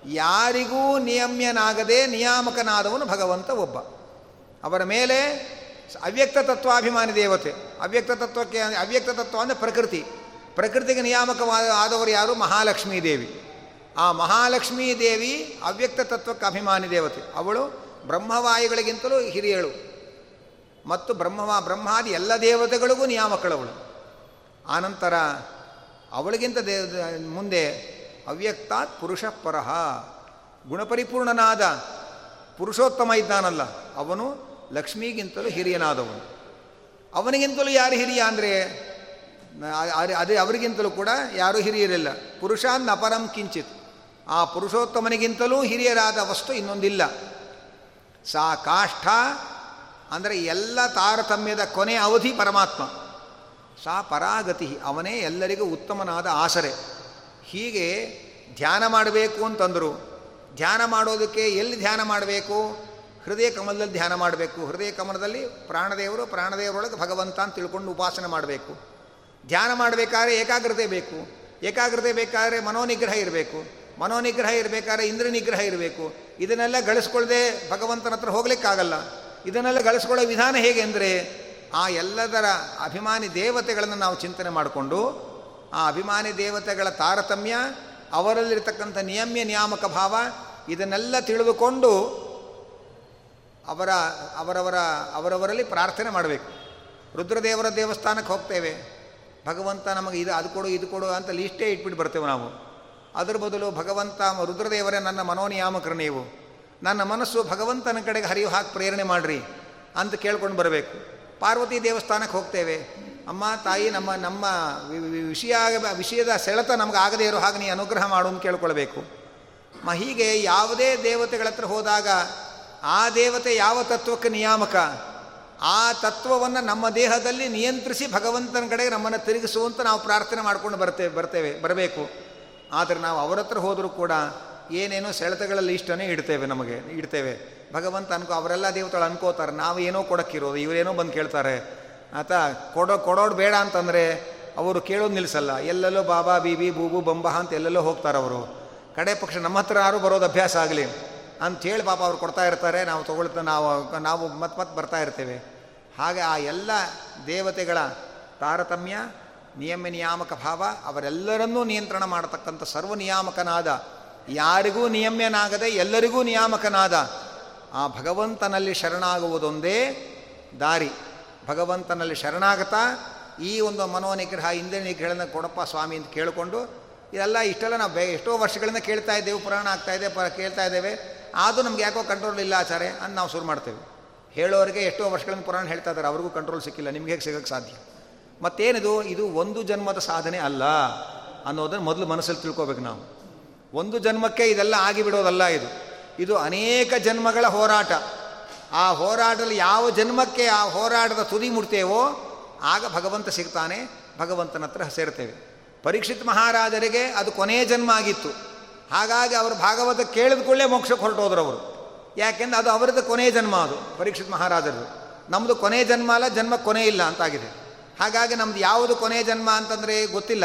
ಯಾರಿಗೂ ನಿಯಮ್ಯನಾಗದೆ ನಿಯಾಮಕನಾದವನು ಭಗವಂತ ಒಬ್ಬ. ಅವರ ಮೇಲೆ ಅವ್ಯಕ್ತ ತತ್ವಾಭಿಮಾನಿ ದೇವತೆ, ಅವ್ಯಕ್ತ ತತ್ವಕ್ಕೆ ಅವ್ಯಕ್ತ ತತ್ವ ಅಂದರೆ ಪ್ರಕೃತಿ. ಪ್ರಕೃತಿಗೆ ನಿಯಾಮಕವಾದ ಆದವರು ಯಾರು? ಮಹಾಲಕ್ಷ್ಮೀ ದೇವಿ. ಆ ಮಹಾಲಕ್ಷ್ಮೀ ದೇವಿ ಅವ್ಯಕ್ತ ತತ್ವಕ್ಕೆ ಅಭಿಮಾನಿ ದೇವತೆ. ಅವಳು ಬ್ರಹ್ಮವಾಯುಗಳಿಗಿಂತಲೂ ಹಿರಿಯಳು. ಮತ್ತು ಬ್ರಹ್ಮ, ಬ್ರಹ್ಮಾದಿ ಎಲ್ಲ ದೇವತೆಗಳಿಗೂ ನಿಯಾಮಕಳವಳು. ಆನಂತರ ಅವಳಿಗಿಂತ ದೇ ಮುಂದೆ ಅವ್ಯಕ್ತಾತ್ ಪುರುಷ ಪರಹ ಗುಣಪರಿಪೂರ್ಣನಾದ ಪುರುಷೋತ್ತಮ ಇದ್ದಾನಲ್ಲ, ಅವನು ಲಕ್ಷ್ಮಿಗಿಂತಲೂ ಹಿರಿಯನಾದವನು. ಅವನಿಗಿಂತಲೂ ಯಾರು ಹಿರಿಯ ಅಂದರೆ ಅದೇ ಅವರಿಗಿಂತಲೂ ಕೂಡ ಯಾರೂ ಹಿರಿಯರಿಲ್ಲ. ಪುರುಷಾನ್ ಅಪರಂ ಕಿಂಚಿತ್. ಆ ಪುರುಷೋತ್ತಮನಿಗಿಂತಲೂ ಹಿರಿಯರಾದ ವಸ್ತು ಇನ್ನೊಂದಿಲ್ಲ. ಸಾ ಕಾಷ್ಠ ಅಂದರೆ ಎಲ್ಲ ತಾರತಮ್ಯದ ಕೊನೆ ಅವಧಿ ಪರಮಾತ್ಮ. ಸಾ ಪರಾಗತಿ, ಅವನೇ ಎಲ್ಲರಿಗೂ ಉತ್ತಮನಾದ ಆಸರೆ. ಹೀಗೆ ಧ್ಯಾನ ಮಾಡಬೇಕು ಅಂತಂದರು. ಧ್ಯಾನ ಮಾಡೋದಕ್ಕೆ ಎಲ್ಲಿ ಧ್ಯಾನ ಮಾಡಬೇಕು? ಹೃದಯ ಕಮಲದಲ್ಲಿ ಧ್ಯಾನ ಮಾಡಬೇಕು. ಹೃದಯ ಕಮಲದಲ್ಲಿ ಪ್ರಾಣದೇವರು, ಪ್ರಾಣದೇವರೊಳಗೆ ಭಗವಂತ ಅಂತ ತಿಳ್ಕೊಂಡು ಉಪಾಸನೆ ಮಾಡಬೇಕು. ಧ್ಯಾನ ಮಾಡಬೇಕಾದ್ರೆ ಏಕಾಗ್ರತೆ ಬೇಕು. ಏಕಾಗ್ರತೆ ಬೇಕಾದರೆ ಮನೋನಿಗ್ರಹ ಇರಬೇಕು. ಮನೋನಿಗ್ರಹ ಇರಬೇಕಾದ್ರೆ ಇಂದ್ರ ನಿಗ್ರಹ ಇರಬೇಕು. ಇದನ್ನೆಲ್ಲ ಗಳಿಸ್ಕೊಳ್ಳದೆ ಭಗವಂತನ ಹತ್ರ ಹೋಗ್ಲಿಕ್ಕಾಗಲ್ಲ. ಇದನ್ನೆಲ್ಲ ಗಳಿಸ್ಕೊಳ್ಳೋ ವಿಧಾನ ಹೇಗೆ ಅಂದರೆ, ಆ ಎಲ್ಲದರ ಅಭಿಮಾನಿ ದೇವತೆಗಳನ್ನು ನಾವು ಚಿಂತನೆ ಮಾಡಿಕೊಂಡು, ಆ ಅಭಿಮಾನಿ ದೇವತೆಗಳ ತಾರತಮ್ಯ, ಅವರಲ್ಲಿರ್ತಕ್ಕಂಥ ನಿಯಮ್ಯ ನಿಯಾಮಕ ಭಾವ, ಇದನ್ನೆಲ್ಲ ತಿಳಿದುಕೊಂಡು ಅವರ, ಅವರವರ, ಅವರವರಲ್ಲಿ ಪ್ರಾರ್ಥನೆ ಮಾಡಬೇಕು. ರುದ್ರದೇವರ ದೇವಸ್ಥಾನಕ್ಕೆ ಹೋಗ್ತೇವೆ. ಭಗವಂತ ನಮಗೆ ಇದು, ಅದು ಕೊಡು, ಇದು ಕೊಡು ಅಂತ ಲೀಸ್ಟೇ ಇಟ್ಬಿಟ್ಟು ಬರ್ತೇವೆ ನಾವು. ಅದರ ಬದಲು ಭಗವಂತ ರುದ್ರದೇವರೇ ನನ್ನ ಮನೋನಿಯಾಮಕರು ನೀವು ನನ್ನ ಮನಸ್ಸು ಭಗವಂತನ ಕಡೆಗೆ ಹರಿವು ಹಾಕಿ ಪ್ರೇರಣೆ ಮಾಡಿರಿ ಅಂತ ಕೇಳ್ಕೊಂಡು ಬರಬೇಕು. ಪಾರ್ವತಿ ದೇವಸ್ಥಾನಕ್ಕೆ ಹೋಗ್ತೇವೆ. ಅಮ್ಮ, ತಾಯಿ, ನಮ್ಮ ನಮ್ಮ ವಿಷಯ ವಿಷಯದ ಸೆಳೆತ ನಮ್ಗೆ ಆಗದೇ ಇರೋ ಹಾಗೆ ನೀ ಅನುಗ್ರಹ ಮಾಡು ಅಂತ ಕೇಳ್ಕೊಳ್ಬೇಕು. ಮ, ಹೀಗೆ ಯಾವುದೇ ದೇವತೆಗಳ ಹತ್ರ ಹೋದಾಗ ಆ ದೇವತೆ ಯಾವ ತತ್ವಕ್ಕೆ ನಿಯಾಮಕ? ಆ ತತ್ವವನ್ನು ನಮ್ಮ ದೇಹದಲ್ಲಿ ನಿಯಂತ್ರಿಸಿ ಭಗವಂತನ ಕಡೆಗೆ ನಮ್ಮನ್ನು ತಿರುಗಿಸುವಂತ ನಾವು ಪ್ರಾರ್ಥನೆ ಮಾಡ್ಕೊಂಡು ಬರ್ತೇವೆ ಬರ್ತೇವೆ, ಬರಬೇಕು. ಆದರೆ ನಾವು ಅವರ ಹತ್ರ ಹೋದರೂ ಕೂಡ ಏನೇನೋ ಸೆಳೆತಗಳಲ್ಲಿ ಇಷ್ಟನೇ ಇಡ್ತೇವೆ ನಮಗೆ, ಇಡ್ತೇವೆ. ಭಗವಂತ ಅನ್ಕೋ, ಅವರೆಲ್ಲ ದೇವತೆಗಳು ಅನ್ಕೋತಾರೆ, ನಾವು ಏನೋ ಕೊಡೋಕ್ಕಿರೋದು, ಇವರೇನೋ ಬಂದು ಕೇಳ್ತಾರೆ. ಆತ, ಕೊಡೋ ಕೊಡೋಡು ಬೇಡ ಅಂತಂದರೆ ಅವರು ಕೇಳೋದು ನಿಲ್ಲಿಸಲ್ಲ ಎಲ್ಲೆಲ್ಲೋ ಬಾಬಾ, ಬೀಬಿ, ಬೂಬು, ಬಂಬಾ ಅಂತ ಎಲ್ಲೆಲ್ಲೋ ಹೋಗ್ತಾರೆ ಅವರು. ಕಡೆ ಪಕ್ಷ ನಮ್ಮ ಹತ್ರ ಯಾರು ಬರೋದು ಅಭ್ಯಾಸ ಆಗಲಿ. ಅಂಥೇಳಿ ಪಾಪ ಅವ್ರು ಕೊಡ್ತಾ ಇರ್ತಾರೆ, ನಾವು ತೊಗೊಳ್ತಾ, ನಾವು ನಾವು ಮತ್ತೆ ಮತ್ತೆ ಬರ್ತಾ ಇರ್ತೇವೆ. ಹಾಗೆ ಆ ಎಲ್ಲ ದೇವತೆಗಳ ತಾರತಮ್ಯ ನಿಯಮ ನಿಯಾಮಕ ಭಾವ, ಅವರೆಲ್ಲರನ್ನೂ ನಿಯಂತ್ರಣ ಮಾಡತಕ್ಕಂಥ ಸರ್ವ ನಿಯಾಮಕನಾದ ಯಾರಿಗೂ ನಿಯಮ್ಯನಾಗದೆ ಎಲ್ಲರಿಗೂ ನಿಯಾಮಕನಾದ, ಆ ಭಗವಂತನಲ್ಲಿ ಶರಣಾಗುವುದೊಂದೇ ದಾರಿ. ಭಗವಂತನಲ್ಲಿ ಶರಣಾಗತಾ, ಈ ಒಂದು ಮನೋನಿಗ್ರಹ ಇಂದ್ರ ನಿಗ್ರಹನ ಕೊಡಪ್ಪ ಸ್ವಾಮಿ ಅಂತ ಕೇಳಿಕೊಂಡು, ಇದೆಲ್ಲ ಇಷ್ಟೆಲ್ಲ ನಾವು ಎಷ್ಟೋ ವರ್ಷಗಳಿಂದ ಕೇಳ್ತಾ ಇದ್ದೇವೆ, ಪುರಾಣ ಆಗ್ತಾ ಇದೆ ಕೇಳ್ತಾ ಇದ್ದೇವೆ, ಆದರೂ ನಮ್ಗೆ ಯಾಕೋ ಕಂಟ್ರೋಲ್ ಇಲ್ಲ ಆಚಾರೆ ಅಂತ ನಾವು ಶುರು ಮಾಡ್ತೇವೆ. ಹೇಳೋರಿಗೆ ಎಷ್ಟೋ ವರ್ಷಗಳಿಂದ ಪುರಾಣ ಹೇಳ್ತಾ ಇದ್ದಾರೆ, ಅವ್ರಿಗೂ ಕಂಟ್ರೋಲ್ ಸಿಕ್ಕಿಲ್ಲ, ನಿಮ್ಗೆ ಹೇಗೆ ಸಿಗೋಕ್ಕೆ ಸಾಧ್ಯ? ಮತ್ತೇನಿದು? ಇದು ಒಂದು ಜನ್ಮದ ಸಾಧನೆ ಅಲ್ಲ ಅನ್ನೋದನ್ನು ಮೊದಲು ಮನಸ್ಸಲ್ಲಿ ತಿಳ್ಕೋಬೇಕು ನಾವು. ಒಂದು ಜನ್ಮಕ್ಕೆ ಇದೆಲ್ಲ ಆಗಿಬಿಡೋದಲ್ಲ ಇದು. ಇದು ಅನೇಕ ಜನ್ಮಗಳ ಹೋರಾಟ. ಆ ಹೋರಾಟದಲ್ಲಿ ಯಾವ ಜನ್ಮಕ್ಕೆ ಆ ಹೋರಾಟದ ತುದಿ ಮುಡ್ತೇವೋ ಆಗ ಭಗವಂತ ಸಿಗ್ತಾನೆ, ಭಗವಂತನ ಹತ್ರ ಸೇರ್ತೇವೆ. ಪರೀಕ್ಷಿತ್ ಮಹಾರಾಜರಿಗೆ ಅದು ಕೊನೆಯ ಜನ್ಮ ಆಗಿತ್ತು. ಹಾಗಾಗಿ ಅವರು ಭಾಗವತ ಕೇಳಿದ ಕೂಡಲೇ ಮೋಕ್ಷಕ್ಕೆ ಹೊರಟೋದ್ರು ಅವರು. ಯಾಕೆಂದ್ರೆ ಅದು ಅವರದ್ದು ಕೊನೆಯ ಜನ್ಮ ಅದು, ಪರೀಕ್ಷಿತ್ ಮಹಾರಾಜರದು. ನಮ್ಮದು ಕೊನೆಯ ಜನ್ಮ ಅಲ್ಲ, ಜನ್ಮ ಕೊನೆ ಇಲ್ಲ ಅಂತಾಗಿದೆ. ಹಾಗಾಗಿ ನಮ್ದು ಯಾವುದು ಕೊನೆಯ ಜನ್ಮ ಅಂತಂದರೆ ಗೊತ್ತಿಲ್ಲ.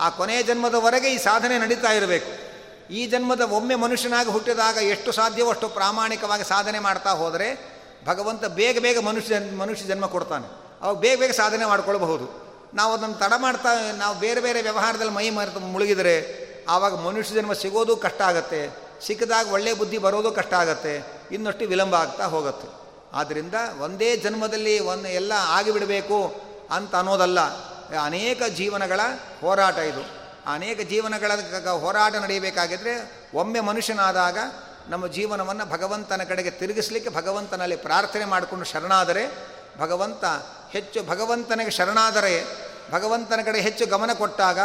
ಆ ಕೊನೆಯ ಜನ್ಮದವರೆಗೆ ಈ ಸಾಧನೆ ನಡೀತಾ ಇರಬೇಕು. ಈ ಜನ್ಮದ ಒಮ್ಮೆ ಮನುಷ್ಯನಾಗಿ ಹುಟ್ಟಿದಾಗ ಎಷ್ಟು ಸಾಧ್ಯವೋ ಅಷ್ಟು ಪ್ರಾಮಾಣಿಕವಾಗಿ ಸಾಧನೆ ಮಾಡ್ತಾ ಹೋದರೆ ಭಗವಂತ ಬೇಗ ಬೇಗ ಮನುಷ್ಯ ಮನುಷ್ಯ ಜನ್ಮ ಕೊಡ್ತಾನೆ. ಅವಾಗ ಬೇಗ ಬೇಗ ಸಾಧನೆ ಮಾಡ್ಕೊಳ್ಬಹುದು. ನಾವು ಅದನ್ನು ತಡ ಮಾಡ್ತಾ, ನಾವು ಬೇರೆ ಬೇರೆ ವ್ಯವಹಾರದಲ್ಲಿ ಮೈ ಮರೆತು ಮುಳುಗಿದರೆ ಆವಾಗ ಮನುಷ್ಯ ಜನ್ಮ ಸಿಗೋದು ಕಷ್ಟ ಆಗುತ್ತೆ. ಸಿಕ್ಕಿದಾಗ ಒಳ್ಳೆಯ ಬುದ್ಧಿ ಬರೋದು ಕಷ್ಟ ಆಗುತ್ತೆ. ಇನ್ನಷ್ಟು ವಿಳಂಬ ಆಗ್ತಾ ಹೋಗುತ್ತೆ. ಆದ್ದರಿಂದ ಒಂದೇ ಜನ್ಮದಲ್ಲಿ ಒಂದು ಎಲ್ಲ ಆಗಿಬಿಡಬೇಕು. ಅಂತ ಅನ್ನೋದಲ್ಲ. ಅನೇಕ ಜೀವನಗಳ ಹೋರಾಟ ಇದು. ಅನೇಕ ಜೀವನಗಳ ಹೋರಾಟ ನಡೆಯಬೇಕಾಗಿದ್ದರೆ ಒಮ್ಮೆ ಮನುಷ್ಯನಾದಾಗ ನಮ್ಮ ಜೀವನವನ್ನು ಭಗವಂತನ ಕಡೆಗೆ ತಿರುಗಿಸಲಿಕ್ಕೆ ಭಗವಂತನಲ್ಲಿ ಪ್ರಾರ್ಥನೆ ಮಾಡಿಕೊಂಡು ಶರಣಾದರೆ, ಭಗವಂತ ಹೆಚ್ಚು ಭಗವಂತನಿಗೆ ಶರಣಾದರೆ, ಭಗವಂತನ ಕಡೆ ಹೆಚ್ಚು ಗಮನ ಕೊಟ್ಟಾಗ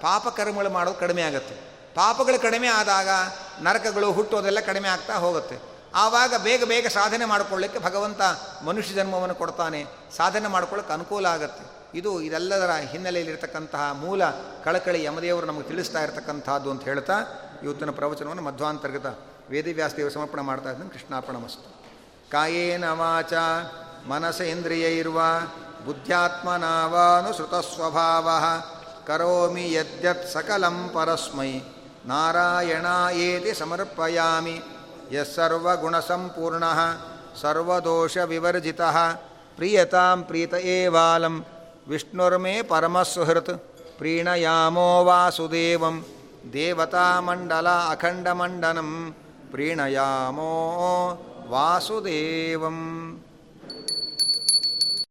ಪಾಪ ಕರ್ಮಗಳು ಮಾಡೋದು ಕಡಿಮೆ ಆಗುತ್ತೆ. ಪಾಪಗಳು ಕಡಿಮೆ ಆದಾಗ ನರಕಗಳು ಹುಟ್ಟೋದೆಲ್ಲ ಕಡಿಮೆ ಆಗ್ತಾ ಹೋಗುತ್ತೆ. ಆವಾಗ ಬೇಗ ಬೇಗ ಸಾಧನೆ ಮಾಡಿಕೊಳ್ಳಿಕ್ಕೆ ಭಗವಂತ ಮನುಷ್ಯ ಜನ್ಮವನ್ನು ಕೊಡ್ತಾನೆ. ಸಾಧನೆ ಮಾಡ್ಕೊಳ್ಳೋಕೆ ಅನುಕೂಲ ಆಗುತ್ತೆ. ಇದು ಇದೆಲ್ಲದರ ಹಿನ್ನೆಲೆಯಲ್ಲಿರ್ತಕ್ಕಂತಹ ಮೂಲ ಕಳಕಳಿ ಯಮದೇವರು ನಮಗೆ ತಿಳಿಸ್ತಾ ಇರತಕ್ಕಂಥದ್ದು ಅಂತ ಹೇಳ್ತಾ ಇವತ್ತಿನ ಪ್ರವಚನವನ್ನು ಮಧ್ವಾಂತರ್ಗತ ವೇದಿವ್ಯಾಸದೇವರು ಸಮರ್ಪಣೆ ಮಾಡ್ತಾ ಇದ್ದೀನಿ. ಕೃಷ್ಣಾರ್ಪಣ ಮಸ್ತು. ಕಾಯೇನ ವಾಚ ಮನಸ ಇಂದ್ರಿಯೈರ್ವ ಬುದ್ಧ್ಯಾತ್ಮನಾವಾನುಸೃತಸ್ವಭಾವ ಕರೋಮಿ ಯದ್ಯತ್ ಸಕಲಂ ಪರಸ್ಮೈ. ನಾರಾಯಣಾಯೇತಿ ಸಮರ್ಪಯಾಮಿ. ಸರ್ವದೋಷವಿವರ್ಜಿತಃ ಪ್ರೀಯತಾಂ ಪ್ರೀತ ಏವಾಲಂ ವಿಷ್ಣುರ್ಮೇ ಪರಮಸುಹೃತ್ ಪ್ರೀಣಯಾಮೋ ವಾಸುದೇವಂ ದೇವತಾಮಂಡಲ ಅಖಂಡಮಂಡನಂ ಪ್ರೀಣಯಾಮೋ ವಾಸುದೇವಂ